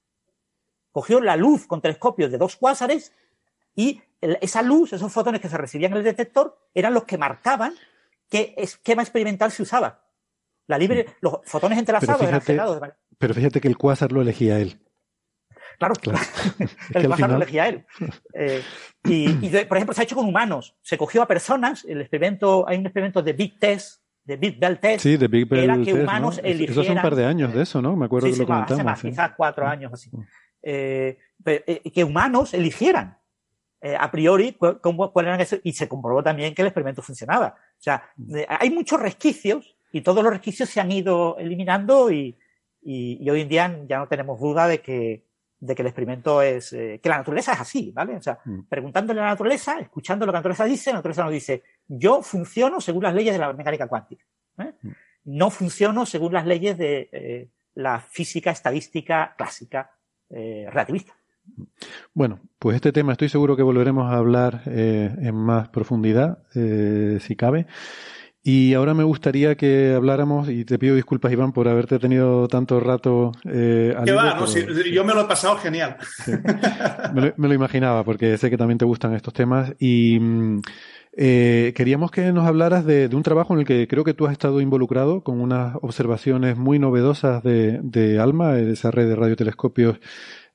Cogió la luz con telescopios de dos cuásares y esa luz, esos fotones que se recibían en el detector, eran los que marcaban qué esquema experimental se usaba. La libre, mm. los fotones entrelazados eran generados de Pero fíjate que el cuásar lo elegía él. Claro, claro. el cuásar lo elegía él. Eh, y, y, por ejemplo, se ha hecho con humanos. Se cogió a personas, el experimento, hay un experimento de Big Test, de Big Bell Test. Sí, de Big Bell era que humanos eligieran. Eso hace un par de años de eso, ¿no? Me acuerdo sí, que sí, lo comentamos. Hace más, sí. quizás cuatro años así. Eh, eh, que humanos eligieran eh, a priori cómo, cuál eran y se comprobó también que el experimento funcionaba. O sea, eh, hay muchos resquicios y todos los resquicios se han ido eliminando y, y, y hoy en día ya no tenemos duda de que, de que el experimento es, eh, que la naturaleza es así, ¿vale? O sea, Mm. preguntándole a la naturaleza, escuchando lo que la naturaleza dice, la naturaleza nos dice, yo funciono según las leyes de la mecánica cuántica. ¿eh? Mm. No funciono según las leyes de la física estadística clásica relativista. Bueno, pues este tema estoy seguro que volveremos a hablar eh, en más profundidad, eh, si cabe. Y ahora me gustaría que habláramos, y te pido disculpas, Iván, por haberte tenido tanto rato eh, al ¿Qué hilo, va? ¿no? yo me lo he pasado genial. me, lo, me lo imaginaba, porque sé que también te gustan estos temas. Y mm, eh, queríamos que nos hablaras de, de un trabajo en el que creo que tú has estado involucrado, con unas observaciones muy novedosas de, de ALMA, de esa red de radiotelescopios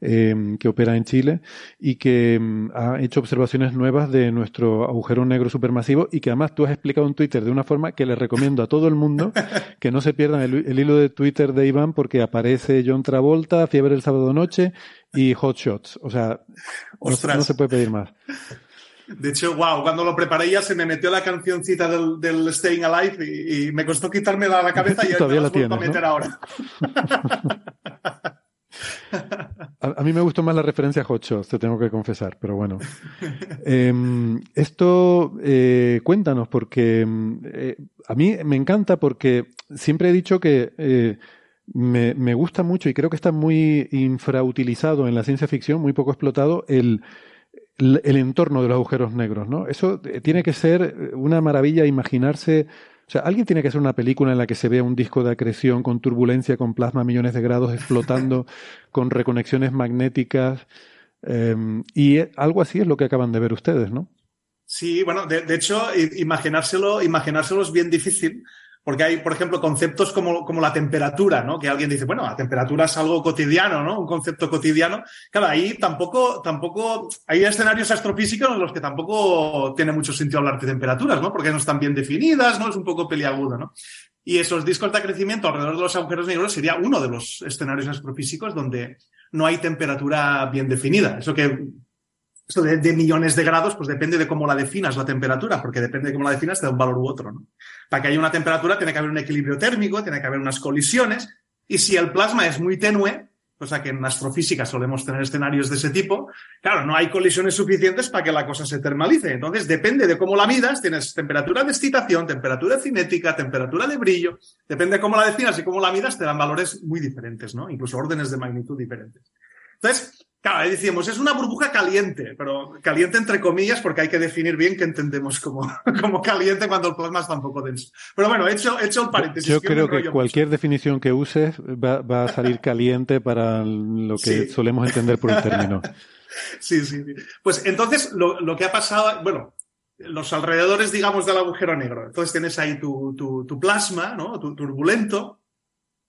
eh, que opera en Chile, y que mm, ha hecho observaciones nuevas de nuestro agujero negro supermasivo, y que además tú has explicado en Twitter de una forma que le recomiendo a todo el mundo que no se pierdan el, el hilo de Twitter de Iván, porque aparece John Travolta, Fiebre el sábado noche y Hot Shots. O sea, no, Ostras. no se puede pedir más. De hecho, wow, cuando lo preparé ya se me metió la cancioncita del, del Staying Alive y, y me costó quitármela de la cabeza y me la vuelvo a tienes, meter ¿no? ahora. A, a mí me gustó más la referencia a Hot Shots, te tengo que confesar, pero bueno. Em, esto, eh, cuéntanos, porque em, eh, a mí me encanta porque siempre he dicho que eh, me, me gusta mucho y creo que está muy infrautilizado en la ciencia ficción, muy poco explotado, el, el, el entorno de los agujeros negros, ¿no? Eso tiene que ser una maravilla imaginarse. O sea, alguien tiene que hacer una película en la que se vea un disco de acreción con turbulencia, con plasma a millones de grados explotando, con reconexiones magnéticas. eh, y eh, algo así es lo que acaban de ver ustedes, ¿no? Sí, bueno, de, de hecho, imaginárselo, imaginárselo es bien difícil, porque hay, por ejemplo, conceptos como, como la temperatura, ¿no? Que alguien dice, bueno, la temperatura es algo cotidiano, ¿no? Un concepto cotidiano. Claro, ahí tampoco, tampoco, hay escenarios astrofísicos en los que tampoco tiene mucho sentido hablar de temperaturas, ¿no? Porque no están bien definidas, ¿no? Es un poco peliagudo, ¿no? Y esos discos de crecimiento alrededor de los agujeros negros sería uno de los escenarios astrofísicos donde no hay temperatura bien definida. Eso que esto de, millones de grados, pues depende de cómo la definas la temperatura, porque depende de cómo la definas te da un valor u otro. ¿no? Para que haya una temperatura tiene que haber un equilibrio térmico, tiene que haber unas colisiones, Y si el plasma es muy tenue, cosa que en astrofísica solemos tener escenarios de ese tipo, claro, no hay colisiones suficientes para que la cosa se termalice. Entonces, depende de cómo la midas, tienes temperatura de excitación, temperatura cinética, temperatura de brillo, depende de cómo la definas y cómo la midas, te dan valores muy diferentes, ¿no? Incluso órdenes de magnitud diferentes. Entonces, Claro, decíamos, es una burbuja caliente, pero caliente entre comillas porque hay que definir bien qué entendemos como, como caliente cuando el plasma está un poco denso. Pero bueno, he hecho, he hecho el paréntesis. Yo creo que cualquier definición que uses va, va, a salir caliente para lo que solemos entender por el término. Sí, sí, sí. Pues entonces lo, lo, que ha pasado, bueno, los alrededores, digamos, del agujero negro. Entonces tienes ahí tu, tu, tu plasma, ¿no? Tu turbulento.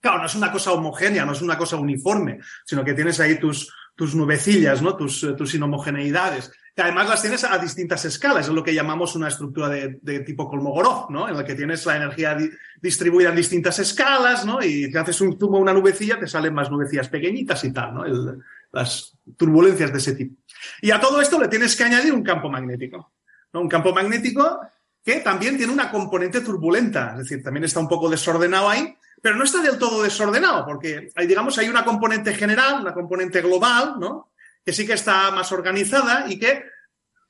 Claro, no es una cosa homogénea, no es una cosa uniforme, sino que tienes ahí tus, tus nubecillas, ¿no? tus, eh, tus inhomogeneidades. Que además las tienes a distintas escalas, es lo que llamamos una estructura de, de tipo Kolmogorov, ¿no? En la que tienes la energía distribuida en distintas escalas, ¿no? Y te haces un zumo una nubecilla, te salen más nubecillas pequeñitas y tal, ¿no? El, las turbulencias de ese tipo. Y a todo esto le tienes que añadir un campo magnético, ¿no? Un campo magnético que también tiene una componente turbulenta, es decir, también está un poco desordenado ahí, pero no está del todo desordenado, porque hay, digamos, hay una componente general, una componente global, ¿no? Que sí que está más organizada y que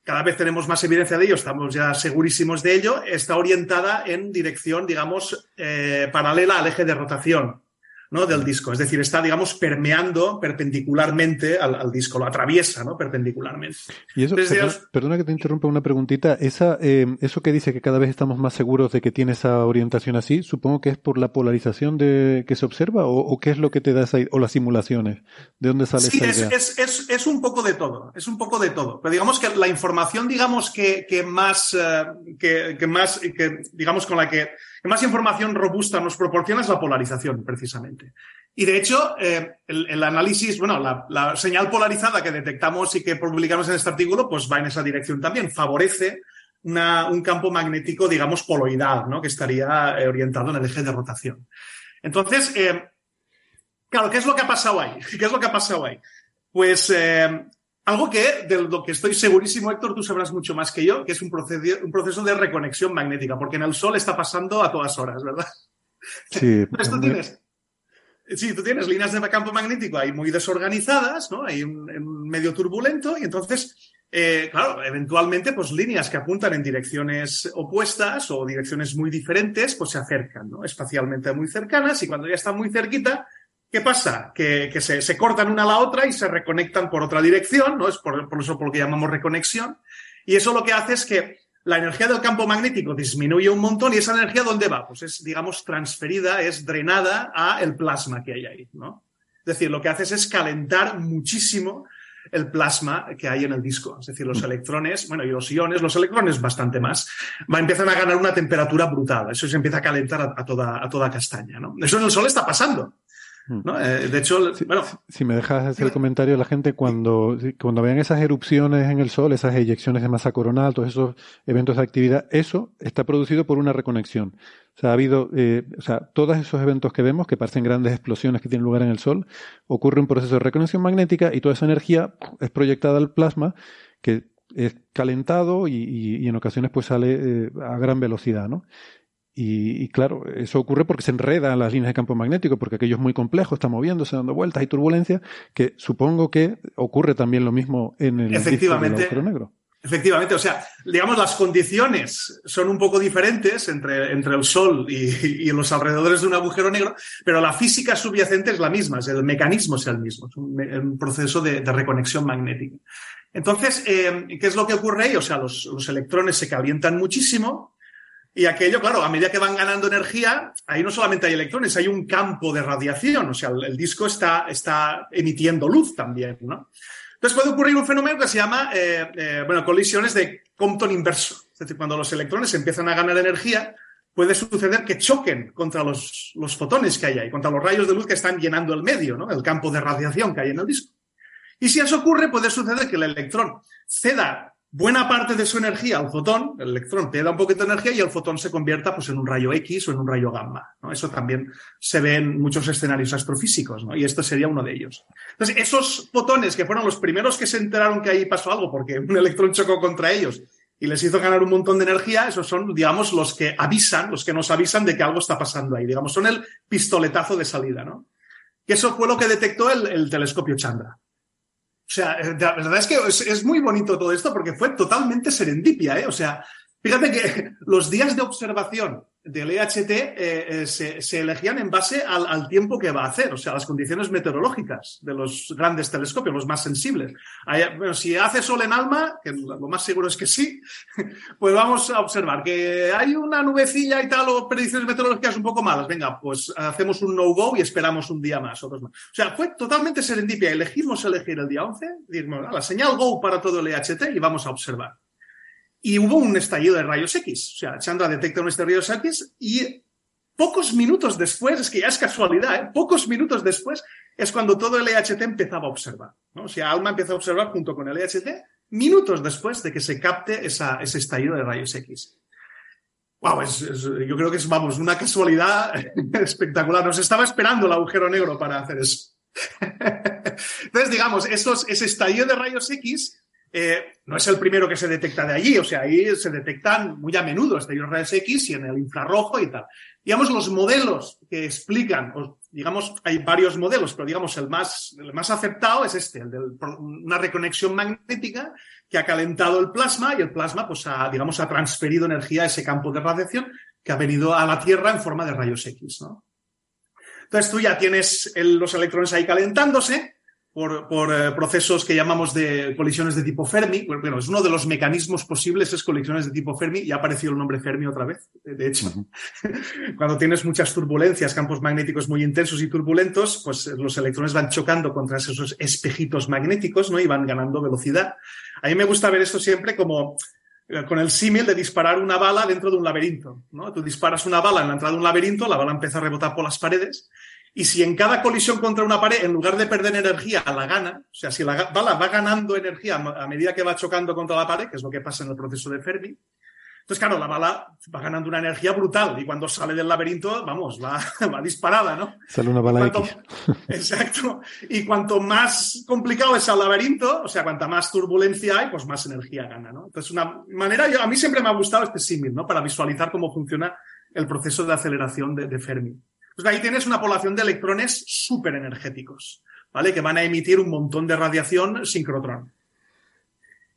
cada vez tenemos más evidencia de ello, estamos ya segurísimos de ello, está orientada en dirección, digamos, eh, paralela al eje de rotación. ¿No? del disco. Es decir, está, digamos, permeando perpendicularmente al, al disco, lo atraviesa ¿no? perpendicularmente. Y eso, perdona, perdona, que te interrumpa una preguntita. Esa, eh, eso que dice que cada vez estamos más seguros de que tiene esa orientación así, supongo que es por la polarización de, que se observa o, o qué es lo que te da esa, o las simulaciones. ¿De dónde sale sí, esa es, idea? Es, es, es, un poco de todo, es un poco de todo. Pero digamos que la información, digamos, que, que más, uh, que, que más, que, digamos, con la que más información robusta nos proporciona es la polarización, precisamente. Y de hecho, eh, el, análisis, bueno, la, señal polarizada que detectamos y que publicamos en este artículo, pues va en esa dirección también. Favorece un campo magnético, digamos, poloidal, ¿no? Que estaría eh, orientado en el eje de rotación. Entonces, eh, claro, ¿qué es lo que ha pasado ahí? ¿Qué es lo que ha pasado ahí? Pues algo que, de lo que estoy segurísimo, Héctor, tú sabrás mucho más que yo, que es un proceso, un proceso de reconexión magnética, porque en el Sol está pasando a todas horas, ¿verdad? Sí. Entonces tú tienes, sí, tú tienes líneas de campo magnético ahí muy desorganizadas, ¿no? Hay un, un medio turbulento y entonces, eh, claro, eventualmente, pues líneas que apuntan en direcciones opuestas o direcciones muy diferentes, pues se acercan, ¿no? Espacialmente muy cercanas y cuando ya están muy cerquita, ¿Qué pasa? Que, que se, se, cortan una a la otra y se reconectan por otra dirección, ¿no? Es por, por, eso por lo que llamamos reconexión. Y eso lo que hace es que la energía del campo magnético disminuye un montón y esa energía ¿dónde va? Pues es, digamos, transferida, es drenada a el plasma que hay ahí, ¿no? Es decir, lo que haces es calentar muchísimo el plasma que hay en el disco. Es decir, los electrones, bueno, y los iones, los electrones bastante más, va, empiezan a ganar una temperatura brutal. Eso se empieza a calentar a, a, toda, a toda castaña, ¿no? Eso en el Sol está pasando. ¿No? Eh, de hecho, si, bueno. Si me dejas hacer el comentario, la gente cuando, cuando vean esas erupciones en el Sol, esas eyecciones de masa coronal, todos esos eventos de actividad, eso está producido por una reconexión. O sea, ha habido, eh, o sea, todos esos eventos que vemos, que parecen grandes explosiones que tienen lugar en el Sol, ocurre un proceso de reconexión magnética y toda esa energía es proyectada al plasma, que es calentado y, y, y en ocasiones pues sale eh, a gran velocidad, ¿no? Y, y, claro, eso ocurre porque se enredan las líneas de campo magnético, porque aquello es muy complejo, está moviéndose, dando vueltas, hay turbulencia, que supongo que ocurre también lo mismo en el Efectivamente. agujero negro. Efectivamente, o sea, digamos, las condiciones son un poco diferentes entre, entre el Sol y, y, los alrededores de un agujero negro, pero la física subyacente es la misma, es el mecanismo es el mismo, es un, un proceso de, de, reconexión magnética. Entonces, eh, ¿qué es lo que ocurre ahí? O sea, los, los electrones se calientan muchísimo, y aquello, claro, a medida que van ganando energía, ahí no solamente hay electrones, hay un campo de radiación, o sea, el, disco está, está, emitiendo luz también, ¿no? Entonces puede ocurrir un fenómeno que se llama, eh, eh, bueno, colisiones de Compton inverso. Es decir, cuando los electrones empiezan a ganar energía, puede suceder que choquen contra los, los fotones que hay ahí, contra los rayos de luz que están llenando el medio, ¿no? El campo de radiación que hay en el disco. Y si eso ocurre, puede suceder que el electrón ceda buena parte de su energía al fotón, el electrón te da un poquito de energía y el fotón se convierta pues, en un rayo X o en un rayo gamma. Eso también se ve en muchos escenarios astrofísicos, ¿no? y esto sería uno de ellos. Entonces, esos fotones que fueron los primeros que se enteraron que ahí pasó algo porque un electrón chocó contra ellos y les hizo ganar un montón de energía, esos son, digamos, los que avisan, los que nos avisan de que algo está pasando ahí. Digamos, son el pistoletazo de salida, ¿no? que eso fue lo que detectó el, telescopio Chandra. O sea, la verdad es que es, muy bonito todo esto porque fue totalmente serendipia, ¿eh? O sea, fíjate que los días de observación del EHT eh, eh, se, elegían en base al, tiempo que va a hacer, o sea, las condiciones meteorológicas de los grandes telescopios, los más sensibles. bueno, si hace sol en Alma, que lo más seguro es que sí, pues vamos a observar que hay una nubecilla y tal, o predicciones meteorológicas un poco malas. Venga, pues hacemos un no-go y esperamos un día más, otros más. O sea, fue totalmente serendipia. Elegimos elegir el día 11, dijimos, la señal go para todo el EHT y vamos a observar y hubo un estallido de rayos X. O sea, Chandra detecta un estallido de rayos X y pocos minutos después, es que ya es casualidad, ¿eh? pocos minutos después es cuando todo el EHT empezaba a observar. ¿no? O sea, ALMA empieza a observar junto con el EHT minutos después de que se capte esa, ese estallido de rayos X. Wow, yo creo que es, vamos, una casualidad espectacular. Nos estaba esperando el agujero negro para hacer eso. Entonces, digamos, esos, ese estallido de rayos X eh, no es el primero que se detecta de allí, o sea, ahí se detectan muy a menudo estallidos rayos X y en el infrarrojo y tal. Digamos, los modelos que explican, digamos, hay varios modelos, pero digamos, el más, el más aceptado es este, el de una reconexión magnética que ha calentado el plasma y el plasma, pues, ha, digamos, ha transferido energía a ese campo de radiación que ha venido a la Tierra en forma de rayos X, ¿no? Entonces tú ya tienes los electrones ahí calentándose, por, eh, procesos que llamamos de colisiones de tipo Fermi. Bueno, es uno de los mecanismos posibles, es colisiones de tipo Fermi, y ha aparecido el nombre Fermi otra vez, de hecho. Cuando tienes muchas turbulencias, campos magnéticos muy intensos y turbulentos, pues los electrones van chocando contra esos espejitos magnéticos, ¿no? Y van ganando velocidad. A mí me gusta ver esto siempre como eh, con el símil de disparar una bala dentro de un laberinto, ¿no? Tú disparas una bala en la entrada de un laberinto, la bala empieza a rebotar por las paredes, y si en cada colisión contra una pared, en lugar de perder energía, la gana, o sea, si la bala va ganando energía a medida que va chocando contra la pared, que es lo que pasa en el proceso de Fermi, entonces, claro, la bala va ganando una energía brutal y cuando sale del laberinto, vamos, va, va disparada, ¿no? Sale una bala Exacto. Y cuanto más complicado es el laberinto, o sea, cuanta más turbulencia hay, pues más energía gana, ¿no? Entonces, una manera, yo, a mí siempre me ha gustado este símil, ¿no? Para visualizar cómo funciona el proceso de aceleración de, de Fermi. Pues ahí tienes una población de electrones súper energéticos, ¿vale? Que van a emitir un montón de radiación sincrotrón.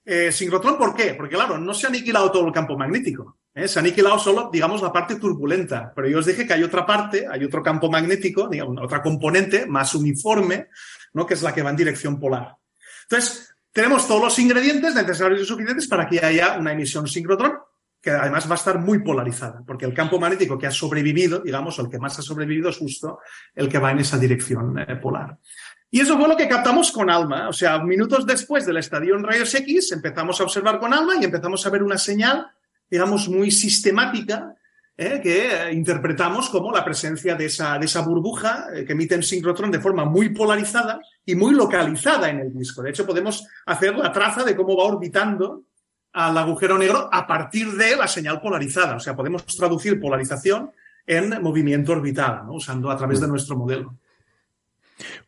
Eh, sincrotrón, ¿por qué? Porque, claro, no se ha aniquilado todo el campo magnético. ¿eh? Se ha aniquilado solo, digamos, la parte turbulenta. Pero yo os dije que hay otra parte, hay otro campo magnético, digamos, otra componente más uniforme, ¿no? Que es la que va en dirección polar. Entonces, tenemos todos los ingredientes necesarios y suficientes para que haya una emisión sincrotrón que además va a estar muy polarizada, porque el campo magnético que ha sobrevivido, digamos, el que más ha sobrevivido es justo el que va en esa dirección eh, polar. Y eso fue lo que captamos con ALMA. O sea, minutos después del estadio en rayos X, empezamos a observar con ALMA y empezamos a ver una señal, digamos, muy sistemática eh, que interpretamos como la presencia de esa, de esa burbuja eh, que emite en sincrotrón de forma muy polarizada y muy localizada en el disco. De hecho, podemos hacer la traza de cómo va orbitando al agujero negro a partir de la señal polarizada. O sea, podemos traducir polarización en movimiento orbital, ¿no? usando a través de mm. nuestro modelo.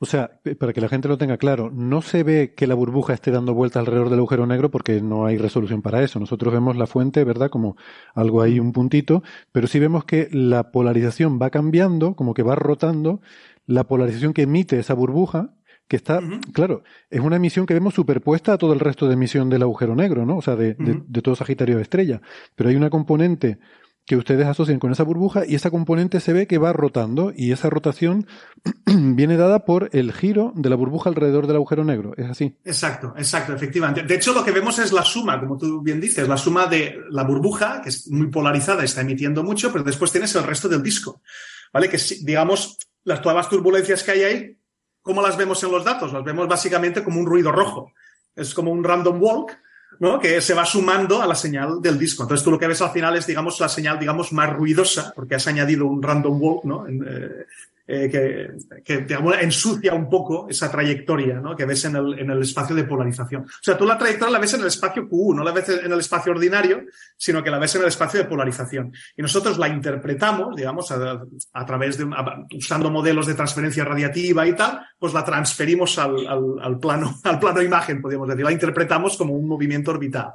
O sea, para que la gente lo tenga claro, no se ve que la burbuja esté dando vueltas alrededor del agujero negro porque no hay resolución para eso. Nosotros vemos la fuente, ¿verdad? Como algo ahí, un puntito, pero sí vemos que la polarización va cambiando, como que va rotando la polarización que emite esa burbuja que está, claro, es una emisión que vemos superpuesta a todo el resto de emisión del agujero negro, ¿no? O sea, de, de, todo Sagitario de estrella. Pero hay una componente que ustedes asocian con esa burbuja y esa componente se ve que va rotando y esa rotación viene dada por el giro de la burbuja alrededor del agujero negro. ¿Es así? Exacto, exacto, efectivamente. De hecho, lo que vemos es la suma, como tú bien dices, la suma de la burbuja, que es muy polarizada, está emitiendo mucho, pero después tienes el resto del disco. ¿Vale? Que digamos, las, todas las turbulencias que hay ahí ¿Cómo las vemos en los datos? Las vemos básicamente como un ruido rojo. Es como un random walk, ¿no? Que se va sumando a la señal del disco. Entonces tú lo que ves al final es, digamos, la señal, digamos, más ruidosa, porque has añadido un random walk, ¿no? Eh, eh, que, que digamos, ensucia un poco esa trayectoria ¿no? que ves en el, en el espacio de polarización. O sea, tú la trayectoria la ves en el espacio QU, no la ves en el espacio ordinario, sino que la ves en el espacio de polarización. Y nosotros la interpretamos, digamos, a, a través de, usando modelos de transferencia radiativa y tal, pues la transferimos al, al, plano, al plano imagen, podríamos decir. La interpretamos como un movimiento orbital.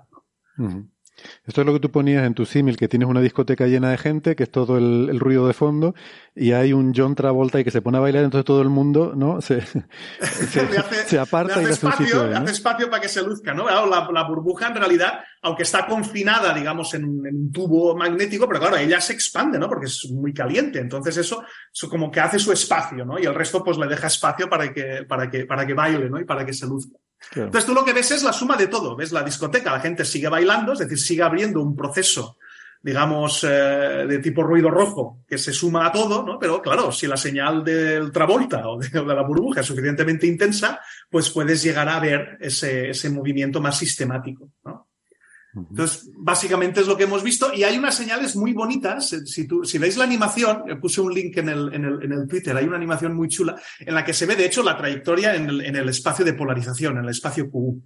Esto es lo que tú ponías en tu símil, que tienes una discoteca llena de gente, que es todo el, ruido de fondo, y hay un John Travolta y que se pone a bailar, entonces todo el mundo no se, se, aparta y le hace espacio, hace espacio para que se luzca, ¿no? La, burbuja en realidad, aunque está confinada, digamos, en un, tubo magnético, pero claro, ella se expande, ¿no? Porque es muy caliente, entonces eso, eso como que hace su espacio, ¿no? Y el resto pues le deja espacio para que, para que, para que baile, ¿no? Y para que se luzca. Entonces tú lo que ves es la suma de todo. Ves la discoteca, la gente sigue bailando, es decir, sigue abriendo un proceso, digamos, eh, de tipo ruido rojo que se suma a todo, ¿no? Pero claro, si la señal del Travolta o de, la burbuja es suficientemente intensa, pues puedes llegar a ver ese, ese movimiento más sistemático, ¿no? Entonces, básicamente es lo que hemos visto y hay unas señales muy bonitas. Si, si veis la animación, puse un link en el, en, el, en el, Twitter, hay una animación muy chula en la que se ve, de hecho, la trayectoria en el, en el espacio de polarización, en el espacio QU.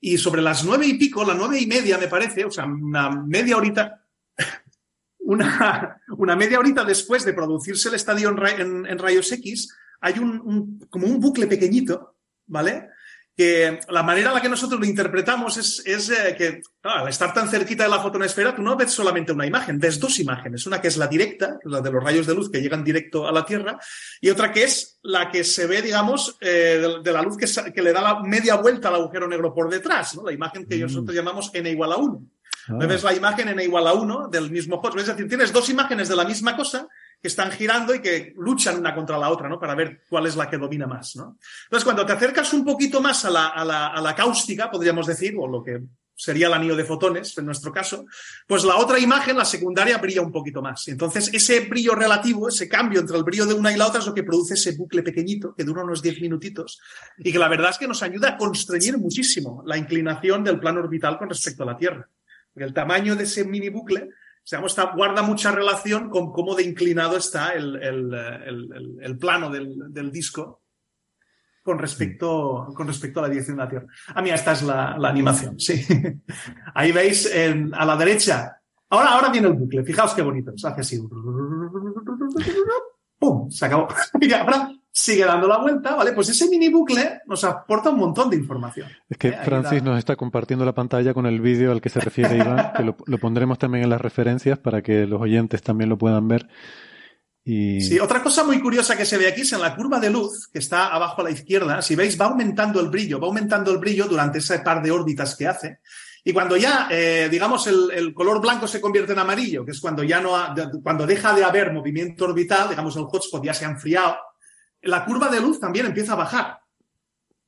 Y sobre las nueve y pico, la nueve y media me parece, o sea, una media horita, una, una media horita después de producirse el estadio en, en, rayos X, hay un, un, como un bucle pequeñito, ¿vale? Que la manera en la que nosotros lo interpretamos es, es eh, que al estar tan cerquita de la fotonosfera, tú no ves solamente una imagen, ves dos imágenes. Una que es la directa, la de los rayos de luz que llegan directo a la Tierra, y otra que es la que se ve, digamos, eh, de, la luz que, que, le da la media vuelta al agujero negro por detrás, ¿no? la imagen que mm. nosotros llamamos n igual a 1. Ah. Ves la imagen n igual a 1 del mismo Es decir, tienes dos imágenes de la misma cosa que están girando y que luchan una contra la otra, ¿no? Para ver cuál es la que domina más, ¿no? Entonces, cuando te acercas un poquito más a la, a la, a la cáustica, podríamos decir, o lo que sería el anillo de fotones en nuestro caso, pues la otra imagen, la secundaria, brilla un poquito más. Entonces, ese brillo relativo, ese cambio entre el brillo de una y la otra es lo que produce ese bucle pequeñito que dura unos 10 minutitos y que la verdad es que nos ayuda a constreñir muchísimo la inclinación del plano orbital con respecto a la Tierra. Porque el tamaño de ese mini bucle está, guarda mucha relación con cómo de inclinado está el, el, el, plano del, del, disco con respecto, con respecto a la dirección de la Tierra. Ah, mira, esta es la, la animación, sí. Ahí veis a la derecha. Ahora, ahora viene el bucle, fijaos qué bonito. Se hace así. ¡Pum! Se acabó. Y ahora sigue dando la vuelta, ¿vale? Pues ese mini bucle nos aporta un montón de información. Es que ¿eh? Francis nos está compartiendo la pantalla con el vídeo al que se refiere Iván, que lo, pondremos también en las referencias para que los oyentes también lo puedan ver. Y... Sí, otra cosa muy curiosa que se ve aquí es en la curva de luz, que está abajo a la izquierda, si veis, va aumentando el brillo, va aumentando el brillo durante ese par de órbitas que hace. Y cuando ya, eh, digamos, el, el, color blanco se convierte en amarillo, que es cuando ya no, ha, cuando deja de haber movimiento orbital, digamos, el hotspot ya se ha enfriado, la curva de luz también empieza a bajar.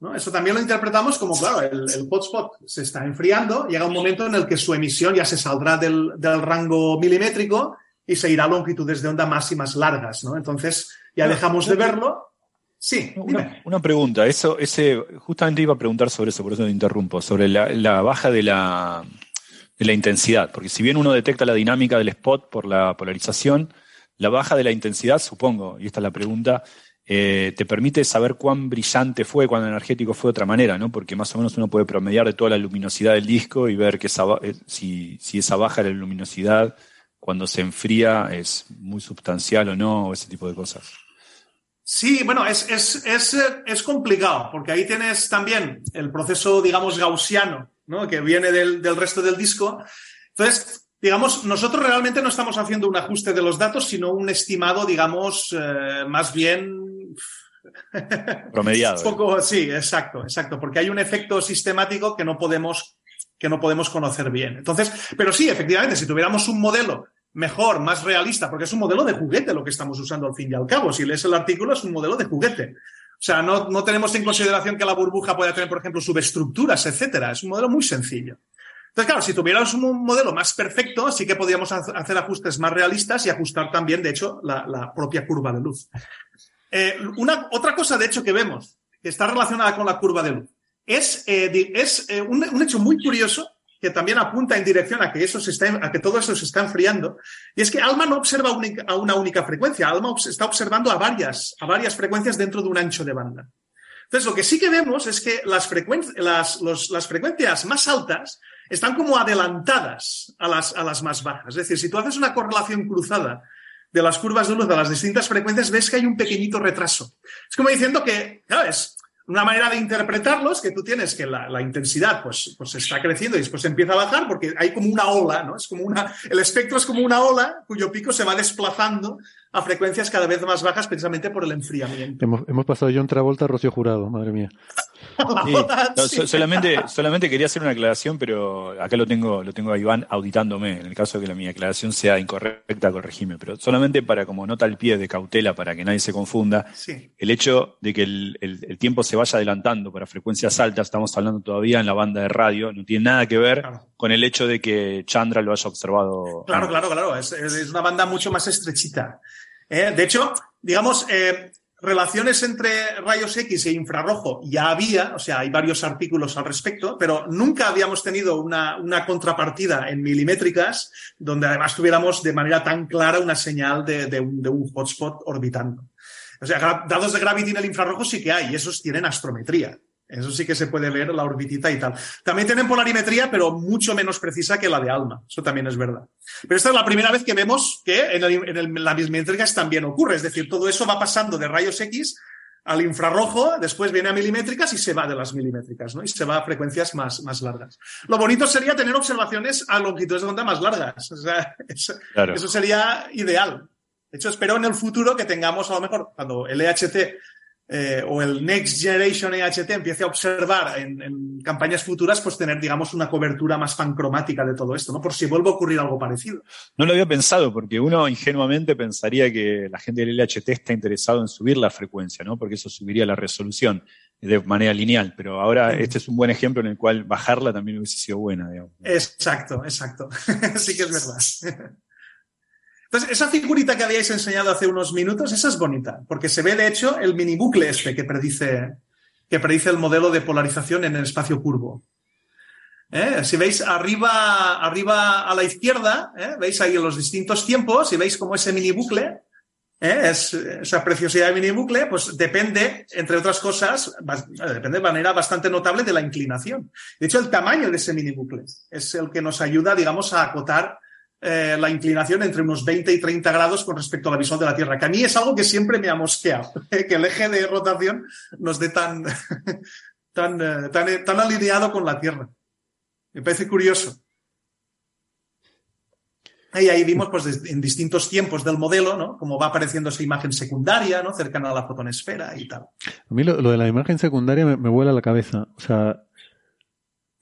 ¿no? Eso también lo interpretamos como, claro, el, hotspot se está enfriando, llega un momento en el que su emisión ya se saldrá del, rango milimétrico y se irá a longitudes de onda más y más largas, ¿no? Entonces ya dejamos de verlo. Sí, una, pregunta, eso, ese, justamente iba a preguntar sobre eso, por eso me interrumpo, sobre la, baja de la, de la intensidad, porque si bien uno detecta la dinámica del spot por la polarización, la baja de la intensidad, supongo, y esta es la pregunta, eh, te permite saber cuán brillante fue, cuán energético fue de otra manera, ¿no? Porque más o menos uno puede promediar de toda la luminosidad del disco y ver que eh, si, esa baja de la luminosidad cuando se enfría es muy sustancial o no, o ese tipo de cosas. Sí, bueno, es, es, es, es complicado, porque ahí tienes también el proceso, digamos, gaussiano, ¿no? Que viene del, del resto del disco. Entonces, digamos, nosotros realmente no estamos haciendo un ajuste de los datos, sino un estimado, digamos, eh, más bien promediado. un poco, sí, exacto, exacto, porque hay un efecto sistemático que no podemos que no podemos conocer bien. Entonces, pero sí, efectivamente, si tuviéramos un modelo mejor, más realista, porque es un modelo de juguete lo que estamos usando al fin y al cabo. Si lees el artículo, es un modelo de juguete. O sea, no, no tenemos en consideración que la burbuja pueda tener, por ejemplo, subestructuras, etcétera. Es un modelo muy sencillo. Entonces, claro, si tuviéramos un modelo más perfecto, sí que podríamos hacer ajustes más realistas y ajustar también, de hecho, la, propia curva de luz. Eh, una, otra cosa, de hecho, que vemos, que está relacionada con la curva de luz, es, eh, es eh, un, hecho muy curioso que también apunta en dirección a que, eso se está, a que todo eso se está enfriando, y es que ALMA no observa a una única frecuencia, ALMA está observando a varias, a varias frecuencias dentro de un ancho de banda. Entonces, lo que sí que vemos es que las, las, las frecuencias más altas están como adelantadas a las, a las más bajas. Es decir, si tú haces una correlación cruzada de las curvas de luz de las distintas frecuencias, ves que hay un pequeñito retraso. Es como diciendo que, claro, Una manera de interpretarlo es que tú tienes que la, intensidad pues, pues está creciendo y después empieza a bajar porque hay como una ola, ¿no? Es como una, el espectro es como una ola cuyo pico se va desplazando a frecuencias cada vez más bajas precisamente por el enfriamiento. Hemos, hemos pasado John Travolta a Rocío Jurado, madre mía. solamente, solamente quería hacer una aclaración, pero acá lo tengo, lo tengo a Iván auditándome. En el caso de que la, mi aclaración sea incorrecta, corregime. Pero solamente para como nota al pie de cautela, para que nadie se confunda, el hecho de que el, tiempo se vaya adelantando para frecuencias altas, estamos hablando todavía en la banda de radio, no tiene nada que ver con el hecho de que Chandra lo haya observado. Claro, claro, claro. Es, una banda mucho más estrechita. ¿Eh? De hecho, digamos, eh, relaciones entre rayos X e infrarrojo ya había, o sea, hay varios artículos al respecto, pero nunca habíamos tenido una, una contrapartida en milimétricas donde además tuviéramos de manera tan clara una señal de, de, un, de un hotspot orbitando. O sea, dados de gravity en el infrarrojo sí que hay, y esos tienen astrometría. Eso sí que se puede ver la orbitita y tal. También tienen polarimetría, pero mucho menos precisa que la de ALMA. Eso también es verdad. Pero esta es la primera vez que vemos que en, el, en la milimétricas también ocurre. Es decir, todo eso va pasando de rayos X al infrarrojo, después viene a milimétricas y se va de las milimétricas, ¿no? Y se va a frecuencias más, más largas. Lo bonito sería tener observaciones a longitudes de onda más largas. O sea, eso, eso sería ideal. De hecho, espero en el futuro que tengamos, a lo mejor, cuando el EHT eh, o el Next Generation EHT empiece a observar en, campañas futuras, pues tener, digamos, una cobertura más pancromática de todo esto, ¿no? Por si vuelve a ocurrir algo parecido. No lo había pensado, porque uno ingenuamente pensaría que la gente del LHT está interesado en subir la frecuencia, ¿no? Porque eso subiría la resolución de manera lineal, pero ahora este es un buen ejemplo en el cual bajarla también hubiese sido buena, digamos. Exacto, exacto. sí que es verdad. Entonces, esa figurita que habíais enseñado hace unos minutos, esa es bonita, porque se ve de hecho el mini bucle este que predice, que predice el modelo de polarización en el espacio curvo. ¿Eh? Si veis arriba, arriba a la izquierda, ¿eh? veis ahí los distintos tiempos y veis cómo ese mini bucle, ¿eh? es, esa preciosidad de mini bucle, pues depende, entre otras cosas, depende de manera bastante notable de la inclinación. De hecho, el tamaño de ese mini bucle es el que nos ayuda, digamos, a acotar eh, la inclinación entre unos 20 y 30 grados con respecto a la visual de la Tierra, que a mí es algo que siempre me ha mosqueado, que el eje de rotación nos dé tan, tan, eh, tan, alineado con la Tierra. Me parece curioso. Y ahí vimos pues, en distintos tiempos del modelo, ¿no? Cómo va apareciendo esa imagen secundaria, ¿no? Cercana a la fotonesfera y tal. A mí lo, de la imagen secundaria me, me vuela la cabeza. O sea,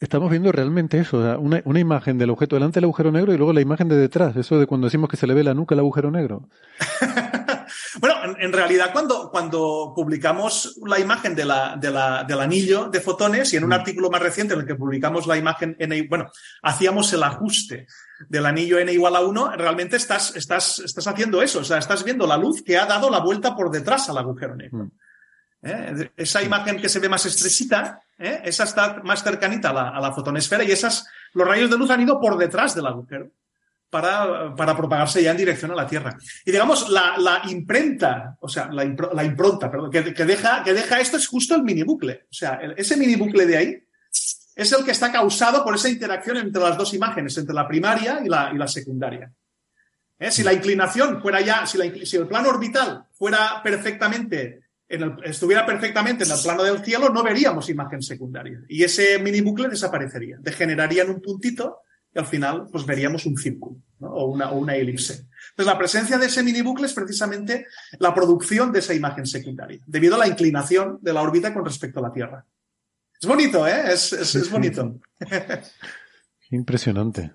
Estamos viendo realmente eso, una, una, imagen del objeto delante del agujero negro y luego la imagen de detrás, eso de cuando decimos que se le ve la nuca al agujero negro. bueno, en, realidad cuando, cuando publicamos la imagen de la, de la, del anillo de fotones y en un mm. artículo más reciente en el que publicamos la imagen, n, bueno, hacíamos el ajuste del anillo n igual a 1, realmente estás, estás, estás haciendo eso, o sea, estás viendo la luz que ha dado la vuelta por detrás al agujero negro. Mm. ¿eh? Esa imagen que se ve más estrechita, ¿eh? esa está más cercanita a la, fotonesfera y esas, los rayos de luz han ido por detrás del agujero para, para propagarse ya en dirección a la Tierra. Y digamos, la, imprenta, o sea, la, impronta, perdón, que, deja, que deja esto es justo el mini bucle. O sea, ese mini bucle de ahí es el que está causado por esa interacción entre las dos imágenes, entre la primaria y la, y la secundaria. ¿Eh? Si la inclinación fuera ya, si, si el plano orbital fuera perfectamente estuviera perfectamente en el plano del cielo, no veríamos imagen secundaria. Y ese mini bucle desaparecería, degeneraría en un puntito y al final pues veríamos un círculo o, una, o una elipse. Entonces la presencia de ese mini bucle es precisamente la producción de esa imagen secundaria, debido a la inclinación de la órbita con respecto a la Tierra. Es bonito, ¿eh? Es, es bonito. Impresionante.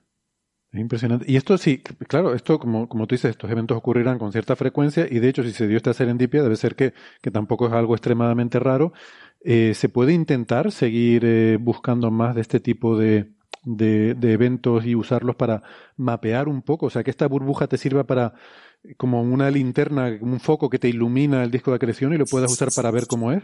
Es impresionante. Y esto sí, claro, esto como, como tú dices, estos eventos ocurrirán con cierta frecuencia y de hecho si se dio esta serendipia debe ser que, que tampoco es algo extremadamente raro. Eh, ¿Se puede intentar seguir eh, buscando más de este tipo de, de, de, eventos y usarlos para mapear un poco? O sea, que esta burbuja te sirva para como una linterna, un foco que te ilumina el disco de acreción y lo puedas usar para ver cómo es.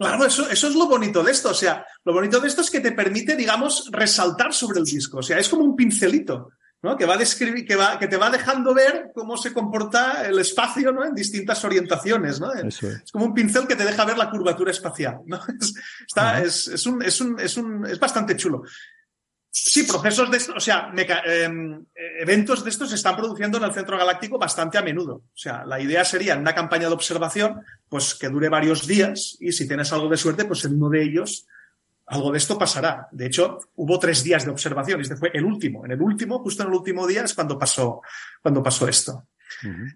Claro, eso, eso es lo bonito de esto. O sea, lo bonito de esto es que te permite, digamos, resaltar sobre el disco. O sea, es como un pincelito, ¿no? Que va a describir, que va, que te va dejando ver cómo se comporta el espacio, ¿no? En distintas orientaciones, ¿no? Es. como un pincel que te deja ver la curvatura espacial, ¿no? Es, está, es, es, un, es, un, es, un, es bastante chulo. Sí, procesos de estos, o sea, em, eventos de estos se están produciendo en el centro galáctico bastante a menudo. O sea, la idea sería en una campaña de observación, pues que dure varios días y si tienes algo de suerte, pues en uno de ellos algo de esto pasará. De hecho, hubo tres días de observación. Este fue el último. En el último, justo en el último día es cuando pasó, cuando pasó esto.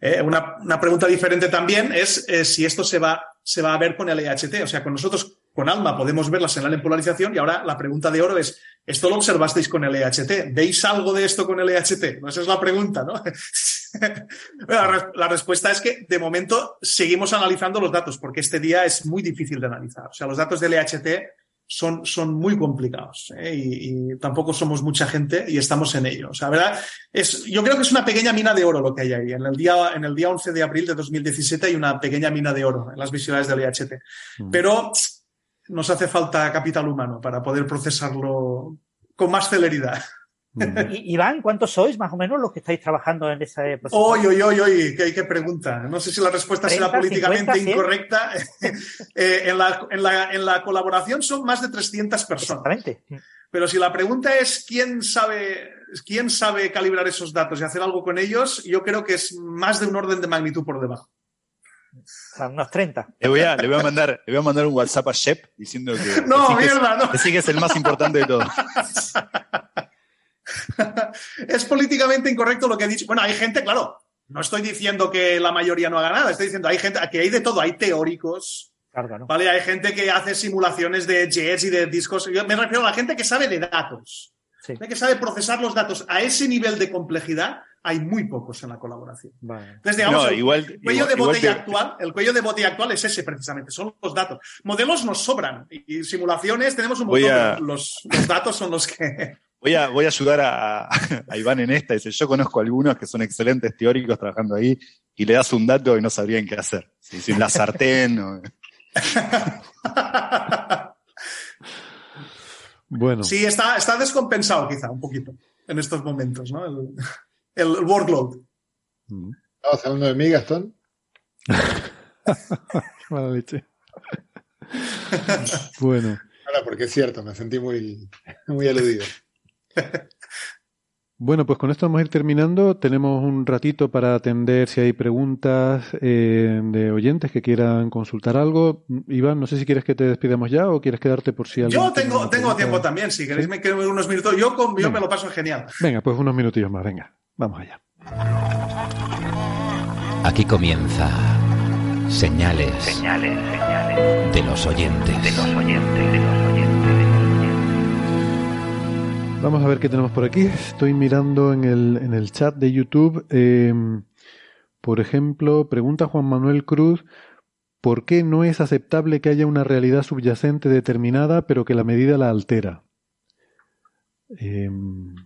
Eh, una, una, pregunta diferente también es eh, si esto se va, se va a ver con el EHT. O sea, con nosotros, con ALMA, podemos ver la señal en polarización y ahora la pregunta de oro es, ¿esto lo observasteis con el EHT? ¿Veis algo de esto con el EHT? esa es la pregunta, ¿no? la, la, respuesta es que de momento seguimos analizando los datos porque este día es muy difícil de analizar. O sea, los datos del EHT son, son muy complicados ¿eh? y, tampoco somos mucha gente y estamos en ello. O sea, ¿verdad? Es, yo creo que es una pequeña mina de oro lo que hay ahí. En el, día, en el día 11 de abril de 2017 hay una pequeña mina de oro en las visiones del IHT. Mm. Pero nos hace falta capital humano para poder procesarlo con más celeridad. Iván, ¿cuántos sois más o menos los que estáis trabajando en ese proceso? Oye, oye, oye, qué, qué pregunta. No sé si la respuesta será políticamente incorrecta. Eh, en, la, en, la, en, la, colaboración son más de 300 personas. Exactamente. Pero si la pregunta es quién sabe, quién sabe calibrar esos datos y hacer algo con ellos, yo creo que es más de un orden de magnitud por debajo. A unos 30. Le voy, a, le, voy a mandar, le voy a mandar un WhatsApp a Shep diciendo que, no, mierda, no. que sí que es el más importante de todos. es políticamente incorrecto lo que he dicho. Bueno, hay gente, claro, no estoy diciendo que la mayoría no haga nada, estoy diciendo hay gente, que hay de todo, hay teóricos. ¿Vale? Hay gente que hace simulaciones de jets y de discos. Yo me refiero a la gente que sabe de datos. Que sabe procesar los datos a ese nivel de complejidad, hay muy pocos en la colaboración. Entonces, digamos, el, cuello de botella actual, el cuello de botella actual es ese precisamente, son los datos. Modelos nos sobran y, simulaciones tenemos un montón. Los, los datos son los que. Voy a, voy a ayudar a, Iván en esta. Dice, yo conozco algunos que son excelentes teóricos trabajando ahí y le das un dato y no sabrían qué hacer. Si, la sartén Bueno. Sí, está, está descompensado quizá un poquito en estos momentos, ¿no? El, workload. Mm. ¿Estabas hablando de mí, Gastón? Mala leche. bueno. Ahora, porque es cierto, me sentí muy, muy aludido. Bueno, pues con esto vamos a ir terminando. Tenemos un ratito para atender si hay preguntas eh, de oyentes que quieran consultar algo. Iván, no sé si quieres que te despidamos ya o quieres quedarte por si alguien. Yo tengo, tengo tiempo también, si queréis me quedo unos minutos. Yo, con, yo me lo paso genial. Venga, pues unos minutillos más, venga. Vamos allá. Aquí comienza señales, señales, señales de los oyentes. De los oyentes, de los Vamos a ver qué tenemos por aquí. Estoy mirando en el, en el chat de YouTube. Em, por ejemplo, pregunta Juan Manuel Cruz, ¿por qué no es aceptable que haya una realidad subyacente determinada pero que la medida la altera? Em,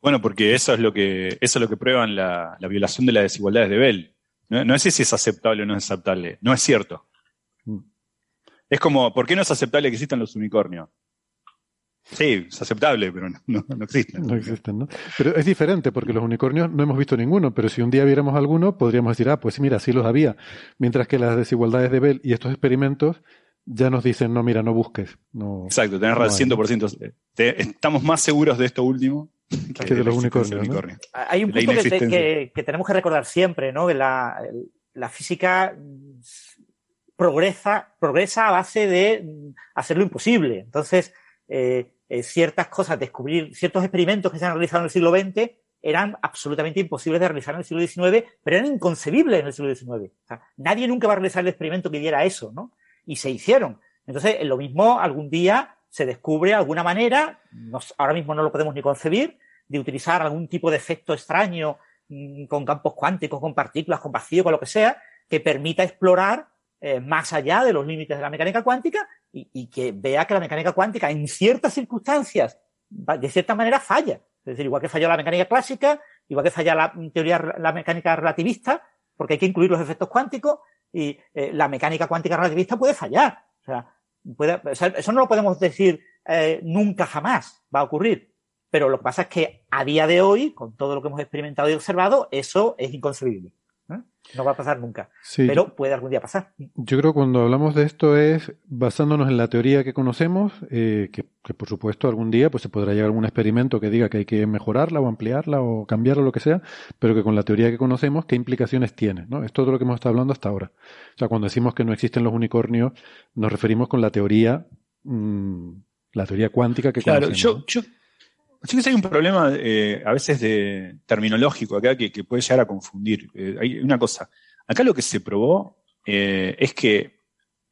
bueno, porque eso es lo que, eso es lo que prueban la, violación de las desigualdades de Bell. No, no, es si es aceptable o no es aceptable. No es cierto. Mm. Es como, ¿por qué no es aceptable que existan los unicornios? Sí, es aceptable, pero no, no, existen. No existen, ¿no? Pero es diferente, porque los unicornios no hemos visto ninguno, pero si un día viéramos alguno, podríamos decir, ah, pues mira, sí los había. Mientras que las desigualdades de Bell y estos experimentos ya nos dicen, no, mira, no busques. No, Exacto, tenés razón, 100%. estamos más seguros de esto último que, de, los unicornios. Hay un punto que, que, tenemos que recordar siempre, ¿no? Que la, la física progresa, progresa a base de hacer lo imposible. Entonces, eh, eh, ciertas cosas, descubrir ciertos experimentos que se han realizado en el siglo XX eran absolutamente imposibles de realizar en el siglo XIX, pero eran inconcebibles en el siglo XIX. nadie nunca va a realizar el experimento que diera eso, ¿no? Y se hicieron. Entonces, lo mismo algún día se descubre alguna manera, ahora mismo no lo podemos ni concebir, de utilizar algún tipo de efecto extraño mm, con campos cuánticos, con partículas, con vacío, con lo que sea, que permita explorar eh, más allá de los límites de la mecánica cuántica y, que vea que la mecánica cuántica en ciertas circunstancias, de cierta manera, falla. Es decir, igual que falló la mecánica clásica, igual que falla la teoría, la mecánica relativista, porque hay que incluir los efectos cuánticos, y eh, la mecánica cuántica relativista puede fallar. O sea, eso no lo podemos decir eh, nunca jamás va a ocurrir. Pero lo que pasa es que a día de hoy, con todo lo que hemos experimentado y observado, eso es inconcebible. No va a pasar nunca, pero puede algún día pasar. Yo creo que cuando hablamos de esto es basándonos en la teoría que conocemos, eh, que, por supuesto algún día pues se podrá llegar a algún experimento que diga que hay que mejorarla o ampliarla o cambiarla o lo que sea, pero que con la teoría que conocemos, ¿qué implicaciones tiene? ¿no? Es todo lo que hemos estado hablando hasta ahora. O sea, cuando decimos que no existen los unicornios, nos referimos con la teoría, mm, la teoría cuántica que claro, conocemos. Yo, yo, Sí que hay un problema eh, a veces de terminológico acá que, puede llegar a confundir. Eh, hay una cosa. Acá lo que se probó eh, es que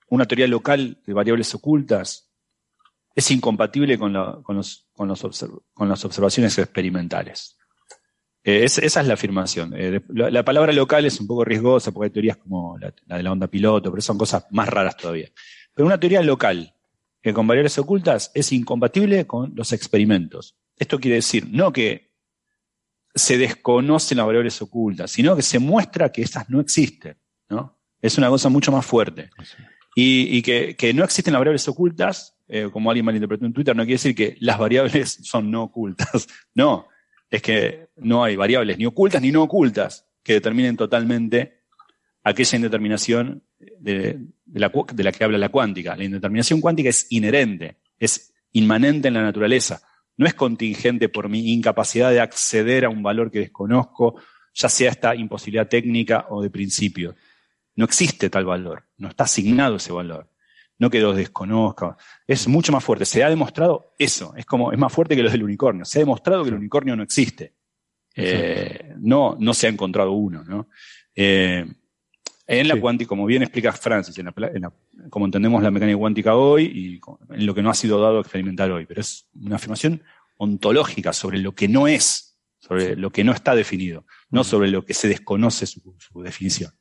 una teoría local de variables ocultas es incompatible con, con, los, con, las observaciones experimentales. esa es la afirmación. La, palabra local es un poco riesgosa porque hay teorías como la, la, de la onda piloto, pero son cosas más raras todavía. Pero una teoría local que con variables ocultas es incompatible con los experimentos. Esto quiere decir, no que se desconocen las variables ocultas, sino que se muestra que esas no existen. ¿no? Es una cosa mucho más fuerte. Y, que, no existen las variables ocultas, eh, como alguien malinterpretó en Twitter, no quiere decir que las variables son no ocultas. No, es que no hay variables ni ocultas ni no ocultas que determinen totalmente aquella indeterminación de, la, de la que habla la cuántica. La indeterminación cuántica es inherente, es inmanente en la naturaleza no es contingente por mi incapacidad de acceder a un valor que desconozco, ya sea esta imposibilidad técnica o de principio. No existe tal valor, no está asignado ese valor. No que los desconozca. Es mucho más fuerte. Se ha demostrado eso. Es como, es más fuerte que los del unicornio. Se ha demostrado que el unicornio no existe. Eh, no, no se ha encontrado uno, ¿no? Eh, en la cuántica, como bien explica Francis, en como entendemos la mecánica cuántica hoy y en lo que no ha sido dado a experimentar hoy, pero es una afirmación ontológica sobre lo que no es, sobre lo que no está definido, no sobre lo que se desconoce su, definición.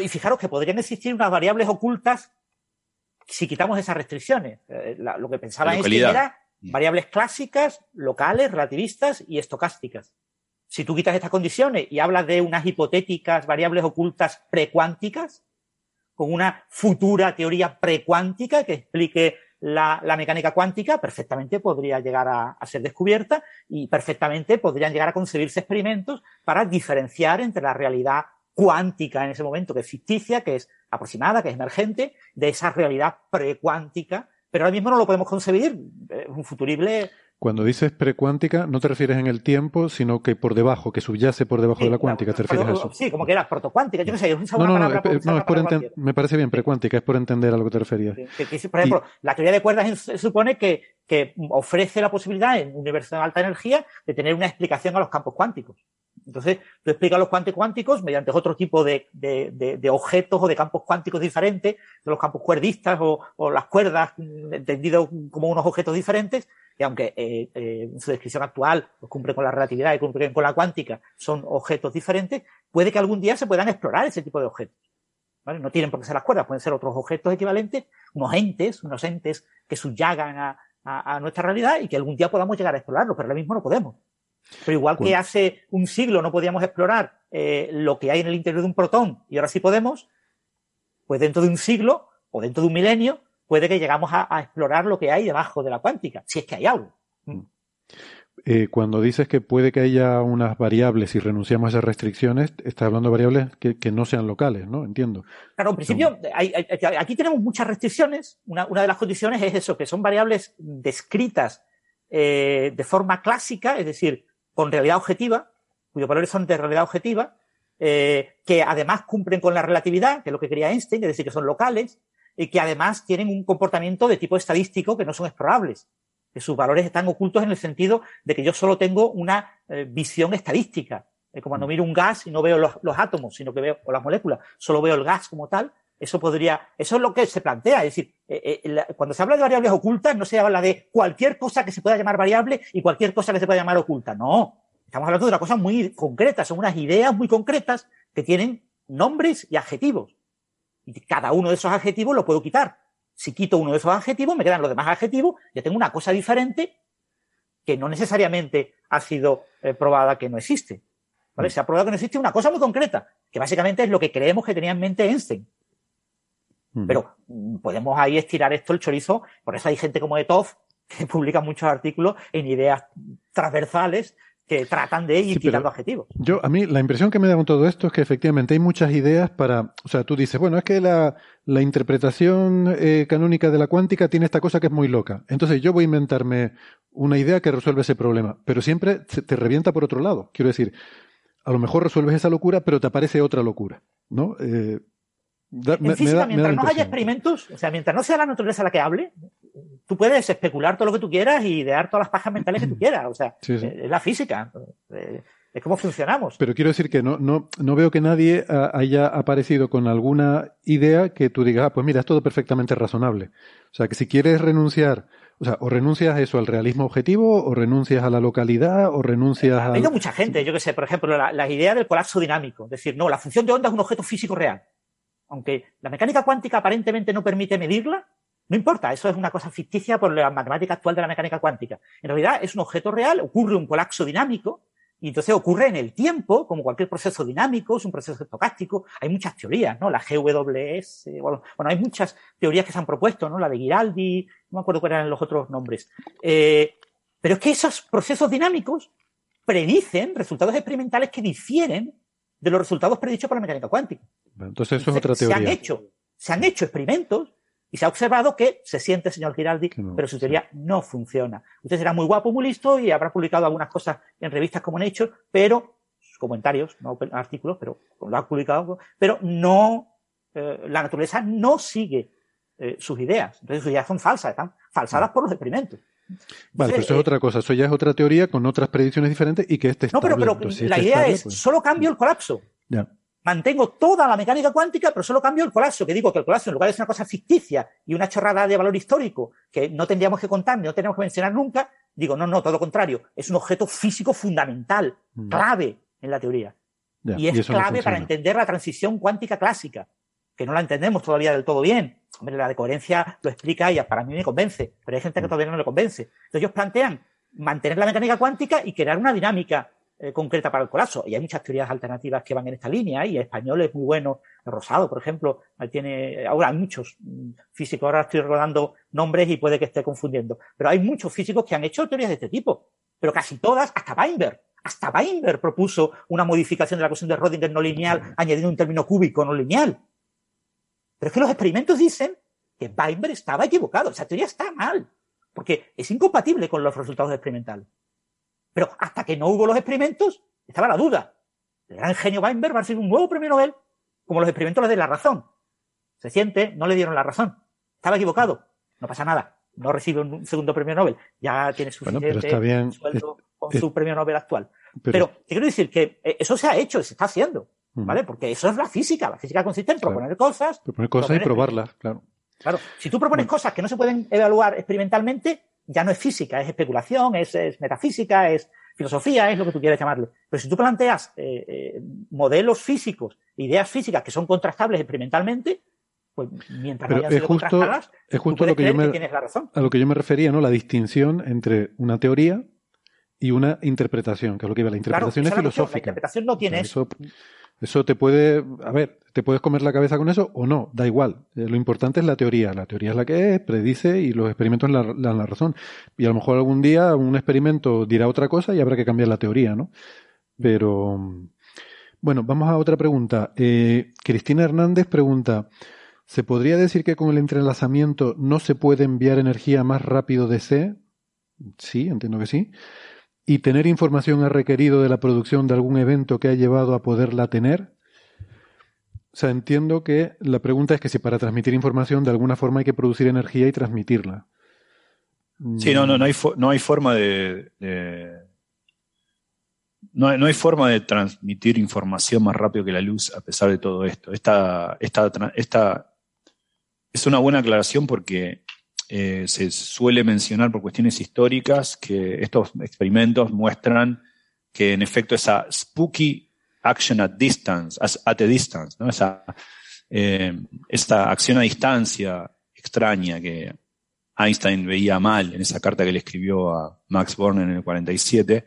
Y fijaros que podrían existir unas variables ocultas si quitamos esas restricciones. Eh, lo que pensaba es que era mm. variables clásicas, locales, relativistas y estocásticas. Si tú quitas estas condiciones y hablas de unas hipotéticas variables ocultas precuánticas, con una futura teoría precuántica que explique la, mecánica cuántica, perfectamente podría llegar a, ser descubierta y perfectamente podrían llegar a concebirse experimentos para diferenciar entre la realidad cuántica en ese momento, que es ficticia, que es aproximada, que es emergente, de esa realidad precuántica, pero ahora mismo no lo podemos concebir, es un futurible cuando dices precuántica, no te refieres en el tiempo, sino que por debajo, que subyace por debajo de la cuántica, ¿te refieres a eso? Sí, como que era protocuántica, yo no sé, no, no, no, es por me parece bien, precuántica, es por entender a lo que te referías. por ejemplo, la teoría de cuerdas se supone que, que ofrece la posibilidad en un universo de alta energía de tener una explicación a los campos cuánticos. Entonces, tú explicas los cuantos cuánticos mediante otro tipo de, objetos o de campos cuánticos diferentes, de los campos cuerdistas o, las cuerdas, entendidos como unos objetos diferentes, y aunque eh, eh, en su descripción actual pues, cumple con la relatividad y cumple con la cuántica, son objetos diferentes, puede que algún día se puedan explorar ese tipo de objetos. No tienen por qué ser las cuerdas, pueden ser otros objetos equivalentes, unos entes, unos entes que subyagan a, a nuestra realidad y que algún día podamos llegar a explorarlos, pero ahora mismo no podemos. Pero igual que hace un siglo no podíamos explorar eh, lo que hay en el interior de un protón y ahora sí podemos, pues dentro de un siglo o dentro de un milenio puede que llegamos a, explorar lo que hay debajo de la cuántica, si es que hay algo. Mm. Eh, cuando dices que puede que haya unas variables y renunciamos a esas restricciones, estás hablando de variables que, no sean locales, ¿no? Entiendo. Claro, en principio, aquí tenemos muchas restricciones. Una, de las condiciones es eso, que son variables descritas eh, de forma clásica, es decir, con realidad objetiva, cuyos valores son de realidad objetiva, eh, que además cumplen con la relatividad, que es lo que quería Einstein, es decir, que son locales, y que además tienen un comportamiento de tipo estadístico que no son explorables, que sus valores están ocultos en el sentido de que yo solo tengo una eh, visión estadística. como cuando miro un gas y no veo los, átomos, sino que veo las moléculas, solo veo el gas como tal, eso podría, eso es lo que se plantea. Es decir, eh, cuando se habla de variables ocultas, no se habla de cualquier cosa que se pueda llamar variable y cualquier cosa que se pueda llamar oculta. No. Estamos hablando de una cosa muy concreta. Son unas ideas muy concretas que tienen nombres y adjetivos. Y cada uno de esos adjetivos lo puedo quitar. Si quito uno de esos adjetivos, me quedan los demás adjetivos, ya tengo una cosa diferente que no necesariamente ha sido eh, probada que no existe. ¿Vale? Se ha probado que no existe una cosa muy concreta, que básicamente es lo que creemos que tenía en mente Einstein. Pero mm, podemos ahí estirar esto el chorizo, por eso hay gente como Etov que publica muchos artículos en ideas transversales que tratan de ir quitando adjetivos. Yo, a mí, la impresión que me da con todo esto es que efectivamente hay muchas ideas para, o sea, tú dices, bueno, es que la, la interpretación eh, canónica de la cuántica tiene esta cosa que es muy loca. Entonces yo voy a inventarme una idea que resuelve ese problema, pero siempre te revienta por otro lado. Quiero decir, a lo mejor resuelves esa locura, pero te aparece otra locura, ¿no? Eh, en física, mientras no haya experimentos, o sea, mientras no sea la naturaleza la que hable, tú puedes especular todo lo que tú quieras y idear todas las pajas mentales que tú quieras. O sea, eh, es la física. Eh, es como funcionamos. Pero quiero decir que no, no, no veo que nadie ah, haya aparecido con alguna idea que tú digas, ah, pues mira, es todo perfectamente razonable. O sea, que si quieres renunciar, o sea, o renuncias a eso, al realismo objetivo, o renuncias a la localidad, o renuncias a... Ha habido mucha gente, yo que sé, por ejemplo, la, la idea del colapso dinámico. Es decir, no, la función de onda es un objeto físico real. Aunque la mecánica cuántica aparentemente no permite medirla, no importa, eso es una cosa ficticia por la matemática actual de la mecánica cuántica. En realidad es un objeto real, ocurre un colapso dinámico, y entonces ocurre en el tiempo, como cualquier proceso dinámico, es un proceso estocástico. Hay muchas teorías, ¿no? La GWS, bueno, hay muchas teorías que se han propuesto, ¿no? La de Giraldi, no me acuerdo cuáles eran los otros nombres. Eh, pero es que esos procesos dinámicos predicen resultados experimentales que difieren de los resultados predichos por la mecánica cuántica. Entonces eso es otra teoría. Se han hecho, se han hecho experimentos y se ha observado que se siente, señor Giraldi, pero su teoría no funciona. Usted será muy guapo, muy listo y habrá publicado algunas cosas en revistas como Nature, pero comentarios, no artículos, pero lo ha publicado, pero no, eh, la naturaleza no sigue eh, sus ideas. Entonces sus ideas son falsas, están falsadas por los experimentos. vale, pero eso es eh, otra cosa. Eso ya es otra teoría con otras predicciones diferentes y que este No, pero, pero la idea es, pues solo cambio el colapso. Ya mantengo toda la mecánica cuántica, pero solo cambio el colapso, que digo que el colapso en lugar de ser una cosa ficticia y una chorrada de valor histórico que no tendríamos que contar ni no tenemos que mencionar nunca, digo, no, no, todo lo contrario, es un objeto físico fundamental, mm. clave en la teoría. y es clave para entender la transición cuántica clásica, que no la entendemos todavía del todo bien. Hombre, la de coherencia lo explica y para mí me convence, pero hay gente que mm. todavía no le convence. Entonces ellos plantean mantener la mecánica cuántica y crear una dinámica eh, concreta para el colapso. Y hay muchas teorías alternativas que van en esta línea, y español es muy bueno. Rosado, por ejemplo, tiene, ahora hay muchos mm, físicos, ahora estoy recordando nombres y puede que esté confundiendo. Pero hay muchos físicos que han hecho teorías de este tipo. Pero casi todas, hasta Weinberg. Hasta Weinberg propuso una modificación de la cuestión de Rodinger no lineal, añadiendo un término cúbico no lineal. Pero es que los experimentos dicen que Weinberg estaba equivocado. Esa teoría está mal. Porque es incompatible con los resultados experimentales. Pero hasta que no hubo los experimentos, estaba la duda. El gran genio Weinberg va a ser un nuevo premio Nobel, como los experimentos le den la razón. Se siente, no le dieron la razón. Estaba equivocado. No pasa nada. No recibe un segundo premio Nobel. Ya tiene suficiente sueldo con su premio Nobel actual. Pero, quiero decir que eh, eso se ha hecho, se está haciendo. ¿Vale? Porque eso es la física. La física consiste en proponer cosas. Proponer cosas y probarlas, claro. Claro. Si tú propones cosas que no se pueden evaluar experimentalmente, ya no es física, es especulación, es, metafísica, es filosofía, es lo que tú quieras llamarle. Pero si tú planteas eh, eh, modelos físicos, ideas físicas que son contrastables experimentalmente, pues mientras no hayan sido contrastadas, es justo lo que yo me, tienes la razón. A lo que yo me refería, ¿no? La distinción entre una teoría y una interpretación, que es lo que iba. La interpretación es filosófica. La, interpretación no tiene eso. Eso te puede, a ver, te puedes comer la cabeza con eso o no, da igual. Eh, lo importante es la teoría. La teoría es la que es, predice y los experimentos le dan la razón. Y a lo mejor algún día un experimento dirá otra cosa y habrá que cambiar la teoría, ¿no? Pero, bueno, vamos a otra pregunta. Eh, Cristina Hernández pregunta, ¿se podría decir que con el entrelazamiento no se puede enviar energía más rápido de C? Sí, entiendo que sí y tener información ha requerido de la producción de algún evento que ha llevado a poderla tener? O sea, entiendo que la pregunta es que si para transmitir información de alguna forma hay que producir energía y transmitirla. Sí, no, no, no hay, no hay forma de, no, hay, forma de transmitir información más rápido que la luz a pesar de todo esto. Esta, esta, esta es una buena aclaración porque eh, se suele mencionar por cuestiones históricas que estos experimentos muestran que en efecto esa spooky action at distance, at a distance, esa, eh, esta acción a distancia extraña que Einstein veía mal en esa carta que le escribió a Max Born en el 47,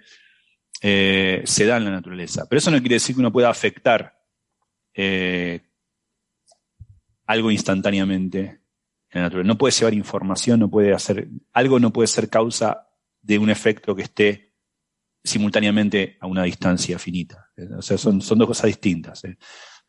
eh, se da en la naturaleza. Pero eso no quiere decir que uno pueda afectar algo instantáneamente no puede llevar información, no puede hacer, algo no puede ser causa de un efecto que esté simultáneamente a una distancia finita. O sea, son, dos cosas distintas. ¿eh?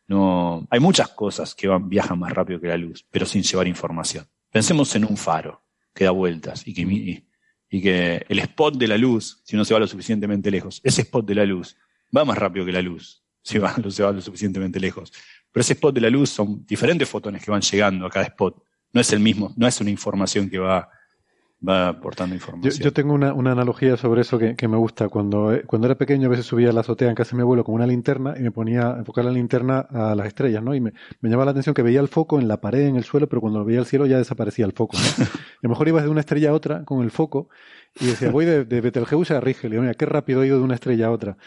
No, hay muchas cosas que van, viajan más rápido que la luz, pero sin llevar información. Pensemos en un faro que da vueltas y que, y que el spot de la luz, si no se va lo suficientemente lejos, ese spot de la luz va más rápido que la luz, si va, se va lo suficientemente lejos. Pero ese spot de la luz son diferentes fotones que van llegando a cada spot. No es el mismo, no es una información que va va aportando información. Yo, tengo una, analogía sobre eso que, me gusta. Cuando, eh, cuando era pequeño a veces subía a la azotea en casa de mi abuelo con una linterna y me ponía a enfocar la linterna a las estrellas, ¿no? Y me, me llamaba la atención que veía el foco en la pared, en el suelo, pero cuando lo veía al cielo ya desaparecía el foco, a lo mejor ibas de una estrella a otra con el foco y decía, voy de, de Betelgeuse a Rigel. Y mira, qué rápido he ido de una estrella a otra.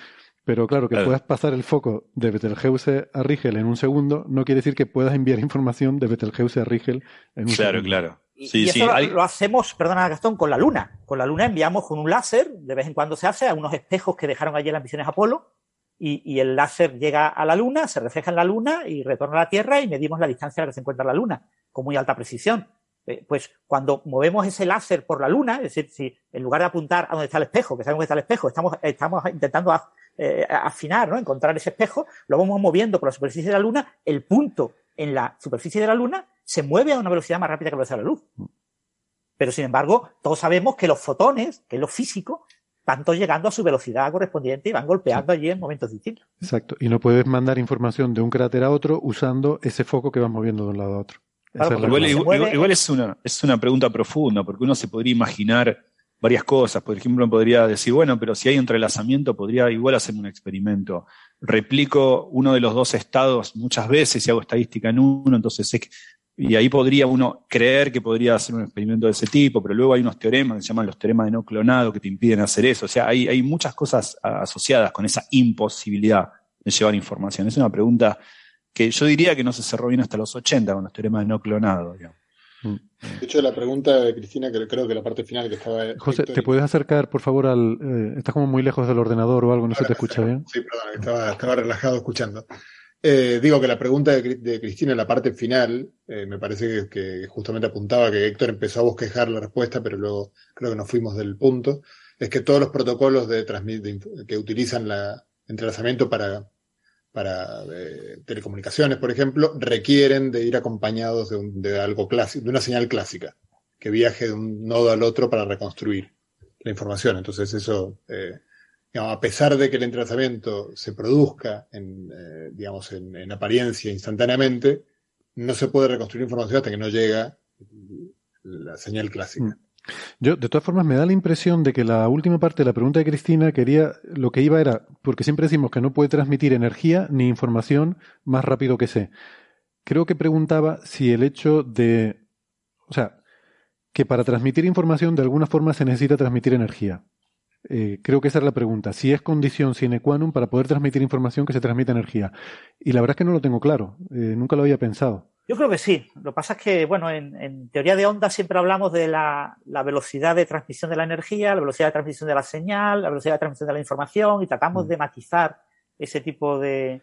Pero claro, que puedas pasar el foco de Betelgeuse a Rigel en un segundo no quiere decir que puedas enviar información de Betelgeuse a Rigel en un segundo. Claro, claro. Y, eso lo, hacemos, perdona Gastón, con la Luna. Con la Luna enviamos con un láser, de vez en cuando se hace, a unos espejos que dejaron allí en las misiones Apolo, y, el láser llega a la Luna, se refleja en la Luna y retorna a la Tierra y medimos la distancia a la que se encuentra la Luna, con muy alta precisión. Eh, pues cuando movemos ese láser por la Luna, es decir, si en lugar de apuntar a donde está el espejo, que sabemos que está el espejo, estamos, estamos intentando eh, afinar, ¿no? encontrar ese espejo, lo vamos moviendo por la superficie de la Luna, el punto en la superficie de la Luna se mueve a una velocidad más rápida que la velocidad de la luz. Pero sin embargo, todos sabemos que los fotones, que es lo físico, van todos llegando a su velocidad correspondiente y van golpeando allí en momentos distintos. Exacto. Y no puedes mandar información de un cráter a otro usando ese foco que vas moviendo de un lado a otro. igual, es, una, es una pregunta profunda, porque uno se podría imaginar varias cosas. Por ejemplo, podría decir, bueno, pero si hay entrelazamiento, podría igual hacer un experimento. Replico uno de los dos estados muchas veces y hago estadística en uno, entonces y ahí podría uno creer que podría hacer un experimento de ese tipo, pero luego hay unos teoremas que se llaman los teoremas de no clonado que te impiden hacer eso. O sea, hay, hay muchas cosas asociadas con esa imposibilidad de llevar información. Es una pregunta que yo diría que no se cerró bien hasta los 80 con los teoremas de no clonado. Mm. De hecho, la pregunta de Cristina, que creo que la parte final que estaba. José, ¿te puedes acercar, por favor, al. Eh, estás como muy lejos del ordenador o algo, no se te escucha bien? Sí, perdón, estaba, estaba relajado escuchando. Eh, digo que la pregunta de, Cristina en la parte final, eh, me parece que, justamente apuntaba que Héctor empezó a bosquejar la respuesta, pero luego creo que nos fuimos del punto, es que todos los protocolos de, que utilizan la entrelazamiento para, para eh, telecomunicaciones, por ejemplo, requieren de ir acompañados de, algo clásico, de una señal clásica, que viaje de un nodo al otro para reconstruir la información. Entonces eso a pesar de que el entrelazamiento se produzca en, eh, digamos, en, apariencia instantáneamente, no se puede reconstruir información hasta que no llega la señal clásica. Yo, de todas formas, me da la impresión de que la última parte de la pregunta de Cristina quería, lo que iba era, porque siempre decimos que no puede transmitir energía ni información más rápido que sé. Creo que preguntaba si el hecho de, o sea, que para transmitir información de alguna forma se necesita transmitir energía. Eh, creo que esa es la pregunta. Si es condición sine qua non para poder transmitir información que se transmite energía. Y la verdad es que no lo tengo claro. Eh, nunca lo había pensado. Yo creo que sí. Lo que pasa es que, bueno, en, teoría de ondas siempre hablamos de la, velocidad de transmisión de la energía, la velocidad de transmisión de la señal, la velocidad de transmisión de la información y tratamos mm. de matizar ese tipo de,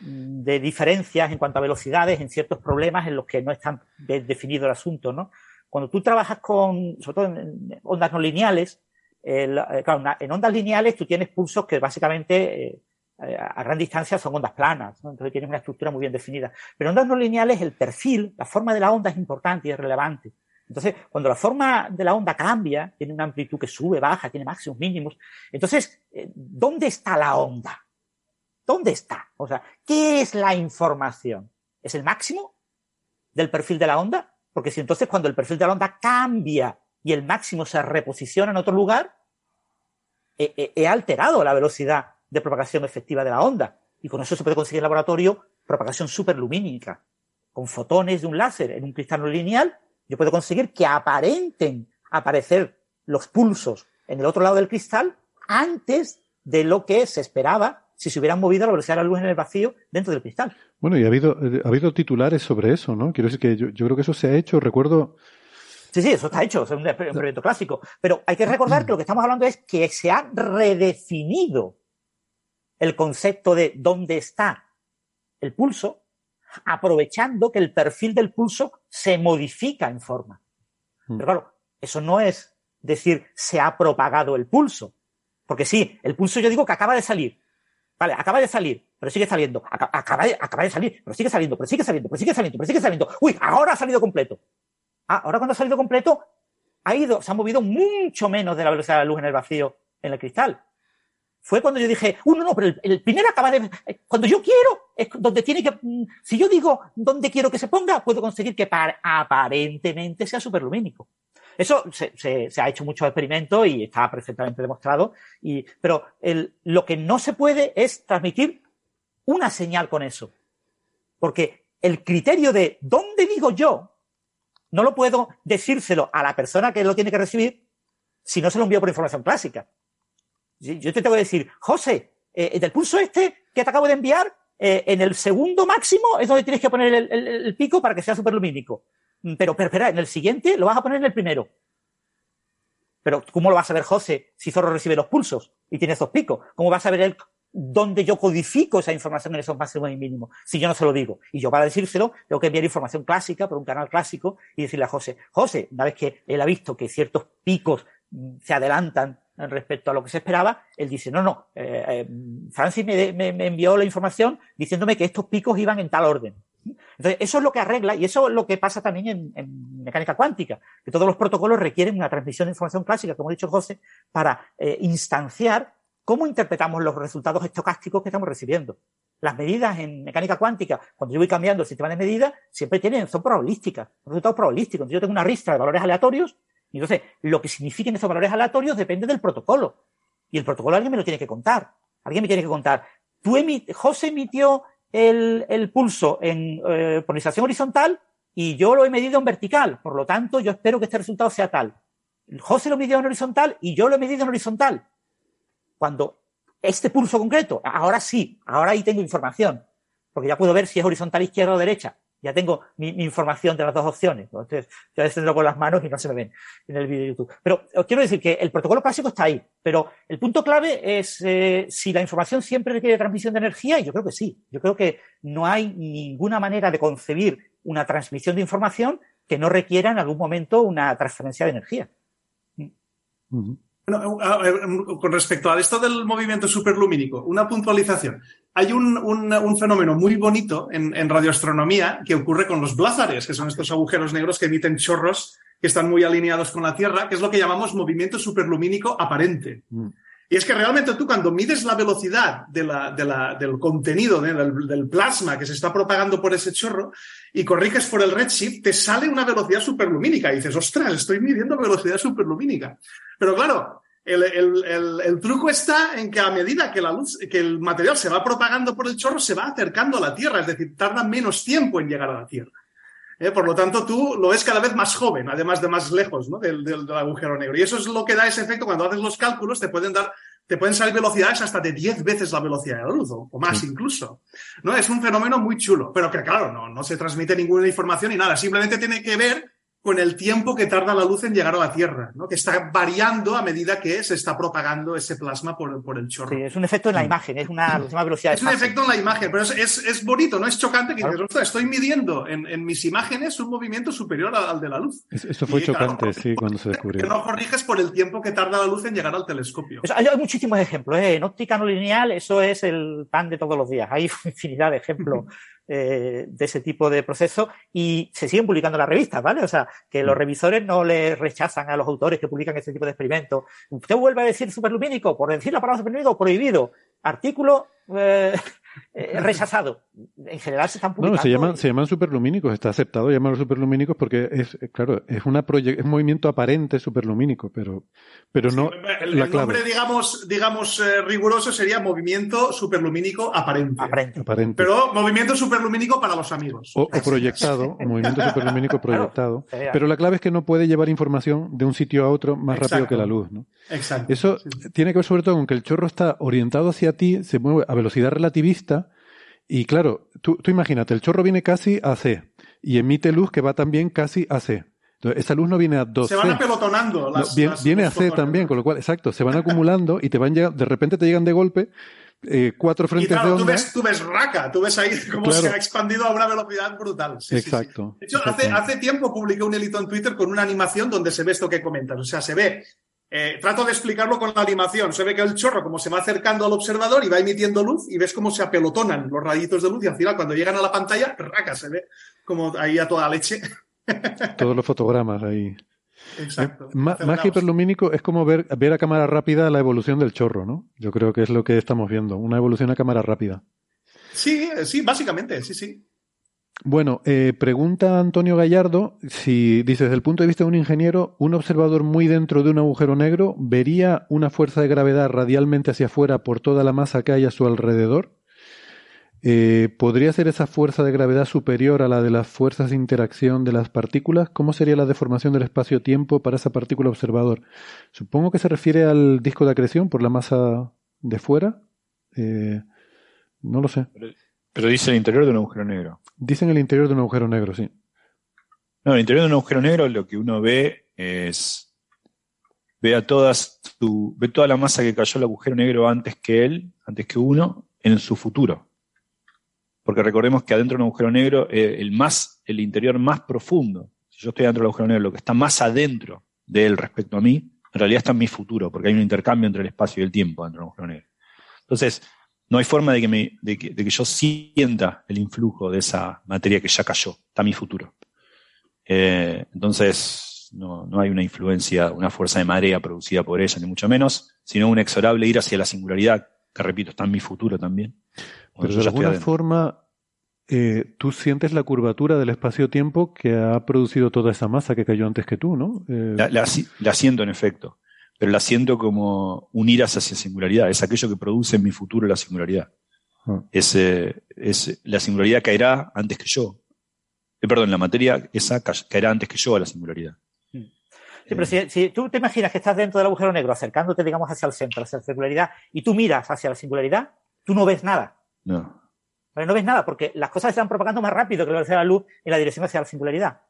de diferencias en cuanto a velocidades en ciertos problemas en los que no está definido el asunto, ¿no? Cuando tú trabajas con, sobre todo en ondas no lineales, eh, en ondas lineales tú tienes pulsos que básicamente eh, a gran distancia son ondas planas, entonces tienes una estructura muy bien definida. Pero en ondas no lineales el perfil, la forma de la onda es importante y es relevante. Entonces, cuando la forma de la onda cambia, tiene una amplitud que sube, baja, tiene máximos, mínimos, entonces, eh, ¿dónde está la onda? ¿Dónde está? O sea, ¿qué es la información? ¿Es el máximo del perfil de la onda? Porque si entonces cuando el perfil de la onda cambia y el máximo se reposiciona en otro lugar, he, alterado la velocidad de propagación efectiva de la onda. Y con eso se puede conseguir en laboratorio propagación superlumínica. Con fotones de un láser en un cristal no lineal, yo puedo conseguir que aparenten aparecer los pulsos en el otro lado del cristal antes de lo que se esperaba si se hubieran movido a la velocidad de la luz en el vacío dentro del cristal. Bueno, y ha habido, ha habido titulares sobre eso, ¿no? Quiero decir que yo creo que eso se ha hecho. Recuerdo Sí, sí, eso está hecho, es un, proyecto clásico. Pero hay que recordar que lo que estamos hablando es que se ha redefinido el concepto de dónde está el pulso, aprovechando que el perfil del pulso se modifica en forma. Mm. Pero claro, eso no es decir se ha propagado el pulso. Porque sí, el pulso yo digo que acaba de salir. Vale, acaba de salir, pero sigue saliendo. Acaba, de, acaba de salir, pero sigue saliendo, pero sigue saliendo, pero sigue saliendo, pero sigue saliendo. Uy, ahora ha salido completo. Ah, ahora cuando ha salido completo, ha ido, se ha movido mucho menos de la velocidad de la luz en el vacío en el cristal. Fue cuando yo dije, uh, no, pero el, primero acaba de, eh, cuando yo quiero, es donde tiene que, mm, si yo digo dónde quiero que se ponga, puedo conseguir que aparentemente sea superlumínico. Eso se, ha hecho muchos experimentos y está perfectamente demostrado. Y, pero lo que no se puede es transmitir una señal con eso. Porque el criterio de dónde digo yo, no lo puedo decírselo a la persona que lo tiene que recibir si no se lo envío por información clásica. Yo te tengo que decir, José, eh, del pulso este que te acabo de enviar, eh, en el segundo máximo es donde tienes que poner el pico para que sea superlumínico. Mm, pero, pero espera, en el siguiente lo vas a poner en el primero. Pero, ¿cómo lo vas a ver José si Zorro recibe los pulsos y tiene esos picos? ¿Cómo vas a ver él dónde yo codifico esa información en esos máximos y mínimos si yo no se lo digo? Y yo para decírselo tengo que enviar información clásica por un canal clásico y decirle a José, José, una vez que él ha visto que ciertos picos mm, se adelantan respecto a lo que se esperaba, él dice, no, no, eh, eh, Francis me envió la información diciéndome que estos picos iban en tal orden. Entonces, eso es lo que arregla y eso es lo que pasa también en, mecánica cuántica, que todos los protocolos requieren una transmisión de información clásica, como ha dicho José, para eh, instanciar cómo interpretamos los resultados estocásticos que estamos recibiendo. Las medidas en mecánica cuántica, cuando yo voy cambiando el sistema de medidas, siempre tienen, son probabilísticas, resultados probabilísticos. Entonces, yo tengo una ristra de valores aleatorios, y entonces lo que signifiquen esos valores aleatorios depende del protocolo. Y el protocolo alguien me lo tiene que contar. Alguien me tiene que contar. Tú José emitió el, pulso en eh, polarización horizontal y yo lo he medido en vertical. Por lo tanto, yo espero que este resultado sea tal. José lo midió en horizontal y yo lo he medido en horizontal. Cuando este pulso concreto, ahora sí, ahora ahí tengo información, porque ya puedo ver si es horizontal izquierda o derecha ya tengo mi, información de las dos opciones. Entonces, yo veces con las manos y no se me ven en el vídeo de YouTube. Pero os quiero decir que el protocolo clásico está ahí, pero el punto clave es eh, si la información siempre requiere transmisión de energía, y yo creo que sí. Yo creo que no hay ninguna manera de concebir una transmisión de información que no requiera en algún momento una transferencia de energía. Con respecto a esto del movimiento superlumínico, una puntualización hay un, fenómeno muy bonito en, radioastronomía que ocurre con los blázares, que son estos agujeros negros que emiten chorros que están muy alineados con la Tierra, que es lo que llamamos movimiento superlumínico aparente. Mm. Y es que realmente tú cuando mides la velocidad del contenido, del, plasma que se está propagando por ese chorro y corriges por el redshift, te sale una velocidad superlumínica. Y dices, ostras, estoy midiendo velocidad superlumínica. Pero claro, el, truco está en que a medida que la luz, que el material se va propagando por el chorro, se va acercando a la Tierra, es decir, tarda menos tiempo en llegar a la Tierra. ¿eh? Por lo tanto, tú lo ves cada vez más joven, además de más lejos del, agujero negro. Y eso es lo que da ese efecto. Cuando haces los cálculos, te pueden dar, te pueden salir velocidades hasta de 10 veces la velocidad de la luz, o, más incluso. ¿no? Es un fenómeno muy chulo, pero que claro, no, no se transmite ninguna información ni nada. Simplemente tiene que ver con el tiempo que tarda la luz en llegar a la Tierra, ¿no? que está variando a medida que se está propagando ese plasma por, por el chorro. Sí, es un efecto en la mm. imagen, es una, velocidad. Es un efecto en la imagen, pero es, es, bonito, no es chocante que dices, estoy midiendo en, en, mis imágenes un movimiento superior al, de la luz. Eso fue chocante, sí, cuando se descubrió. Que no corriges por el tiempo que tarda la luz en llegar al telescopio. hay, muchísimos ejemplos. ¿eh? En óptica no lineal, eso es el pan de todos los días. Hay infinidad de ejemplos. Eh, de ese tipo de proceso y se siguen publicando las revistas, ¿vale? O sea, que los mm. revisores no le rechazan a los autores que publican ese tipo de experimentos. Usted vuelve a decir superlumínico, por decir la palabra superlumínico, prohibido. Artículo eh, eh, rechazado. En general se están publicando. No, se llaman, se llaman superlumínicos, está aceptado llamarlos superlumínicos porque es, claro, es una es un movimiento aparente superlumínico, pero, pero no. el, nombre, digamos, digamos eh, riguroso sería movimiento superlumínico aparente. Aparente. Pero movimiento superlumínico para los amigos. O, proyectado, movimiento superlumínico proyectado. pero la clave es que no puede llevar información de un sitio a otro más rápido que la luz, ¿no? Exacto. Eso tiene que ver sobre todo con que el chorro está orientado hacia ti, se mueve a velocidad relativista, y claro, tú, tú imagínate, el chorro viene casi a C y emite luz que va también casi a C. Entonces, esa luz no viene a 2 Se van apelotonando. Las, viene, a C también, con lo cual, exacto, se van acumulando y te van de repente te llegan de golpe eh, cuatro frentes y de Tú ves, tú ves raca, tú ves ahí cómo se ha expandido a una velocidad brutal. exacto. de hecho, hace, hace tiempo publiqué un elito en Twitter con una animación donde se ve esto que comentas. O sea, se ve Eh, trato de explicarlo con la animación. Se ve que el chorro, como se va acercando al observador y va emitiendo luz, y ves cómo se apelotonan los rayitos de luz, y al final, cuando llegan a la pantalla, raca, se ve como ahí a toda leche. Todos los fotogramas ahí. Exacto. Eh, Magia hiperlumínico es como ver, ver a cámara rápida la evolución del chorro, ¿no? Yo creo que es lo que estamos viendo, una evolución a cámara rápida. Sí, eh, sí, básicamente, sí, sí. Bueno, eh, pregunta Antonio Gallardo si, dice, desde el punto de vista de un ingeniero, un observador muy dentro de un agujero negro vería una fuerza de gravedad radialmente hacia afuera por toda la masa que hay a su alrededor. Eh, ¿Podría ser esa fuerza de gravedad superior a la de las fuerzas de interacción de las partículas? ¿Cómo sería la deformación del espacio-tiempo para esa partícula observador? Supongo que se refiere al disco de acreción por la masa de fuera. Eh, no lo sé. Dice el interior de un agujero negro. Dicen el interior de un agujero negro, sí. No, el interior de un agujero negro lo que uno ve es. Ve a todas su- ve toda la masa que cayó al agujero negro antes que él, antes que uno, en su futuro. Porque recordemos que adentro de un agujero negro, eh, el más, el interior más profundo, si yo estoy dentro del agujero negro, lo que está más adentro de él respecto a mí, en realidad está en mi futuro, porque hay un intercambio entre el espacio y el tiempo dentro de un agujero negro. Entonces, no hay forma de que, me, de que, de que yo sienta el influjo de esa materia que ya cayó, está mi futuro. Eh, entonces, no, no hay una influencia, una fuerza de marea producida por ella, ni mucho menos, sino un exorable ir hacia la singularidad, que repito, está en mi futuro también. Pero de alguna forma, eh, tú sientes la curvatura del espacio-tiempo que ha producido toda esa masa que cayó antes que tú, ¿no? Eh, La, la siento en efecto, pero la siento como unir hacia singularidad, es aquello que produce en mi futuro la singularidad. Ah. Es, eh, es- la singularidad caerá antes que yo. Eh, perdón, la materia esa ca- caerá antes que yo a la singularidad. Sí, pero si, si tú te imaginas que estás dentro del agujero negro, acercándote, digamos, hacia el centro, hacia la singularidad, y tú miras hacia la singularidad, tú no ves nada. No. ¿vale? No ves nada, porque las cosas se están propagando más rápido que lo que la luz en la dirección hacia la singularidad.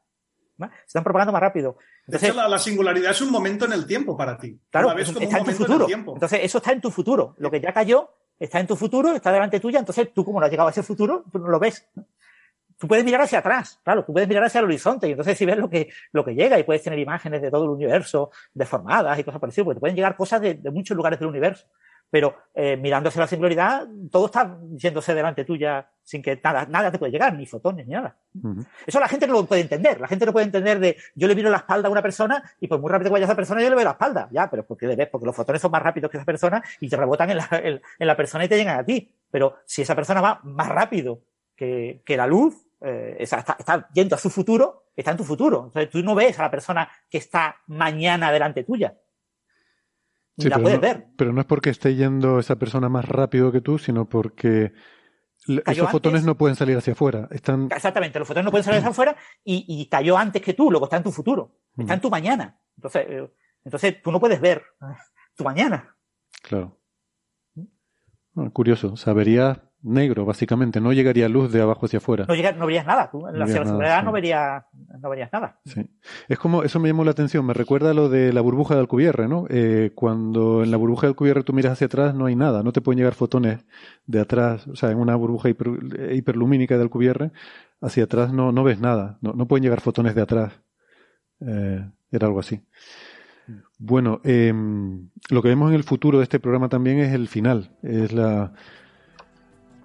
Se están propagando más rápido. De Entonces, hecho, la, la singularidad es un momento en el tiempo para ti. claro, como está un en tu futuro. tiempo. Entonces, eso está en tu futuro. Lo que ya cayó está en tu futuro, está delante tuya, entonces tú, como no has llegado a ese futuro, tú no lo ves. Tú puedes mirar hacia atrás, claro, tú puedes mirar hacia el horizonte y entonces si ves lo que, lo que llega y puedes tener imágenes de todo el universo deformadas y cosas parecidas, porque te pueden llegar cosas de, de muchos lugares del universo. Pero eh, mirando hacia la singularidad, todo está yéndose delante tuya sin que nada, nada te puede llegar, ni fotones, ni nada. ujú. Eso la gente no lo puede entender. La gente no puede entender de yo le miro la espalda a una persona y por muy rápido que vaya esa persona yo le veo la espalda. Ya, pero ¿por qué le ves? Porque los fotones son más rápidos que esa persona y te rebotan en la, en, en la persona y te llegan a ti. Pero si esa persona va más rápido que, que la luz, eh, está, está yendo a su futuro, está en tu futuro. Entonces tú no ves a la persona que está mañana delante tuya. Sí, la pero puedes no, ver. pero no es porque esté yendo esa persona más rápido que tú, sino porque Cayó esos fotones no pueden salir hacia afuera. Están, Exactamente, los fotones no pueden salir hacia afuera y, y cayó antes que tú, luego está en tu futuro, está en tu mañana. Entonces, eh, entonces tú no puedes ver eh, tu mañana. claro. Ah, curioso. Sabería negro, básicamente. No llegaría luz de abajo hacia afuera. No, llega- no verías nada, tú en la, verías hacia la nada, seguridad sí. no, verías, no verías nada. Sí. Es como, eso me llamó la atención, me recuerda a lo de la burbuja de Alcubierre, ¿no? Eh, cuando en la burbuja de Alcubierre tú miras hacia atrás no hay nada, no te pueden llegar fotones de atrás, o sea, en una burbuja hiper- hiperlumínica de Alcubierre, hacia atrás no, no ves nada, no, no pueden llegar fotones de atrás. Eh, era algo así. Bueno, eh, lo que vemos en el futuro de este programa también es el final, es la,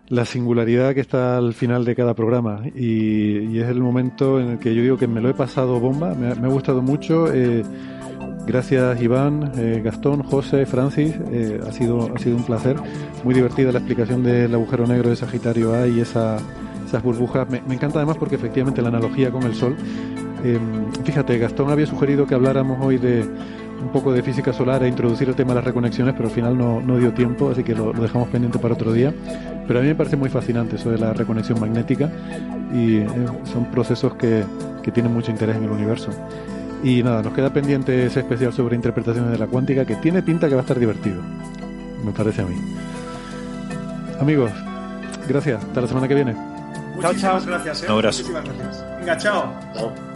la singularidad que está al final de cada programa y, es el momento en el que yo digo que me lo he pasado bomba, me ha, gustado mucho. eh, gracias Iván, eh, Gastón, José, Francis, eh, ha, sido, ha sido un placer. Muy divertida la explicación del agujero negro de Sagitario A y esa, esas burbujas. Me, me encanta además porque efectivamente la analogía con el Sol. fíjate, Gastón había sugerido que habláramos hoy de un poco de física solar e introducir el tema de las reconexiones, pero al final no, no dio tiempo, así que lo, lo dejamos pendiente para otro día. Pero a mí me parece muy fascinante eso de la reconexión magnética y eh, son procesos que, que tienen mucho interés en el universo. Y nada, nos queda pendiente ese especial sobre interpretaciones de la cuántica que tiene pinta que va a estar divertido, me parece a mí. Amigos, gracias, hasta la semana que viene. Muchísimas gracias. ¿eh? Un abrazo. Muchísimas gracias. Venga, chao. Chao.